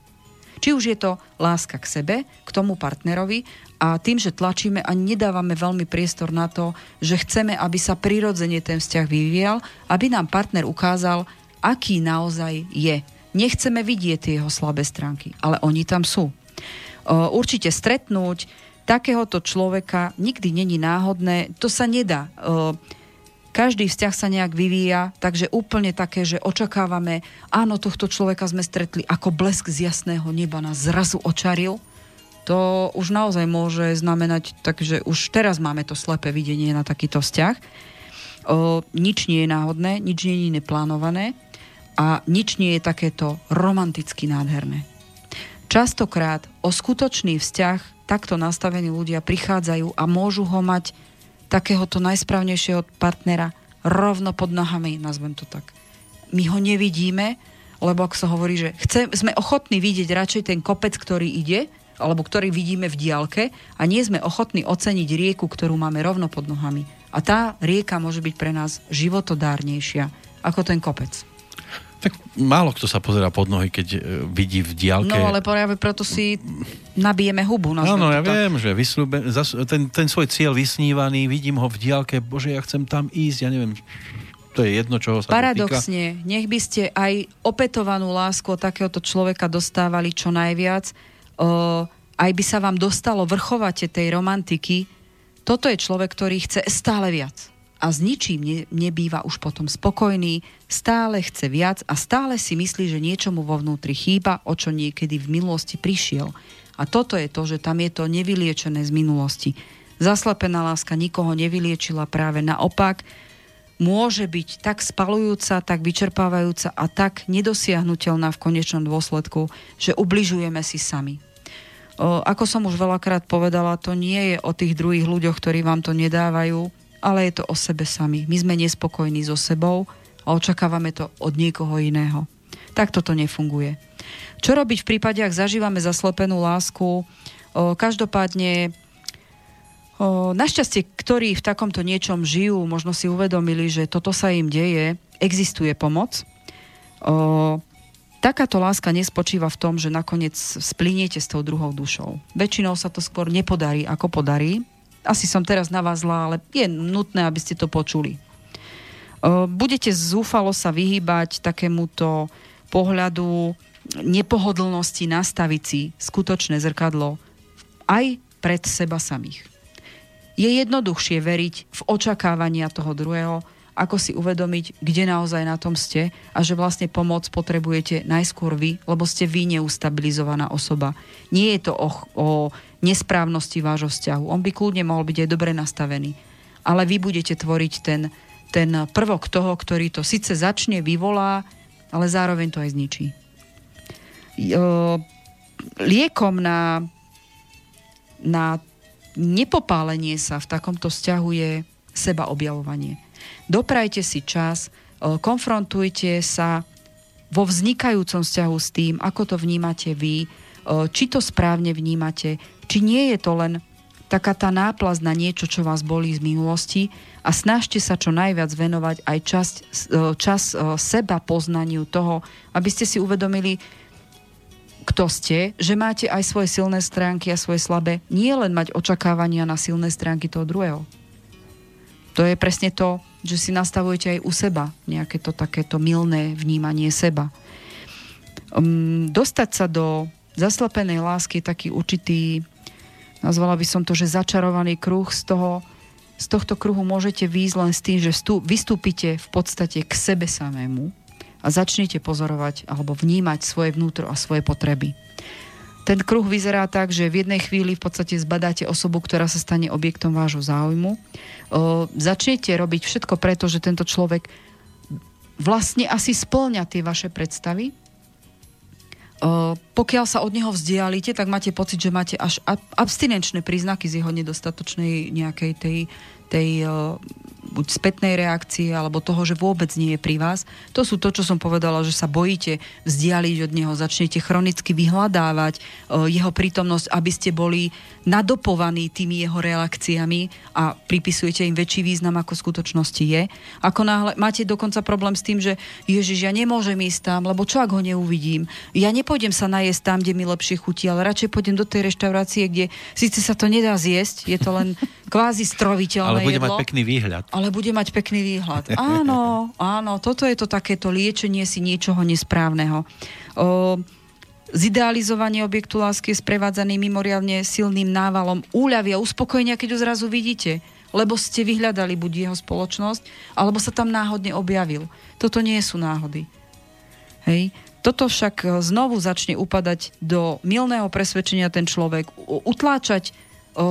Či už je to láska k sebe, k tomu partnerovi a tým, že tlačíme a nedávame veľmi priestor na to, že chceme, aby sa prirodzene ten vzťah vyvíjal, aby nám partner ukázal, aký naozaj je Nechceme vidieť tie jeho slabé stránky, ale oni tam sú. Určite stretnúť takéhoto človeka nikdy není náhodné, to sa nedá. Každý vzťah sa nejak vyvíja, takže úplne také, že očakávame, áno, tohto človeka sme stretli ako blesk z jasného neba nás zrazu očaril, to už naozaj môže znamenať, takže už teraz máme to slepé videnie na takýto vzťah. O, nič nie je náhodné, nič nie je neplánované a nič nie je takéto romanticky nádherné. Častokrát o skutočný vzťah takto nastavení ľudia prichádzajú a môžu ho mať takéhoto najsprávnejšieho partnera rovno pod nohami, nazvem to tak. My ho nevidíme, lebo ak sa hovorí, že chce, sme ochotní vidieť radšej ten kopec, ktorý ide, alebo ktorý vidíme v diálke a nie sme ochotní oceniť rieku, ktorú máme rovno pod nohami. A tá rieka môže byť pre nás životodárnejšia ako ten kopec. Tak málo kto sa pozera pod nohy, keď e, vidí v diálke. No ale práve preto si nabijeme hubu. Áno, ja tak. viem, že vyslúbe, ten, ten svoj cieľ vysnívaný, vidím ho v diálke, bože, ja chcem tam ísť, ja neviem, to je jedno, čoho sa Paradoxne, nech by ste aj opätovanú lásku od takéhoto človeka dostávali čo najviac, o, aj by sa vám dostalo vrchovate tej romantiky, toto je človek, ktorý chce stále viac a s ničím ne, nebýva už potom spokojný, stále chce viac a stále si myslí, že niečo mu vo vnútri chýba, o čo niekedy v minulosti prišiel. A toto je to, že tam je to nevyliečené z minulosti. Zaslepená láska nikoho nevyliečila, práve naopak. môže byť tak spalujúca, tak vyčerpávajúca a tak nedosiahnutelná v konečnom dôsledku, že ubližujeme si sami. O, ako som už veľakrát povedala, to nie je o tých druhých ľuďoch, ktorí vám to nedávajú, ale je to o sebe sami. My sme nespokojní so sebou a očakávame to od niekoho iného. Tak toto nefunguje. Čo robiť v prípade, ak zažívame zaslepenú lásku? O, každopádne O, našťastie, ktorí v takomto niečom žijú, možno si uvedomili, že toto sa im deje, existuje pomoc. O, takáto láska nespočíva v tom, že nakoniec splíniete s tou druhou dušou. Väčšinou sa to skôr nepodarí, ako podarí. Asi som teraz na vás zlá, ale je nutné, aby ste to počuli. O, budete zúfalo sa vyhýbať takémuto pohľadu nepohodlnosti nastaviť si skutočné zrkadlo aj pred seba samých je jednoduchšie veriť v očakávania toho druhého, ako si uvedomiť, kde naozaj na tom ste a že vlastne pomoc potrebujete najskôr vy, lebo ste vy neustabilizovaná osoba. Nie je to o, o nesprávnosti vášho vzťahu. On by kľudne mohol byť aj dobre nastavený. Ale vy budete tvoriť ten, ten prvok toho, ktorý to síce začne, vyvolá, ale zároveň to aj zničí. Liekom na, na nepopálenie sa v takomto vzťahu je seba objavovanie. Doprajte si čas, e, konfrontujte sa vo vznikajúcom vzťahu s tým, ako to vnímate vy, či to správne vnímate, či nie je to len taká tá náplaz na niečo, čo vás bolí z minulosti a snažte sa čo najviac venovať aj čas, e, čas seba poznaniu toho, aby ste si uvedomili, kto ste, že máte aj svoje silné stránky a svoje slabé, nie len mať očakávania na silné stránky toho druhého. To je presne to, že si nastavujete aj u seba nejaké to takéto milné vnímanie seba. Um, dostať sa do zaslepenej lásky je taký určitý, nazvala by som to, že začarovaný kruh z toho, z tohto kruhu môžete výjsť len s tým, že vystúpite v podstate k sebe samému, a začnite pozorovať alebo vnímať svoje vnútro a svoje potreby. Ten kruh vyzerá tak, že v jednej chvíli v podstate zbadáte osobu, ktorá sa stane objektom vášho záujmu. O, začnete robiť všetko preto, že tento človek vlastne asi splňa tie vaše predstavy. Pokiaľ sa od neho vzdialíte, tak máte pocit, že máte až abstinenčné príznaky z jeho nedostatočnej nejakej tej, tej buď spätnej reakcie alebo toho, že vôbec nie je pri vás. To sú to, čo som povedala, že sa bojíte vzdialiť od neho, začnete chronicky vyhľadávať uh, jeho prítomnosť, aby ste boli nadopovaní tými jeho reakciami a pripisujete im väčší význam, ako v skutočnosti je. Ako náhle máte dokonca problém s tým, že Ježiš, ja nemôžem ísť tam, lebo čo ak ho neuvidím? Ja nepôjdem sa najesť tam, kde mi lepšie chutí, ale radšej pôjdem do tej reštaurácie, kde síce sa to nedá zjesť, je to len kvázi stroviteľné Ale bude jedlo, mať pekný výhľad. Ale bude mať pekný výhľad. Áno, áno, toto je to takéto liečenie si niečoho nesprávneho. O, Zidealizovanie objektu lásky je sprevádzaný mimoriadne silným návalom úľavy a uspokojenia, keď ho zrazu vidíte lebo ste vyhľadali buď jeho spoločnosť, alebo sa tam náhodne objavil. Toto nie sú náhody. Hej. Toto však znovu začne upadať do milného presvedčenia ten človek, utláčať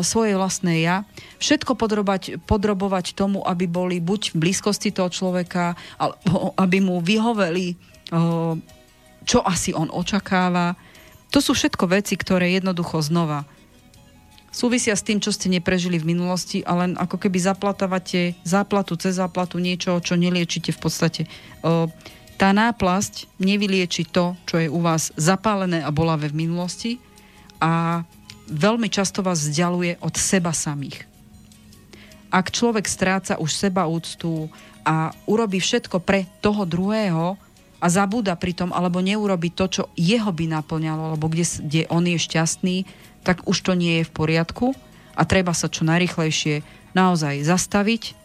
svoje vlastné ja, všetko podrobať, podrobovať tomu, aby boli buď v blízkosti toho človeka, alebo aby mu vyhoveli čo asi on očakáva. To sú všetko veci, ktoré jednoducho znova súvisia s tým, čo ste neprežili v minulosti a len ako keby zaplatávate záplatu cez záplatu niečo, čo neliečite v podstate. Tá náplasť nevylieči to, čo je u vás zapálené a bolavé v minulosti a veľmi často vás vzdialuje od seba samých. Ak človek stráca už seba úctu a urobí všetko pre toho druhého, a zabúda pritom alebo neurobi to, čo jeho by naplňalo, alebo kde, kde on je šťastný, tak už to nie je v poriadku a treba sa čo najrychlejšie naozaj zastaviť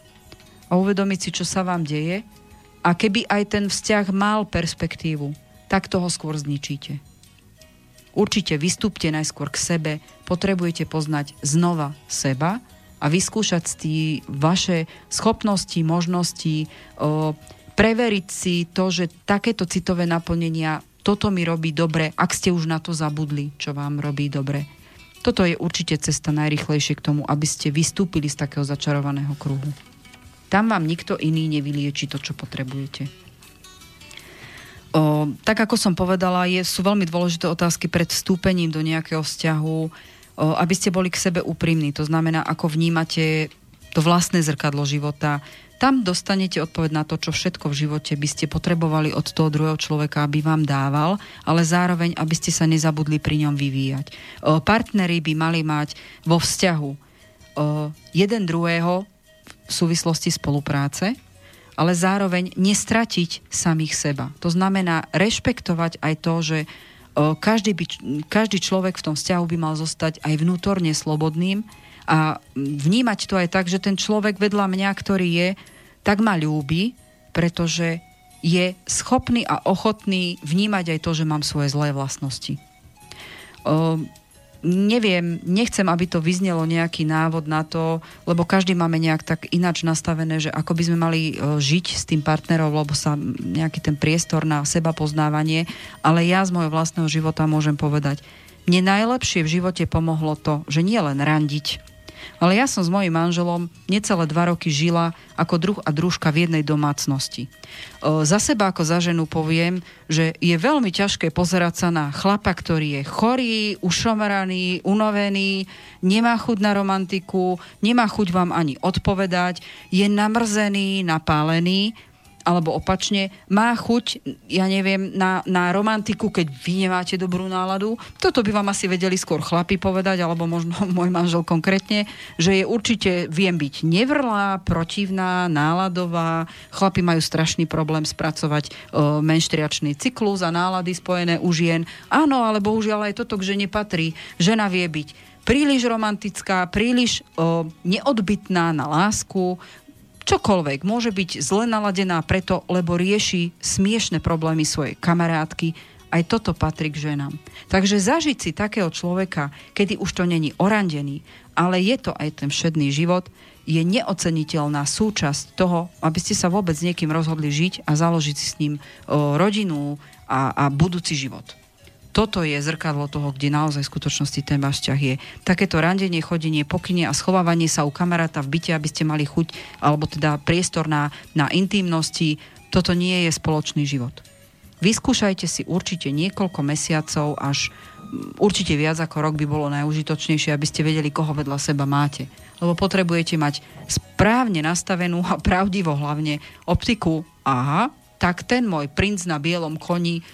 a uvedomiť si, čo sa vám deje a keby aj ten vzťah mal perspektívu, tak toho skôr zničíte. Určite vystúpte najskôr k sebe, potrebujete poznať znova seba a vyskúšať si vaše schopnosti, možnosti, preveriť si to, že takéto citové naplnenia, toto mi robí dobre, ak ste už na to zabudli, čo vám robí dobre. Toto je určite cesta najrychlejšie k tomu, aby ste vystúpili z takého začarovaného kruhu. Tam vám nikto iný nevylieči to, čo potrebujete. O, tak ako som povedala, je, sú veľmi dôležité otázky pred vstúpením do nejakého vzťahu, o, aby ste boli k sebe úprimní. To znamená, ako vnímate to vlastné zrkadlo života, tam dostanete odpoveď na to, čo všetko v živote by ste potrebovali od toho druhého človeka, aby vám dával, ale zároveň, aby ste sa nezabudli pri ňom vyvíjať. Partnery by mali mať vo vzťahu jeden druhého v súvislosti spolupráce, ale zároveň nestratiť samých seba. To znamená rešpektovať aj to, že každý, by, každý človek v tom vzťahu by mal zostať aj vnútorne slobodným a vnímať to aj tak, že ten človek vedľa mňa, ktorý je, tak ma ľúbi, pretože je schopný a ochotný vnímať aj to, že mám svoje zlé vlastnosti. Neviem, nechcem, aby to vyznelo nejaký návod na to, lebo každý máme nejak tak ináč nastavené, že ako by sme mali žiť s tým partnerom, lebo sa nejaký ten priestor na seba poznávanie, ale ja z môjho vlastného života môžem povedať, mne najlepšie v živote pomohlo to, že nie len randiť, ale ja som s mojim manželom necelé dva roky žila ako druh a družka v jednej domácnosti. Za seba ako za ženu poviem, že je veľmi ťažké pozerať sa na chlapa, ktorý je chorý, ušomraný, unavený, nemá chuť na romantiku, nemá chuť vám ani odpovedať, je namrzený, napálený, alebo opačne, má chuť, ja neviem, na, na romantiku, keď vy nemáte dobrú náladu. Toto by vám asi vedeli skôr chlapi povedať, alebo možno môj manžel konkrétne, že je určite, viem byť nevrlá, protivná, náladová. Chlapi majú strašný problém spracovať e, menštriačný cyklus a nálady spojené u žien. Áno, ale bohužiaľ aj toto k žene. Žena vie byť príliš romantická, príliš o, neodbitná na lásku, čokoľvek. Môže byť zle naladená preto, lebo rieši smiešne problémy svojej kamarátky. Aj toto patrí k ženám. Takže zažiť si takého človeka, kedy už to není orandený, ale je to aj ten všedný život, je neoceniteľná súčasť toho, aby ste sa vôbec s niekým rozhodli žiť a založiť si s ním rodinu a, a budúci život toto je zrkadlo toho, kde naozaj v skutočnosti ten váš vzťah je. Takéto randenie, chodenie, pokynie a schovávanie sa u kamaráta v byte, aby ste mali chuť, alebo teda priestor na, na intimnosti, toto nie je spoločný život. Vyskúšajte si určite niekoľko mesiacov, až mm, určite viac ako rok by bolo najužitočnejšie, aby ste vedeli, koho vedľa seba máte. Lebo potrebujete mať správne nastavenú a pravdivo hlavne optiku. Aha, tak ten môj princ na bielom koni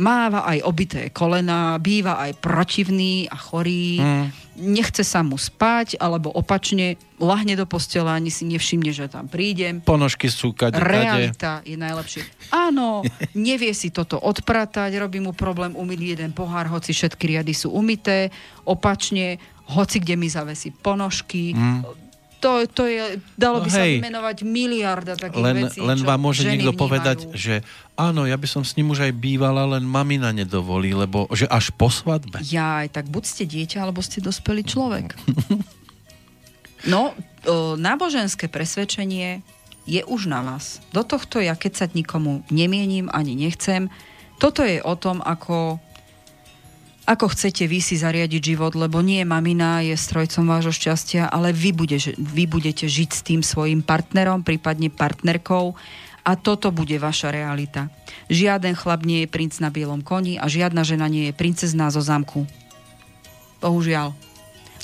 máva aj obité kolena, býva aj protivný a chorý, mm. nechce sa mu spať, alebo opačne lahne do postela, ani si nevšimne, že tam prídem. Ponožky sú kade, Realita je najlepšie. Áno, nevie si toto odpratať, robí mu problém umyť jeden pohár, hoci všetky riady sú umité, opačne, hoci kde mi zavesí ponožky, mm to, to je, dalo no by hej, sa vymenovať miliarda takých len, vecí, Len vám môže niekto vnímajú. povedať, že áno, ja by som s ním už aj bývala, len mamina nedovolí, lebo že až po svadbe. Ja aj tak buď ste dieťa, alebo ste dospelý človek. No, o, náboženské presvedčenie je už na vás. Do tohto ja keď sa nikomu nemienim ani nechcem. Toto je o tom, ako ako chcete vy si zariadiť život, lebo nie mamina je strojcom vášho šťastia, ale vy, bude, vy budete žiť s tým svojim partnerom, prípadne partnerkou a toto bude vaša realita. Žiaden chlap nie je princ na bielom koni a žiadna žena nie je princezná zo zámku. Bohužiaľ.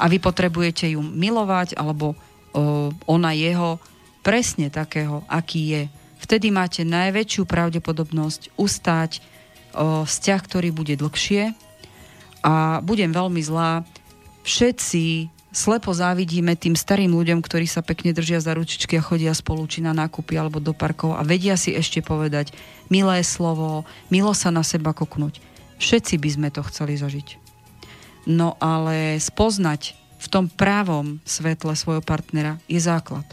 A vy potrebujete ju milovať, alebo o, ona jeho presne takého, aký je. Vtedy máte najväčšiu pravdepodobnosť ustáť o, vzťah, ktorý bude dlhšie, a budem veľmi zlá. Všetci slepo závidíme tým starým ľuďom, ktorí sa pekne držia za ručičky a chodia spolu či na nákupy alebo do parkov a vedia si ešte povedať milé slovo, milo sa na seba koknúť. Všetci by sme to chceli zažiť. No ale spoznať v tom právom svetle svojho partnera je základ.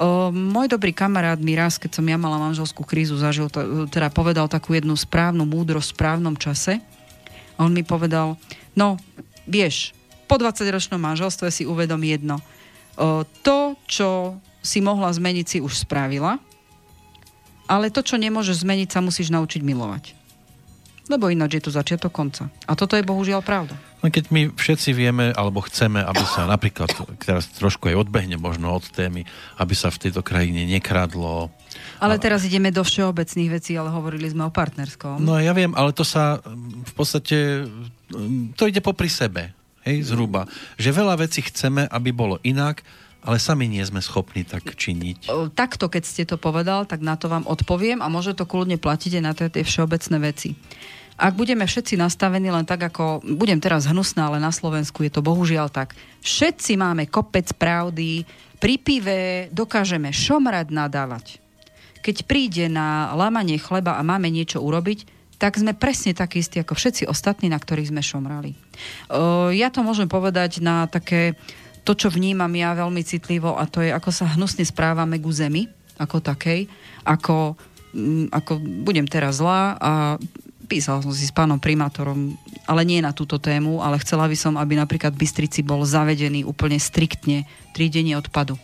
O, môj dobrý kamarát mi raz, keď som ja mala manželskú krízu, zažil, teda povedal takú jednu správnu múdrosť v správnom čase – on mi povedal, no, vieš, po 20-ročnom manželstve si uvedom jedno. O, to, čo si mohla zmeniť, si už spravila, ale to, čo nemôžeš zmeniť, sa musíš naučiť milovať. Lebo ináč je to začiatok konca. A toto je bohužiaľ pravda. No keď my všetci vieme, alebo chceme, aby sa napríklad, teraz trošku aj odbehne možno od témy, aby sa v tejto krajine nekradlo. Ale teraz ideme do všeobecných vecí, ale hovorili sme o partnerskom. No ja viem, ale to sa v podstate, to ide popri sebe, hej, zhruba. Že veľa vecí chceme, aby bolo inak, ale sami nie sme schopní tak činiť. Takto, keď ste to povedal, tak na to vám odpoviem a môže to kľudne platiť aj na tie všeobecné veci. Ak budeme všetci nastavení len tak, ako budem teraz hnusná, ale na Slovensku je to bohužiaľ tak. Všetci máme kopec pravdy, pri pive dokážeme šomrať, nadávať. Keď príde na lamanie chleba a máme niečo urobiť, tak sme presne takí istí ako všetci ostatní, na ktorých sme šomrali. Ja to môžem povedať na také to, čo vnímam ja veľmi citlivo a to je, ako sa hnusne správame ku zemi, ako takej, ako, ako budem teraz zlá a písal som si s pánom primátorom, ale nie na túto tému, ale chcela by som, aby napríklad Bystrici bol zavedený úplne striktne trídenie odpadu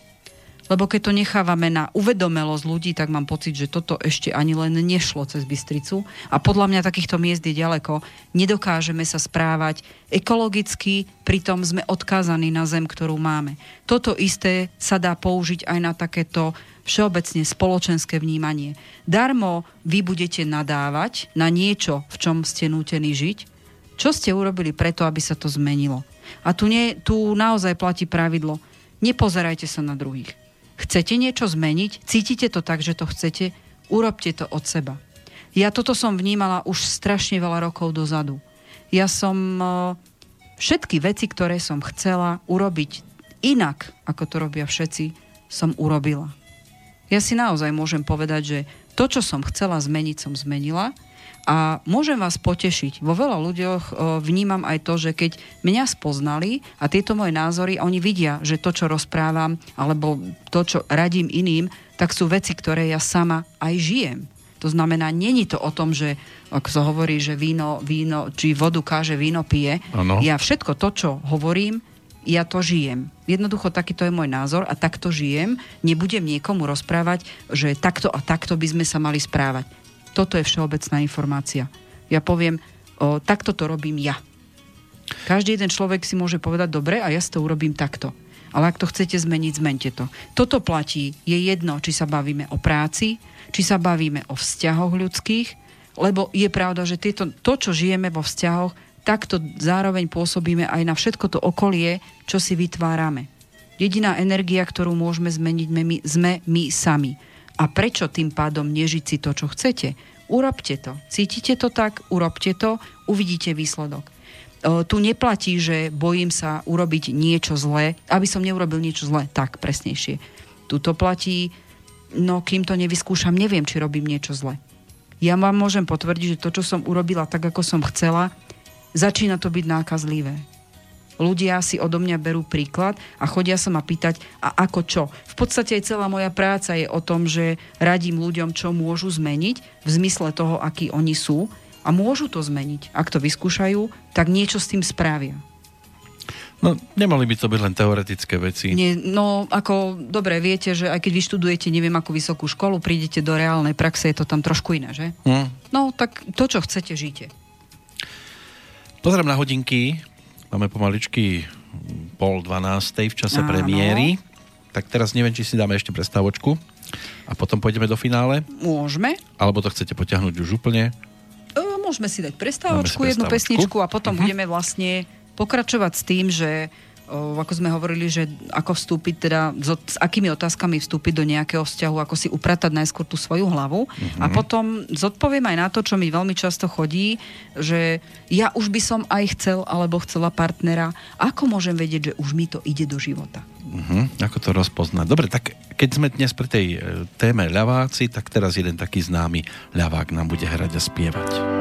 lebo keď to nechávame na uvedomelosť ľudí, tak mám pocit, že toto ešte ani len nešlo cez Bystricu. A podľa mňa takýchto miest je ďaleko. Nedokážeme sa správať ekologicky, pritom sme odkázaní na zem, ktorú máme. Toto isté sa dá použiť aj na takéto všeobecne spoločenské vnímanie. Darmo vy budete nadávať na niečo, v čom ste nútení žiť, čo ste urobili preto, aby sa to zmenilo. A tu, nie, tu naozaj platí pravidlo. Nepozerajte sa na druhých Chcete niečo zmeniť? Cítite to tak, že to chcete? Urobte to od seba. Ja toto som vnímala už strašne veľa rokov dozadu. Ja som e, všetky veci, ktoré som chcela urobiť inak, ako to robia všetci, som urobila. Ja si naozaj môžem povedať, že to, čo som chcela zmeniť, som zmenila a môžem vás potešiť. Vo veľa ľuďoch vnímam aj to, že keď mňa spoznali a tieto moje názory, oni vidia, že to, čo rozprávam, alebo to, čo radím iným, tak sú veci, ktoré ja sama aj žijem. To znamená, není to o tom, že ako sa hovorí, že víno, víno, či vodu káže, víno pije. Ano. Ja všetko to, čo hovorím, ja to žijem. Jednoducho takýto je môj názor a takto žijem. Nebudem niekomu rozprávať, že takto a takto by sme sa mali správať. Toto je všeobecná informácia. Ja poviem, o, takto to robím ja. Každý jeden človek si môže povedať, dobre, a ja si to urobím takto. Ale ak to chcete zmeniť, zmente to. Toto platí, je jedno, či sa bavíme o práci, či sa bavíme o vzťahoch ľudských, lebo je pravda, že tieto, to, čo žijeme vo vzťahoch, takto zároveň pôsobíme aj na všetko to okolie, čo si vytvárame. Jediná energia, ktorú môžeme zmeniť, sme my sami. A prečo tým pádom nežiť si to, čo chcete? Urobte to. Cítite to tak? Urobte to, uvidíte výsledok. E, tu neplatí, že bojím sa urobiť niečo zlé, aby som neurobil niečo zlé, tak presnejšie. Tu to platí, no kým to nevyskúšam, neviem, či robím niečo zlé. Ja vám môžem potvrdiť, že to, čo som urobila tak, ako som chcela, začína to byť nákazlivé ľudia si odo mňa berú príklad a chodia sa ma pýtať, a ako čo. V podstate aj celá moja práca je o tom, že radím ľuďom, čo môžu zmeniť v zmysle toho, akí oni sú a môžu to zmeniť. Ak to vyskúšajú, tak niečo s tým spravia. No, nemali by to byť len teoretické veci. Nie, no, ako, dobre, viete, že aj keď vyštudujete neviem akú vysokú školu, prídete do reálnej praxe, je to tam trošku iné, že? Hm. No, tak to, čo chcete, žite. Pozriem na hodinky, Máme pomaličky pol dvanástej v čase Áno. premiéry. Tak teraz neviem, či si dáme ešte prestávočku a potom pôjdeme do finále. Môžeme. Alebo to chcete potiahnuť už úplne? E, môžeme si dať prestávočku, jednu pesničku a potom uh-huh. budeme vlastne pokračovať s tým, že ako sme hovorili, že ako vstúpiť teda, s akými otázkami vstúpiť do nejakého vzťahu, ako si upratať najskôr tú svoju hlavu mm-hmm. a potom zodpoviem aj na to, čo mi veľmi často chodí, že ja už by som aj chcel alebo chcela partnera, ako môžem vedieť, že už mi to ide do života? Mm-hmm. Ako to rozpoznať? Dobre, tak keď sme dnes pri tej e, téme ľaváci, tak teraz jeden taký známy ľavák nám bude hrať a spievať.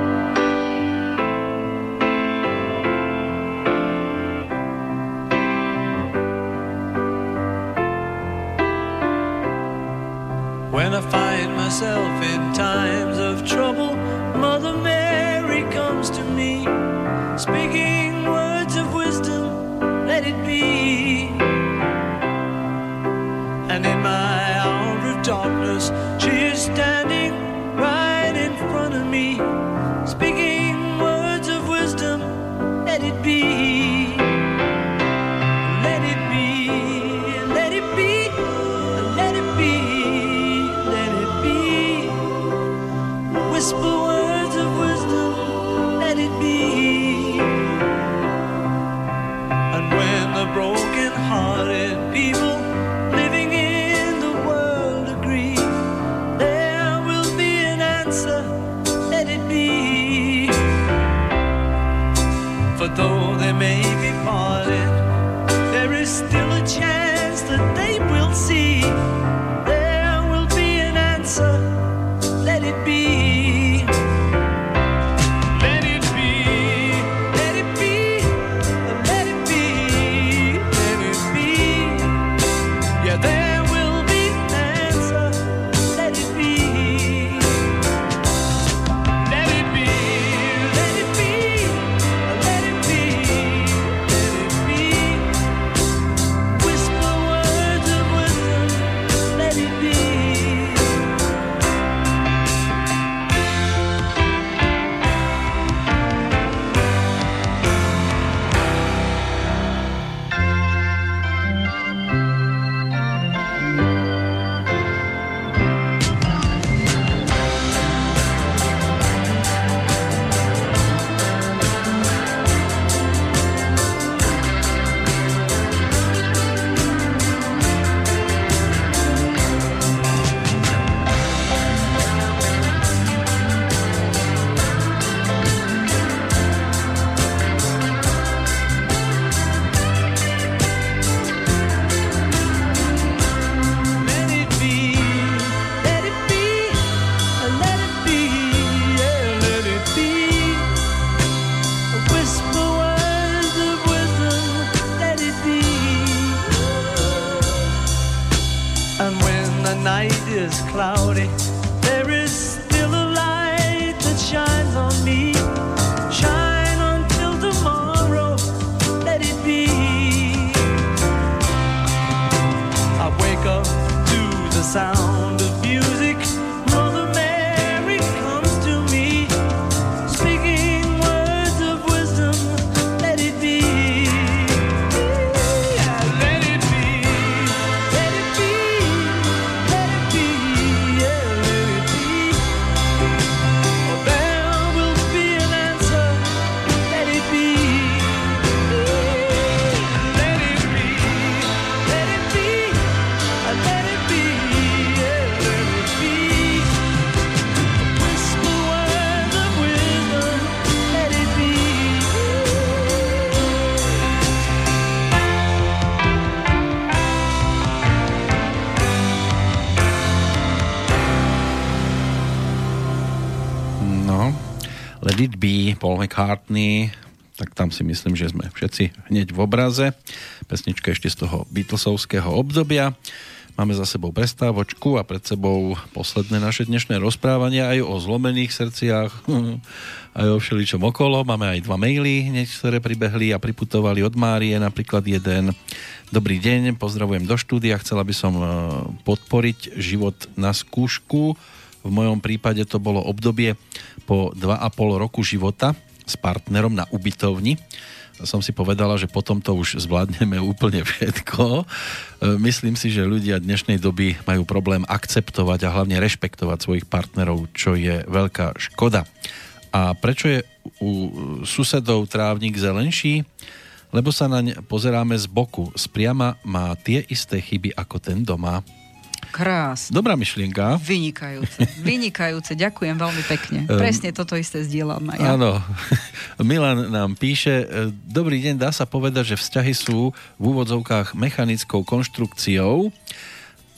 Paul McCartney, tak tam si myslím, že sme všetci hneď v obraze. Pesnička ešte z toho Beatlesovského obdobia. Máme za sebou prestávočku a pred sebou posledné naše dnešné rozprávanie aj o zlomených srdciach, aj o všeličom okolo. Máme aj dva maily, hneď, ktoré pribehli a priputovali od Márie, napríklad jeden. Dobrý deň, pozdravujem do štúdia, chcela by som eh, podporiť život na skúšku. V mojom prípade to bolo obdobie po 2,5 roku života s partnerom na ubytovni. Som si povedala, že potom to už zvládneme úplne všetko. E, Myslím si, že ľudia dnešnej doby majú problém akceptovať a hlavne rešpektovať svojich partnerov, čo je veľká škoda. A prečo je u susedov trávnik zelenší? Lebo sa naň pozeráme z boku. Spriama má tie isté chyby ako ten doma. Krásne. Dobrá myšlienka. Vynikajúce. Vynikajúce. Ďakujem veľmi pekne. Ehm, Presne toto isté zdieľam aj ja. Áno. Milan nám píše, e, dobrý deň, dá sa povedať, že vzťahy sú v úvodzovkách mechanickou konštrukciou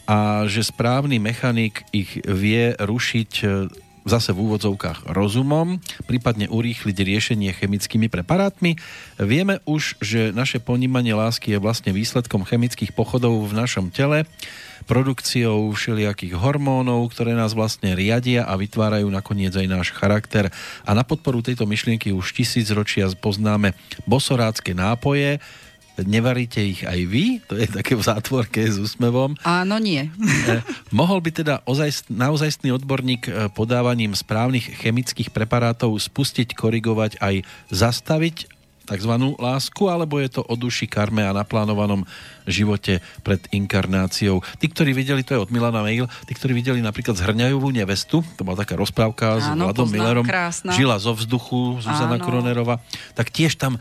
a že správny mechanik ich vie rušiť e, zase v úvodzovkách rozumom, prípadne urýchliť riešenie chemickými preparátmi. Vieme už, že naše ponímanie lásky je vlastne výsledkom chemických pochodov v našom tele, produkciou všelijakých hormónov, ktoré nás vlastne riadia a vytvárajú nakoniec aj náš charakter. A na podporu tejto myšlienky už tisíc ročia poznáme bosorácké nápoje, nevaríte ich aj vy? To je také v zátvorke s úsmevom. Áno, nie. Eh, mohol by teda ozaj, naozajstný odborník eh, podávaním správnych chemických preparátov spustiť, korigovať aj zastaviť tzv. lásku, alebo je to o duši, karme a naplánovanom živote pred inkarnáciou. Tí, ktorí videli, to je od Milana Mail, tí, ktorí videli napríklad Zhrňajovú nevestu, to bola taká rozprávka s Áno, Vladom poznám, Millerom, krásna. žila zo vzduchu, Zuzana Áno. Kronerová, tak tiež tam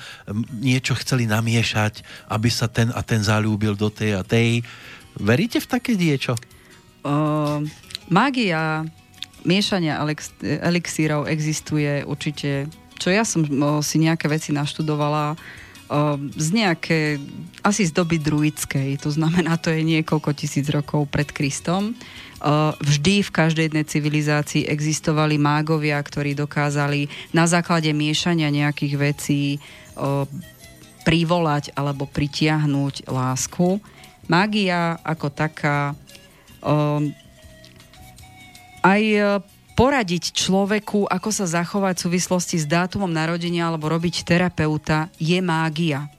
niečo chceli namiešať, aby sa ten a ten zalúbil do tej a tej. Veríte v také niečo? Uh, mágia miešania elix- elixírov existuje určite, čo ja som si nejaké veci naštudovala, z nejaké, asi z doby druidskej, to znamená, to je niekoľko tisíc rokov pred Kristom. Vždy v každej jednej civilizácii existovali mágovia, ktorí dokázali na základe miešania nejakých vecí privolať alebo pritiahnuť lásku. Mágia ako taká aj poradiť človeku, ako sa zachovať v súvislosti s dátumom narodenia alebo robiť terapeuta je mágia.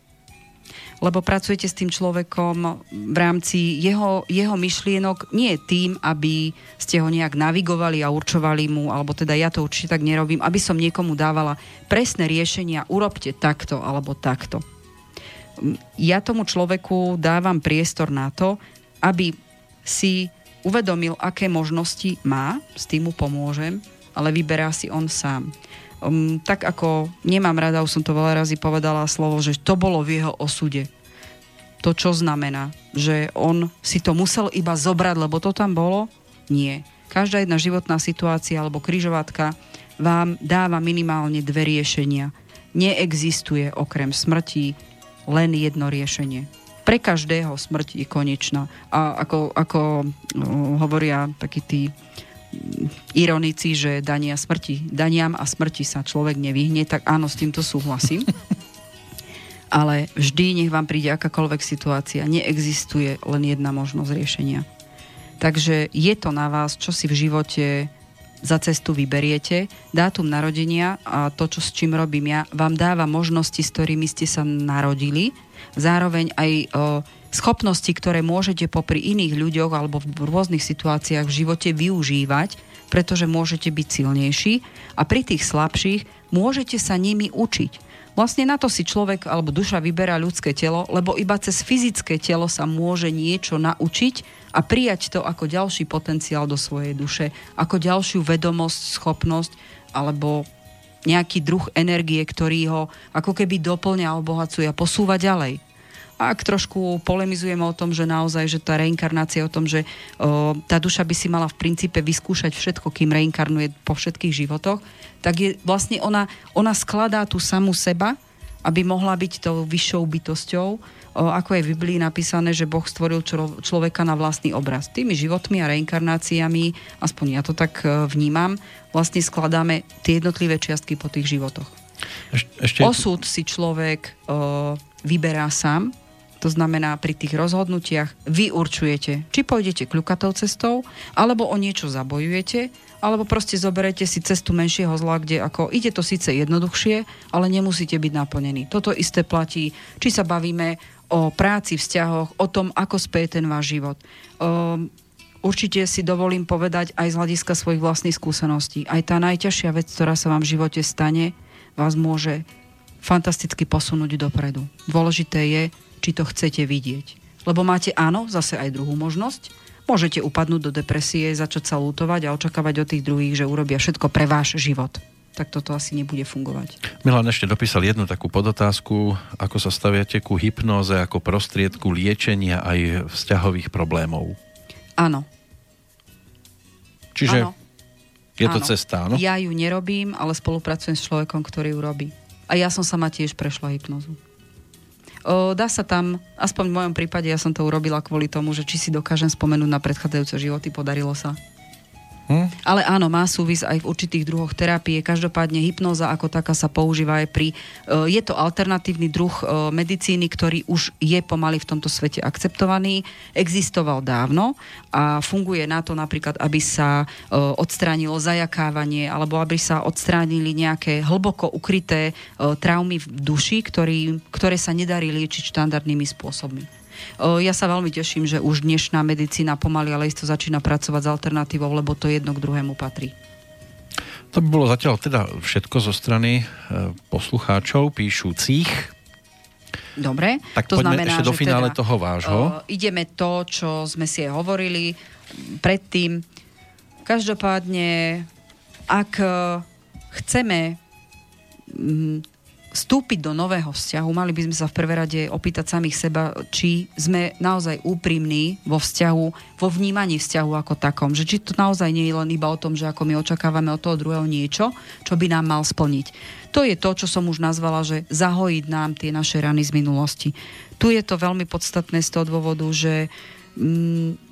Lebo pracujete s tým človekom v rámci jeho, jeho myšlienok nie tým, aby ste ho nejak navigovali a určovali mu, alebo teda ja to určite tak nerobím, aby som niekomu dávala presné riešenia, urobte takto alebo takto. Ja tomu človeku dávam priestor na to, aby si uvedomil, aké možnosti má, s tým mu pomôžem, ale vyberá si on sám. Um, tak ako nemám rada, už som to veľa razy povedala slovo, že to bolo v jeho osude. To čo znamená? Že on si to musel iba zobrať, lebo to tam bolo? Nie. Každá jedna životná situácia alebo kryžovatka vám dáva minimálne dve riešenia. Neexistuje okrem smrti len jedno riešenie pre každého smrť je konečná. A ako, ako hovoria takí tí mm, ironici, že dania smrti, daniam a smrti sa človek nevyhne, tak áno, s týmto súhlasím. Ale vždy, nech vám príde akákoľvek situácia, neexistuje len jedna možnosť riešenia. Takže je to na vás, čo si v živote za cestu vyberiete. Dátum narodenia a to, čo s čím robím ja, vám dáva možnosti, s ktorými ste sa narodili. Zároveň aj o, schopnosti, ktoré môžete popri iných ľuďoch alebo v rôznych situáciách v živote využívať, pretože môžete byť silnejší a pri tých slabších môžete sa nimi učiť. Vlastne na to si človek alebo duša vyberá ľudské telo, lebo iba cez fyzické telo sa môže niečo naučiť a prijať to ako ďalší potenciál do svojej duše, ako ďalšiu vedomosť, schopnosť alebo nejaký druh energie, ktorý ho ako keby doplňa, obohacuje a posúva ďalej. Ak trošku polemizujeme o tom, že naozaj, že tá reinkarnácia o tom, že o, tá duša by si mala v princípe vyskúšať všetko, kým reinkarnuje po všetkých životoch, tak je vlastne ona, ona skladá tú samú seba, aby mohla byť tou vyššou bytosťou, ako je v Biblii napísané, že Boh stvoril člo, človeka na vlastný obraz. Tými životmi a reinkarnáciami, aspoň ja to tak e, vnímam, vlastne skladáme tie jednotlivé čiastky po tých životoch. Eš- ešte... Osud si človek o, vyberá sám, to znamená, pri tých rozhodnutiach vy určujete, či pôjdete kľukatou cestou, alebo o niečo zabojujete, alebo proste zoberete si cestu menšieho zla, kde ako ide to síce jednoduchšie, ale nemusíte byť naplnení. Toto isté platí, či sa bavíme o práci, vzťahoch, o tom, ako speje ten váš život. Um, určite si dovolím povedať aj z hľadiska svojich vlastných skúseností. Aj tá najťažšia vec, ktorá sa vám v živote stane, vás môže fantasticky posunúť dopredu. Dôležité je, či to chcete vidieť. Lebo máte áno, zase aj druhú možnosť. Môžete upadnúť do depresie, začať sa lutovať a očakávať od tých druhých, že urobia všetko pre váš život. Tak toto asi nebude fungovať. Milan ešte dopísal jednu takú podotázku, ako sa staviate ku hypnoze ako prostriedku liečenia aj vzťahových problémov. Áno. Čiže Áno. je to Áno. cesta, áno? Ja ju nerobím, ale spolupracujem s človekom, ktorý ju robí. A ja som sama tiež prešla hypnozu. O, dá sa tam, aspoň v mojom prípade, ja som to urobila kvôli tomu, že či si dokážem spomenúť na predchádzajúce životy, podarilo sa. Hm? Ale áno, má súvis aj v určitých druhoch terapie. Každopádne hypnoza ako taká sa používa aj pri... e, Je to alternatívny druh e, medicíny, ktorý už je pomaly v tomto svete akceptovaný. Existoval dávno a funguje na to napríklad, aby sa e, odstránilo zajakávanie alebo aby sa odstránili nejaké hlboko ukryté traumy v duši, ktorý, ktoré sa nedarí liečiť štandardnými spôsobmi. Ja sa veľmi teším, že už dnešná medicína pomaly, ale isto začína pracovať s alternatívou, lebo to jedno k druhému patrí. To by bolo zatiaľ teda všetko zo strany e, poslucháčov píšucich. Dobre? Tak to znamená, ešte do finále teda, toho vášho. o, ideme to, čo sme si aj hovorili predtým. Každopádne, ak e, chceme vstúpiť do nového vzťahu, mali by sme sa v prvé rade opýtať samých seba, či sme naozaj úprimní vo vzťahu, vo vnímaní vzťahu ako takom. Že či to naozaj nie je len iba o tom, že ako my očakávame od toho druhého niečo, čo by nám mal splniť. To je to, čo som už nazvala, že zahojiť nám tie naše rany z minulosti. Tu je to veľmi podstatné z toho dôvodu, že mm,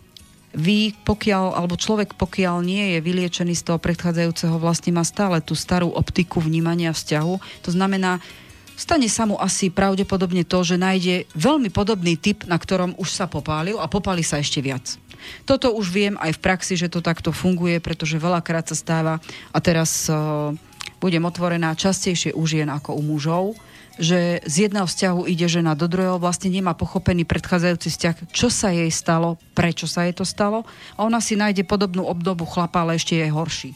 vy, pokiaľ, alebo človek, pokiaľ nie je vyliečený z toho predchádzajúceho, vlastne má stále tú starú optiku vnímania vzťahu. To znamená, stane sa mu asi pravdepodobne to, že nájde veľmi podobný typ, na ktorom už sa popálil a popáli sa ešte viac. Toto už viem aj v praxi, že to takto funguje, pretože veľakrát sa stáva, a teraz uh, budem otvorená častejšie u žien ako u mužov, že z jedného vzťahu ide žena do druhého, vlastne nemá pochopený predchádzajúci vzťah, čo sa jej stalo, prečo sa jej to stalo a ona si nájde podobnú obdobu chlapa, ale ešte je horší.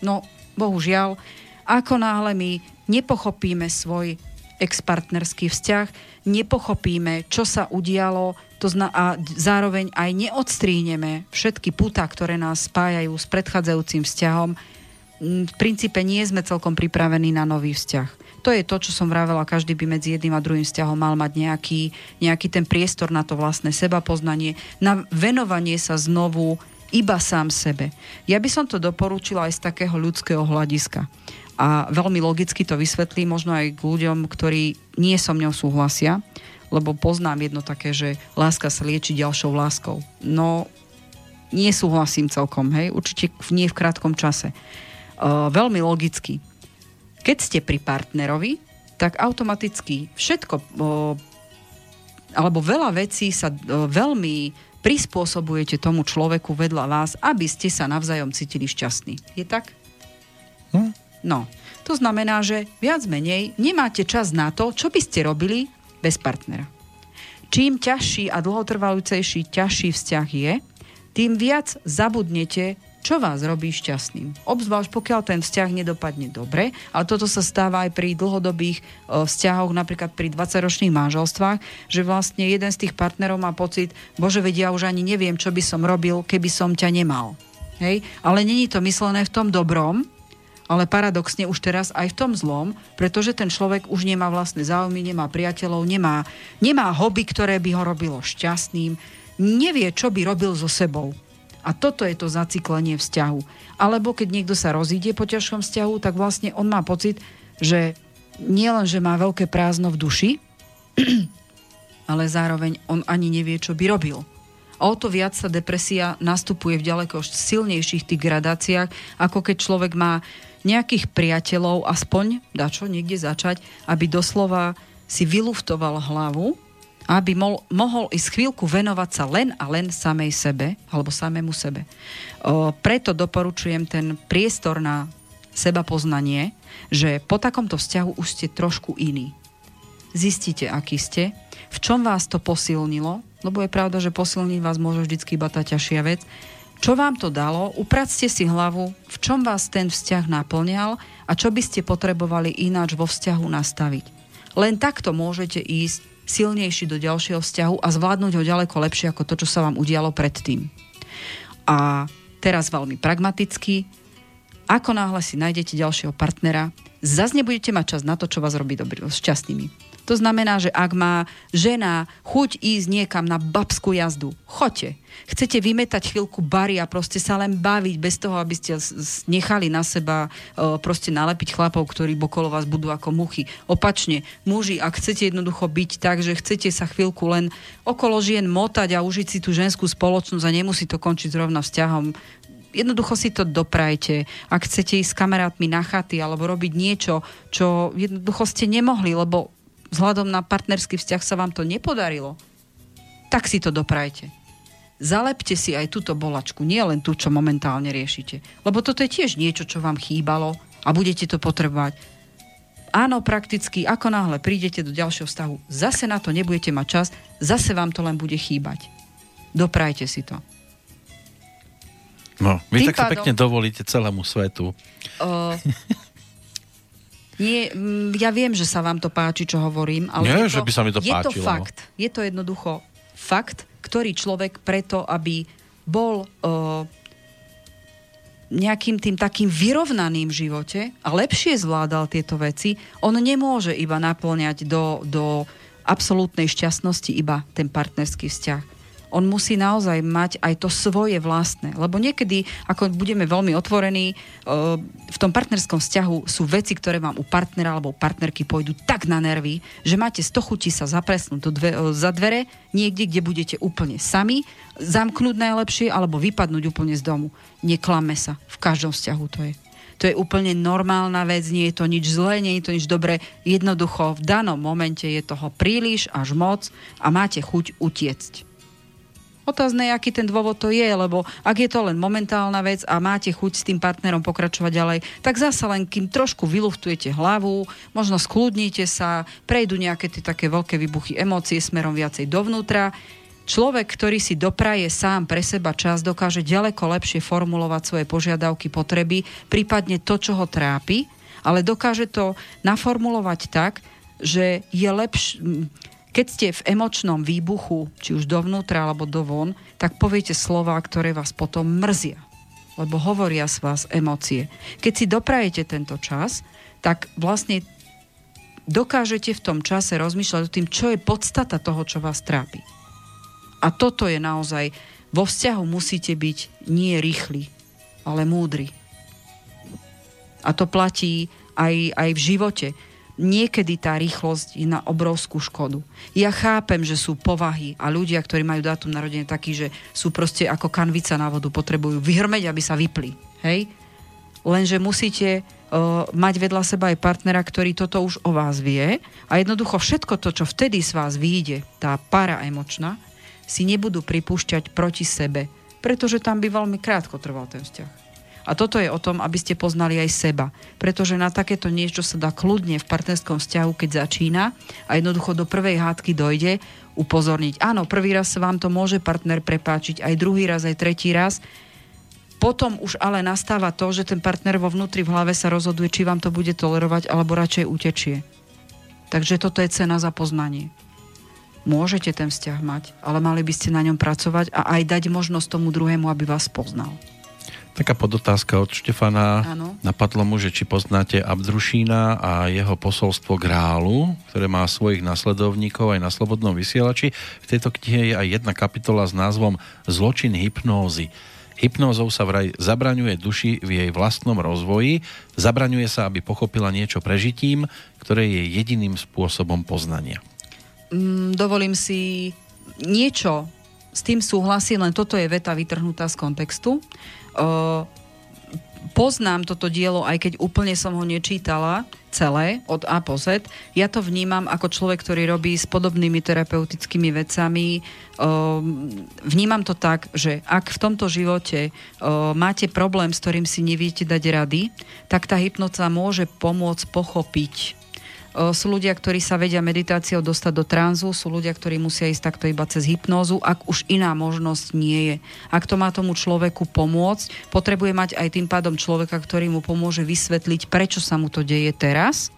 No, bohužiaľ, ako náhle my nepochopíme svoj expartnerský vzťah, nepochopíme, čo sa udialo to zna- a zároveň aj neodstríhneme všetky putá, ktoré nás spájajú s predchádzajúcim vzťahom, v princípe nie sme celkom pripravení na nový vzťah. To je to, čo som vravela, každý by medzi jedným a druhým vzťahom mal mať nejaký, nejaký ten priestor na to vlastné seba poznanie, na venovanie sa znovu iba sám sebe. Ja by som to doporučila aj z takého ľudského hľadiska. A veľmi logicky to vysvetlí možno aj k ľuďom, ktorí nie so mňou súhlasia, lebo poznám jedno také, že láska sa lieči ďalšou láskou. No, nesúhlasím celkom, hej, určite nie v krátkom čase. Uh, veľmi logicky. Keď ste pri partnerovi, tak automaticky všetko, alebo veľa vecí sa veľmi prispôsobujete tomu človeku vedľa vás, aby ste sa navzájom cítili šťastní. Je tak? Hm? No, to znamená, že viac menej nemáte čas na to, čo by ste robili bez partnera. Čím ťažší a dlhotrvajúcejší ťažší vzťah je, tým viac zabudnete, čo vás robí šťastným. Obzvlášť pokiaľ ten vzťah nedopadne dobre, ale toto sa stáva aj pri dlhodobých e, vzťahoch, napríklad pri 20-ročných manželstvách, že vlastne jeden z tých partnerov má pocit, bože, vedia, ja už ani neviem, čo by som robil, keby som ťa nemal. Hej? Ale není to myslené v tom dobrom, ale paradoxne už teraz aj v tom zlom, pretože ten človek už nemá vlastné záujmy, nemá priateľov, nemá, nemá hobby, ktoré by ho robilo šťastným, nevie, čo by robil so sebou. A toto je to zaciklenie vzťahu. Alebo keď niekto sa rozíde po ťažkom vzťahu, tak vlastne on má pocit, že nielen, že má veľké prázdno v duši, ale zároveň on ani nevie, čo by robil. A o to viac sa depresia nastupuje v ďaleko silnejších tých gradáciách, ako keď človek má nejakých priateľov, aspoň dačo niekde začať, aby doslova si vyluftoval hlavu, aby mol, mohol ísť chvíľku venovať sa len a len samej sebe, alebo samému sebe. O, preto doporučujem ten priestor na seba poznanie, že po takomto vzťahu už ste trošku iní. Zistite, aký ste, v čom vás to posilnilo, lebo je pravda, že posilniť vás môže vždycky iba tá ťažšia vec, čo vám to dalo? Upracte si hlavu, v čom vás ten vzťah naplňal a čo by ste potrebovali ináč vo vzťahu nastaviť. Len takto môžete ísť silnejší do ďalšieho vzťahu a zvládnuť ho ďaleko lepšie ako to, čo sa vám udialo predtým. A teraz veľmi pragmaticky, ako náhle si nájdete ďalšieho partnera, zase nebudete mať čas na to, čo vás robí dobrý, šťastnými. To znamená, že ak má žena chuť ísť niekam na babskú jazdu, choďte. Chcete vymetať chvíľku bary a proste sa len baviť bez toho, aby ste nechali na seba proste nalepiť chlapov, ktorí okolo vás budú ako muchy. Opačne, muži, ak chcete jednoducho byť tak, že chcete sa chvíľku len okolo žien motať a užiť si tú ženskú spoločnosť a nemusí to končiť zrovna vzťahom, jednoducho si to doprajte. Ak chcete ísť s kamarátmi na chaty alebo robiť niečo, čo jednoducho ste nemohli, lebo vzhľadom na partnerský vzťah sa vám to nepodarilo, tak si to doprajte. Zalepte si aj túto bolačku, nie len tú, čo momentálne riešite. Lebo toto je tiež niečo, čo vám chýbalo a budete to potrebovať. Áno, prakticky, ako náhle prídete do ďalšieho vzťahu, zase na to nebudete mať čas, zase vám to len bude chýbať. Doprajte si to. No, vy Tým tak sa pádom- pekne dovolíte celému svetu. Uh, nie, ja viem, že sa vám to páči, čo hovorím, ale Nie, je to, že by sa mi to je to fakt. Je to jednoducho fakt, ktorý človek preto, aby bol uh, nejakým tým takým vyrovnaným živote a lepšie zvládal tieto veci, on nemôže iba naplňať do, do absolútnej šťastnosti iba ten partnerský vzťah on musí naozaj mať aj to svoje vlastné. Lebo niekedy, ako budeme veľmi otvorení, e, v tom partnerskom vzťahu sú veci, ktoré vám u partnera alebo u partnerky pôjdu tak na nervy, že máte 100 chutí sa zapresnúť do dve, e, za dvere niekde, kde budete úplne sami, zamknúť najlepšie alebo vypadnúť úplne z domu. Neklame sa. V každom vzťahu to je. To je úplne normálna vec, nie je to nič zlé, nie je to nič dobré. Jednoducho v danom momente je toho príliš až moc a máte chuť utiecť. Otázne aký ten dôvod to je, lebo ak je to len momentálna vec a máte chuť s tým partnerom pokračovať ďalej, tak zasa len kým trošku vyluftujete hlavu, možno skľudníte sa, prejdú nejaké tie také veľké výbuchy emócie smerom viacej dovnútra, Človek, ktorý si dopraje sám pre seba čas, dokáže ďaleko lepšie formulovať svoje požiadavky, potreby, prípadne to, čo ho trápi, ale dokáže to naformulovať tak, že je lepšie keď ste v emočnom výbuchu, či už dovnútra alebo dovon, tak poviete slova, ktoré vás potom mrzia. Lebo hovoria z vás emócie. Keď si doprajete tento čas, tak vlastne dokážete v tom čase rozmýšľať o tým, čo je podstata toho, čo vás trápi. A toto je naozaj, vo vzťahu musíte byť nie rýchli, ale múdri. A to platí aj, aj v živote niekedy tá rýchlosť je na obrovskú škodu. Ja chápem, že sú povahy a ľudia, ktorí majú dátum narodenia taký, že sú proste ako kanvica na vodu, potrebujú vyhrmeť, aby sa vypli. Hej? Lenže musíte uh, mať vedľa seba aj partnera, ktorý toto už o vás vie a jednoducho všetko to, čo vtedy z vás vyjde, tá para emočná, si nebudú pripúšťať proti sebe, pretože tam by veľmi krátko trval ten vzťah. A toto je o tom, aby ste poznali aj seba. Pretože na takéto niečo sa dá kľudne v partnerskom vzťahu, keď začína a jednoducho do prvej hádky dojde, upozorniť. Áno, prvý raz sa vám to môže partner prepáčiť, aj druhý raz, aj tretí raz. Potom už ale nastáva to, že ten partner vo vnútri v hlave sa rozhoduje, či vám to bude tolerovať, alebo radšej utečie. Takže toto je cena za poznanie. Môžete ten vzťah mať, ale mali by ste na ňom pracovať a aj dať možnosť tomu druhému, aby vás poznal. Taká podotázka od Štefana. Áno. Napadlo mu, že či poznáte Abdrušína a jeho posolstvo Grálu, ktoré má svojich nasledovníkov aj na Slobodnom vysielači. V tejto knihe je aj jedna kapitola s názvom Zločin hypnózy. Hypnózou sa vraj zabraňuje duši v jej vlastnom rozvoji, zabraňuje sa, aby pochopila niečo prežitím, ktoré je jediným spôsobom poznania. Mm, dovolím si niečo s tým súhlasiť, len toto je veta vytrhnutá z kontextu. O, poznám toto dielo, aj keď úplne som ho nečítala celé, od A po Z. Ja to vnímam ako človek, ktorý robí s podobnými terapeutickými vecami. Vnímam to tak, že ak v tomto živote máte problém, s ktorým si neviete dať rady, tak tá hypnoza môže pomôcť pochopiť Sú ľudia, ktorí sa vedia meditáciou dostať do tranzu, sú ľudia, ktorí musia ísť takto iba cez hypnózu, ak už iná možnosť nie je. Ak to má tomu človeku pomôcť, potrebuje mať aj tým pádom človeka, ktorý mu pomôže vysvetliť, prečo sa mu to deje teraz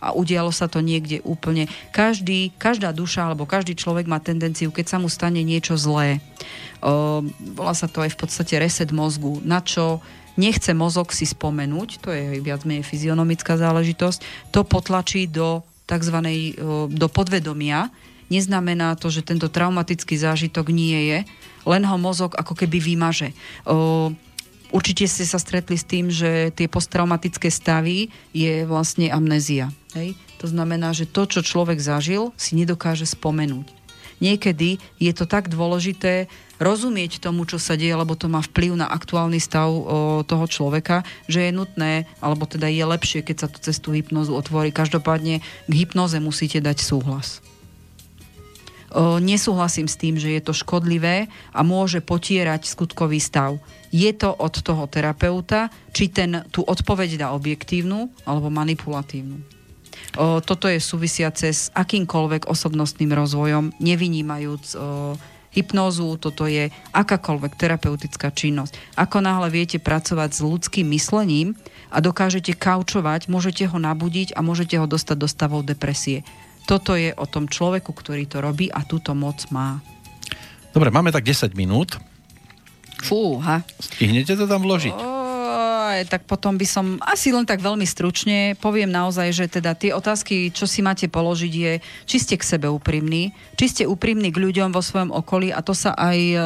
a udialo sa to niekde úplne. Každý, každá duša alebo každý človek má tendenciu, keď sa mu stane niečo zlé. O, volá sa to aj v podstate reset mozgu. Na čo nechce mozog si spomenúť, to je viac menej fyzionomická záležitosť, to potlačí do tzv. do podvedomia. Neznamená to, že tento traumatický zážitok nie je, len ho mozog ako keby vymaže. O, Určite ste sa stretli s tým, že tie posttraumatické stavy je vlastne amnézia. Hej? To znamená, že to, čo človek zažil, si nedokáže spomenúť. Niekedy je to tak dôležité rozumieť tomu, čo sa deje, lebo to má vplyv na aktuálny stav o, toho človeka, že je nutné, alebo teda je lepšie, keď sa to cez tú hypnozu otvorí. Každopádne k hypnoze musíte dať súhlas. O, nesúhlasím s tým, že je to škodlivé a môže potierať skutkový stav. Je to od toho terapeuta, či ten tú odpoveď dá objektívnu alebo manipulatívnu. O, toto je súvisiace s akýmkoľvek osobnostným rozvojom, nevynímajúc o, hypnózu, toto je akákoľvek terapeutická činnosť. Ako náhle viete pracovať s ľudským myslením a dokážete kaučovať, môžete ho nabudiť a môžete ho dostať do stavov depresie. Toto je o tom človeku, ktorý to robí a túto moc má. Dobre, máme tak 10 minút. Fúha. Stihnete to tam vložiť? Oj, tak potom by som asi len tak veľmi stručne poviem naozaj, že teda tie otázky, čo si máte položiť je, či ste k sebe úprimní, či ste úprimní k ľuďom vo svojom okolí a to sa aj e,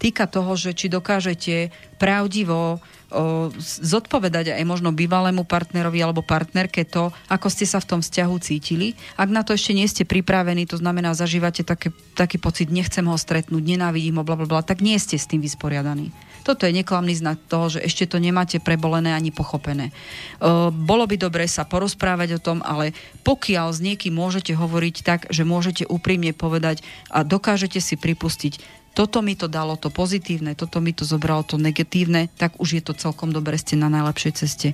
týka toho, že či dokážete pravdivo o, zodpovedať aj možno bývalému partnerovi alebo partnerke to, ako ste sa v tom vzťahu cítili. Ak na to ešte nie ste pripravení, to znamená, zažívate také, taký pocit, nechcem ho stretnúť, nenávidím ho, bla, bla, bla, tak nie ste s tým vysporiadaní. Toto je neklamný znak toho, že ešte to nemáte prebolené ani pochopené. O, bolo by dobre sa porozprávať o tom, ale pokiaľ s niekým môžete hovoriť tak, že môžete úprimne povedať a dokážete si pripustiť, toto mi to dalo to pozitívne, toto mi to zobralo to negatívne, tak už je to celkom dobre, ste na najlepšej ceste.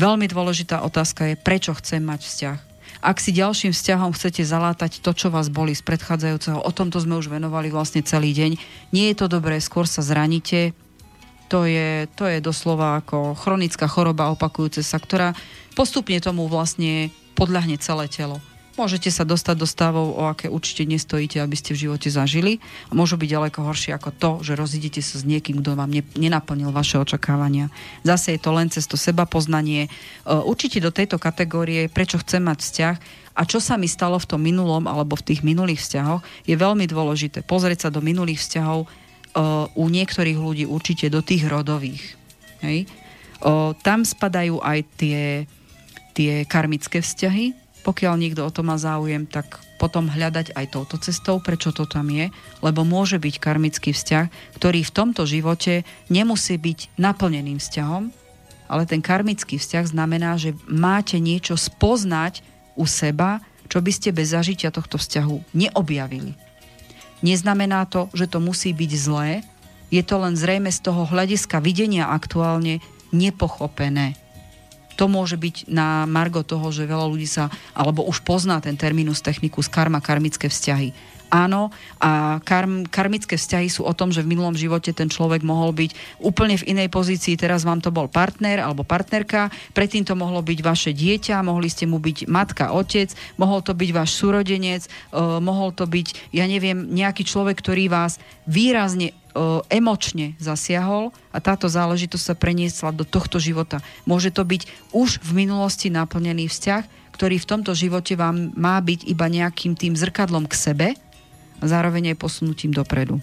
Veľmi dôležitá otázka je, prečo chcem mať vzťah. Ak si ďalším vzťahom chcete zalátať to, čo vás boli z predchádzajúceho, o tomto sme už venovali vlastne celý deň, nie je to dobré, skôr sa zraníte, to je, to je doslova ako chronická choroba opakujúce sa, ktorá postupne tomu vlastne podľahne celé telo. Môžete sa dostať do stavov, o aké určite nestojíte, aby ste v živote zažili. A môžu byť ďaleko horšie ako to, že rozidíte sa s niekým, kto vám ne, nenaplnil vaše očakávania. Zase je to len cez to seba poznanie. E, určite do tejto kategórie, prečo chcem mať vzťah a čo sa mi stalo v tom minulom alebo v tých minulých vzťahoch, je veľmi dôležité pozrieť sa do minulých vzťahov u niektorých ľudí určite do tých rodových. Hej? O, tam spadajú aj tie, tie karmické vzťahy, pokiaľ niekto o to má záujem, tak potom hľadať aj touto cestou, prečo to tam je, lebo môže byť karmický vzťah, ktorý v tomto živote nemusí byť naplneným vzťahom, ale ten karmický vzťah znamená, že máte niečo spoznať u seba, čo by ste bez zažitia tohto vzťahu neobjavili. Neznamená to, že to musí byť zlé, je to len zrejme z toho hľadiska videnia aktuálne nepochopené. To môže byť na margo toho, že veľa ľudí sa, alebo už pozná ten terminus technicus karma, karmické vzťahy. Áno, a karm, karmické vzťahy sú o tom, že v minulom živote ten človek mohol byť úplne v inej pozícii, teraz vám to bol partner alebo partnerka, predtým to mohlo byť vaše dieťa, mohli ste mu byť matka, otec, mohol to byť váš súrodenec, uh, mohol to byť, ja neviem, nejaký človek, ktorý vás výrazne emočne zasiahol a táto záležitosť sa preniesla do tohto života. Môže to byť už v minulosti naplnený vzťah, ktorý v tomto živote vám má byť iba nejakým tým zrkadlom k sebe, a zároveň aj posunutím dopredu.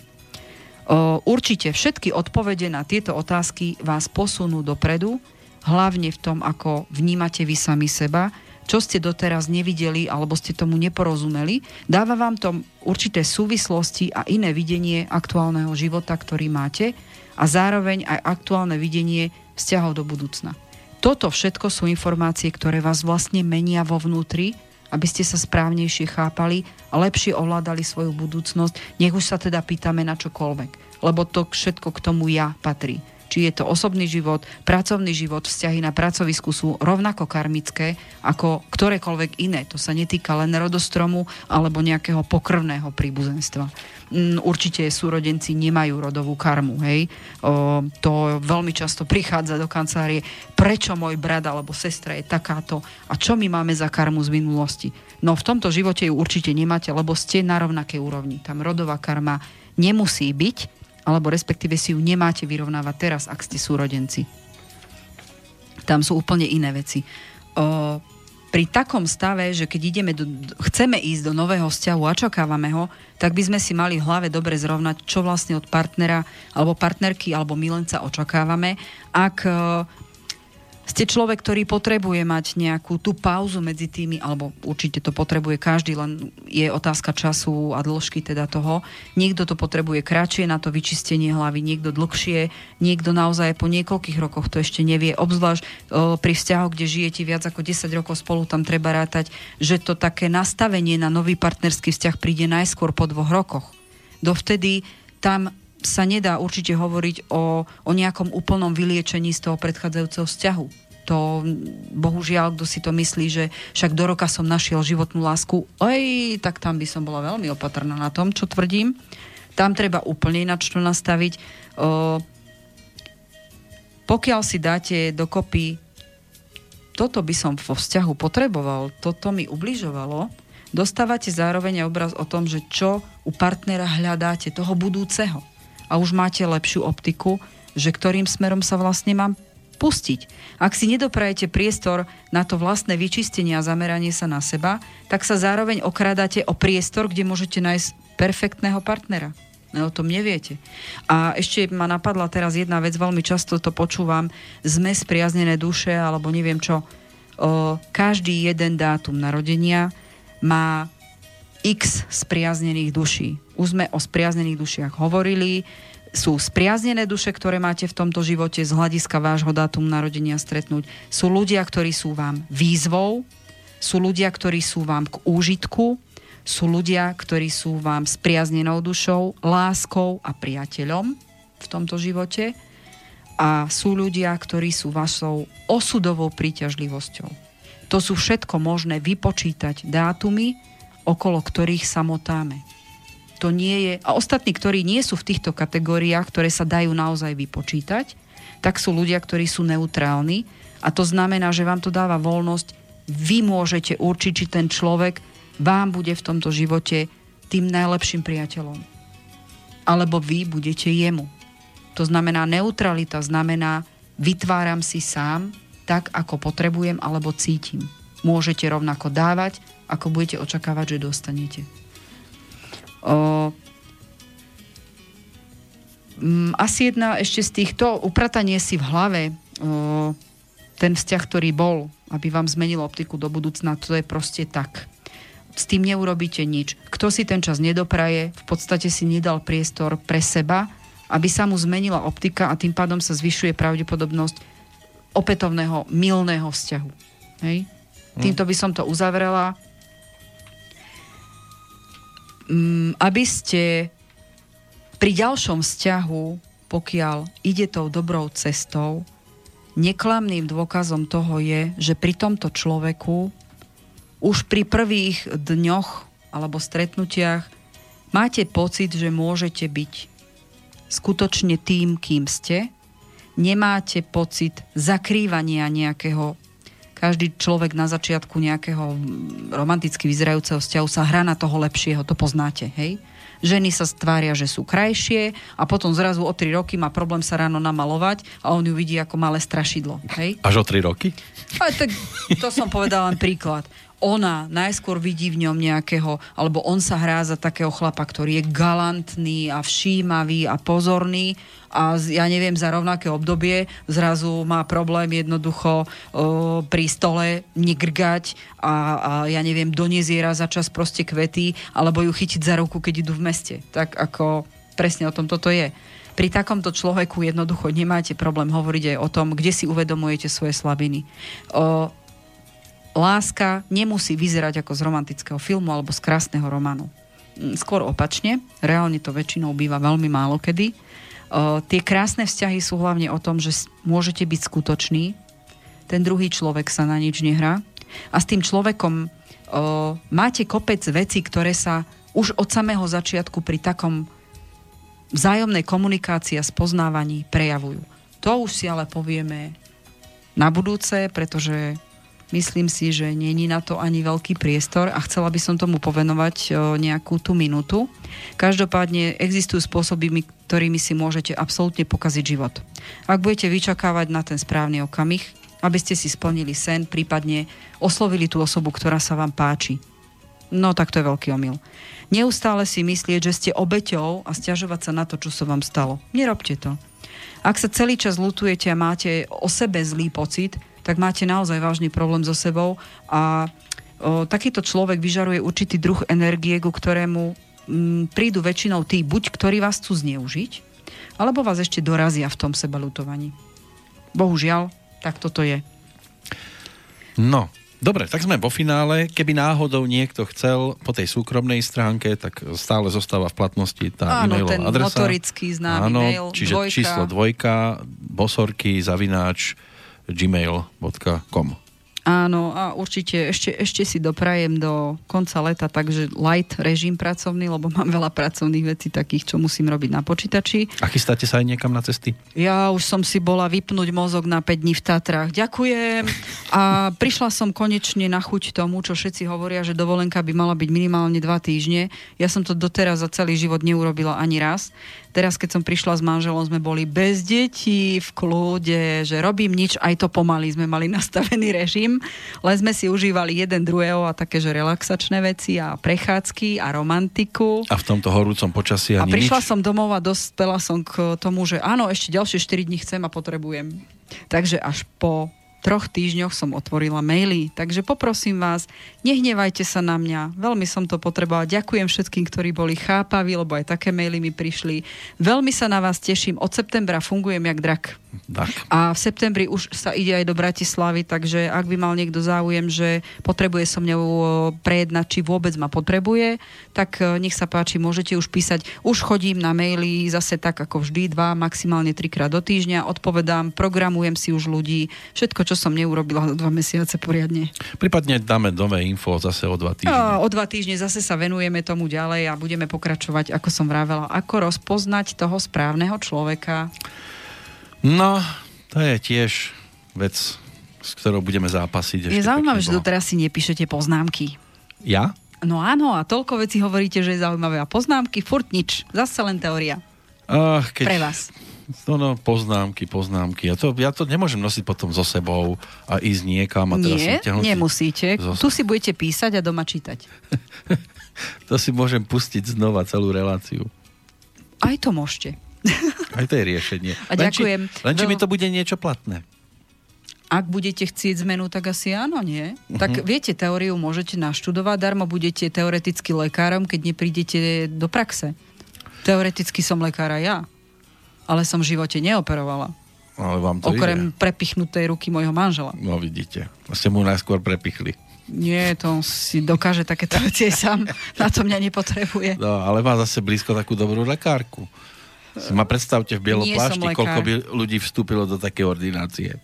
Určite všetky odpovede na tieto otázky vás posunú dopredu, hlavne v tom, ako vnímate vy sami seba, čo ste doteraz nevideli alebo ste tomu neporozumeli. Dáva vám to určité súvislosti a iné videnie aktuálneho života, ktorý máte a zároveň aj aktuálne videnie vzťahov do budúcna. Toto všetko sú informácie, ktoré vás vlastne menia vo vnútri aby ste sa správnejšie chápali a lepšie ovládali svoju budúcnosť. Nech už sa teda pýtame na čokoľvek, lebo to všetko k tomu ja patrí. Či je to osobný život, pracovný život, vzťahy na pracovisku sú rovnako karmické ako ktorékoľvek iné. To sa netýka len rodostromu alebo nejakého pokrvného príbuzenstva. Mm, určite súrodenci nemajú rodovú karmu. Hej? O, to veľmi často prichádza do kancelárie, prečo môj brat alebo sestra je takáto a čo my máme za karmu z minulosti. No v tomto živote ju určite nemáte, lebo ste na rovnakej úrovni. Tam rodová karma nemusí byť, alebo respektíve si ju nemáte vyrovnávať teraz, ak ste súrodenci. Tam sú úplne iné veci. O, pri takom stave, že keď ideme do, chceme ísť do nového vzťahu a očakávame ho, tak by sme si mali v hlave dobre zrovnať, čo vlastne od partnera alebo partnerky alebo milenca očakávame. Ak ste človek, ktorý potrebuje mať nejakú tú pauzu medzi tými, alebo určite to potrebuje každý, len je otázka času a dĺžky teda toho. Niekto to potrebuje kratšie na to vyčistenie hlavy, niekto dlhšie, niekto naozaj po niekoľkých rokoch to ešte nevie. Obzvlášť pri vzťahoch, kde žijete viac ako 10 rokov spolu, tam treba rátať, že to také nastavenie na nový partnerský vzťah príde najskôr po dvoch rokoch. Dovtedy tam sa nedá určite hovoriť o, o nejakom úplnom vyliečení z toho predchádzajúceho vzťahu. To bohužiaľ, kto si to myslí, že však do roka som našiel životnú lásku, oj, tak tam by som bola veľmi opatrná na tom, čo tvrdím. Tam treba úplne ináč to nastaviť. O, pokiaľ si dáte dokopy toto by som vo vzťahu potreboval, toto mi ubližovalo, dostávate zároveň obraz o tom, že čo u partnera hľadáte, toho budúceho a už máte lepšiu optiku, že ktorým smerom sa vlastne mám pustiť. Ak si nedoprajete priestor na to vlastné vyčistenie a zameranie sa na seba, tak sa zároveň okradáte o priestor, kde môžete nájsť perfektného partnera. No, o tom neviete. A ešte ma napadla teraz jedna vec, veľmi často to počúvam, sme spriaznené duše, alebo neviem čo. O, každý jeden dátum narodenia má x spriaznených duší. Už sme o spriaznených dušiach hovorili. Sú spriaznené duše, ktoré máte v tomto živote z hľadiska vášho dátumu narodenia stretnúť. Sú ľudia, ktorí sú vám výzvou, sú ľudia, ktorí sú vám k úžitku, sú ľudia, ktorí sú vám spriaznenou dušou, láskou a priateľom v tomto živote a sú ľudia, ktorí sú vašou osudovou príťažlivosťou. To sú všetko možné vypočítať dátumy, okolo ktorých sa motáme. To nie je, a ostatní, ktorí nie sú v týchto kategóriách, ktoré sa dajú naozaj vypočítať, tak sú ľudia, ktorí sú neutrálni a to znamená, že vám to dáva voľnosť, vy môžete určiť, či ten človek vám bude v tomto živote tým najlepším priateľom. Alebo vy budete jemu. To znamená, neutralita znamená, vytváram si sám tak, ako potrebujem alebo cítim. Môžete rovnako dávať, ako budete očakávať, že dostanete. O, m, asi jedna ešte z týchto, upratanie si v hlave, o, ten vzťah, ktorý bol, aby vám zmenil optiku do budúcna, to je proste tak. S tým neurobíte nič. Kto si ten čas nedopraje, v podstate si nedal priestor pre seba, aby sa mu zmenila optika a tým pádom sa zvyšuje pravdepodobnosť opätovného milného vzťahu. Hej? Týmto by som to uzavrela mm, aby ste pri ďalšom vzťahu, pokiaľ ide tou dobrou cestou, neklamným dôkazom toho je, že pri tomto človeku už pri prvých dňoch alebo stretnutiach máte pocit, že môžete byť skutočne tým, kým ste. Nemáte pocit zakrývania nejakého každý človek na začiatku nejakého romanticky vyzerajúceho vzťahu sa hrá na toho lepšieho, to poznáte, hej? Ženy sa stvária, že sú krajšie a potom zrazu o 3 roky má problém sa ráno namalovať a on ju vidí ako malé strašidlo, hej? Až o 3 roky? Ale tak to som povedala len príklad. Ona najskôr vidí v ňom nejakého, alebo on sa hrá za takého chlapa, ktorý je galantný a všímavý a pozorný a ja neviem, za rovnaké obdobie zrazu má problém jednoducho o, pri stole negrgať a, a ja neviem, doniesť jej raz za čas proste kvety alebo ju chytiť za ruku, keď idú v meste. Tak ako presne o tom toto je. Pri takomto človeku jednoducho nemáte problém hovoriť aj o tom, kde si uvedomujete svoje slabiny. O, láska nemusí vyzerať ako z romantického filmu alebo z krásneho románu. Mm, Skôr opačne, reálne to väčšinou býva veľmi málo kedy. O, tie krásne vzťahy sú hlavne o tom, že môžete byť skutoční, ten druhý človek sa na nič nehrá a s tým človekom o, máte kopec vecí, ktoré sa už od samého začiatku pri takom vzájomnej komunikácii a spoznávaní prejavujú. To už si ale povieme na budúce, pretože myslím si, že není na to ani veľký priestor a chcela by som tomu povenovať o, nejakú tú minútu. Každopádne existujú spôsoby, mi- ktorými si môžete absolútne pokaziť život. Ak budete vyčakávať na ten správny okamih, aby ste si splnili sen, prípadne oslovili tú osobu, ktorá sa vám páči. No tak to je veľký omyl. Neustále si myslieť, že ste obeťou a stiažovať sa na to, čo sa vám stalo. Nerobte to. Ak sa celý čas lutujete a máte o sebe zlý pocit, tak máte naozaj vážny problém so sebou a o, takýto človek vyžaruje určitý druh energie, ku ktorému m, prídu väčšinou tí, buď ktorí vás chcú zneužiť, alebo vás ešte dorazia v tom sebalutovaní. Bohužiaľ, tak toto je. No, dobre, tak sme vo finále. Keby náhodou niekto chcel po tej súkromnej stránke, tak stále zostáva v platnosti tá Áno, e-mailová ten adresa. notorický známy Áno, mail, čiže dvojka. číslo dvojka, bosorky, zavináč, gmail.com. Áno, a určite ešte, ešte si doprajem do konca leta, takže light režim pracovný, lebo mám veľa pracovných vecí takých, čo musím robiť na počítači. A chystáte sa aj niekam na cesty? Ja už som si bola vypnúť mozog na 5 dní v Tatrách. Ďakujem. A prišla som konečne na chuť tomu, čo všetci hovoria, že dovolenka by mala byť minimálne 2 týždne. Ja som to doteraz za celý život neurobila ani raz. Teraz, keď som prišla s manželom, sme boli bez detí, v kľude, že robím nič, aj to pomaly sme mali nastavený režim, len sme si užívali jeden druhého a také, že relaxačné veci a prechádzky a romantiku. A v tomto horúcom počasí A ani prišla nič? som domov a dospela som k tomu, že áno, ešte ďalšie 4 dní chcem a potrebujem. Takže až po troch týždňoch som otvorila maily. Takže poprosím vás, nehnevajte sa na mňa. Veľmi som to potrebovala. Ďakujem všetkým, ktorí boli chápaví, lebo aj také maily mi prišli. Veľmi sa na vás teším. Od septembra fungujem jak drak. Tak. A v septembri už sa ide aj do Bratislavy, takže ak by mal niekto záujem, že potrebuje so mňou prejednať, či vôbec ma potrebuje, tak e, nech sa páči, môžete už písať. Už chodím na maily zase tak ako vždy, dva, maximálne trikrát do týždňa, odpovedám, programujem si už ľudí, všetko, čo som neurobila za dva mesiace poriadne. Prípadne dáme nové info zase o dva týždne. O dva týždne zase sa venujeme tomu ďalej a budeme pokračovať, ako som vravela, ako rozpoznať toho správneho človeka. No, to je tiež vec, s ktorou budeme zápasiť. Je zaujímavé, že doteraz si nepíšete poznámky. Ja? No áno, a toľko vecí hovoríte, že je zaujímavé. A poznámky, furt nič. Zase len teória. Ach, keď... Pre vás. No, no, poznámky, poznámky. Ja to, ja to nemôžem nosiť potom so sebou a ísť niekam a teraz Nie, nemusíte. Zos- Tu si budete písať a doma čítať. To si môžem pustiť znova celú reláciu. Aj to môžete. Aj to je riešenie. A ďakujem. Len či, len či mi Veľ- to bude niečo platné. Ak budete chcieť zmenu, tak asi áno, nie? Mhm. Tak viete, teóriu môžete naštudovať, darmo budete teoreticky lekárom, keď neprídete do praxe. Teoreticky som lekára ja, ale som v živote neoperovala. Ale vám to Okrem ide. prepichnutej ruky môjho manžela. No vidíte. Ste mu najskôr prepichli. Nie, to si dokáže takéto veci aj sám. Na to mňa nepotrebuje. No, ale má zase blízko takú dobrú lekárku. Si ma predstavte v bielom Nie plášti, koľko by ľudí vstúpilo do také ordinácie.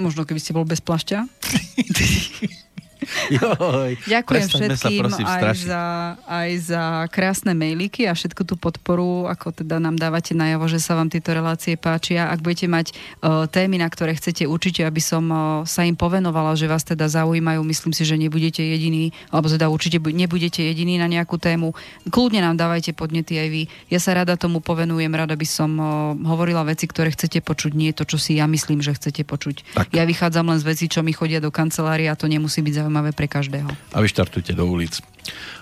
Možno keby ste bol bez plašťa. Joj, Ďakujem prestaňme sa všetkým prosím aj strašiť. za, aj za krásne mailiky a všetku tú podporu, ako teda nám dávate najavo, že sa vám tieto relácie páčia. Ak budete mať uh, témy, na ktoré chcete určite, aby som uh, sa im povenovala, že vás teda zaujímajú, myslím si, že nebudete jediní, alebo teda určite bu- nebudete jediní na nejakú tému. Kľudne nám dávajte podnety aj vy. Ja sa rada tomu povenujem, rada by som uh, hovorila veci, ktoré chcete počuť, nie to, čo si ja myslím, že chcete počuť. Tak. Ja vychádzam len z vecí, čo mi chodia do kancelárie a to nemusí byť zaujímavé pre každého. A vy štartujte do ulic.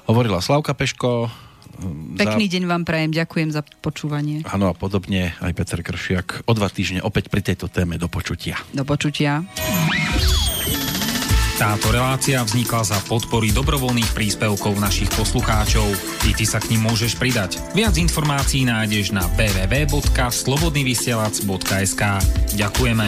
Hovorila Slavka Peško. hm, Pekný deň vám prajem, ďakujem za počúvanie. Áno a podobne aj Peter Kršiak. O dva týždne opäť pri tejto téme do počutia. Do počutia. Táto relácia vznikla za podpory dobrovoľných príspevkov našich poslucháčov. I ty sa k ním môžeš pridať. Viac informácií nájdeš na www.slobodnyvysielac.sk Ďakujeme.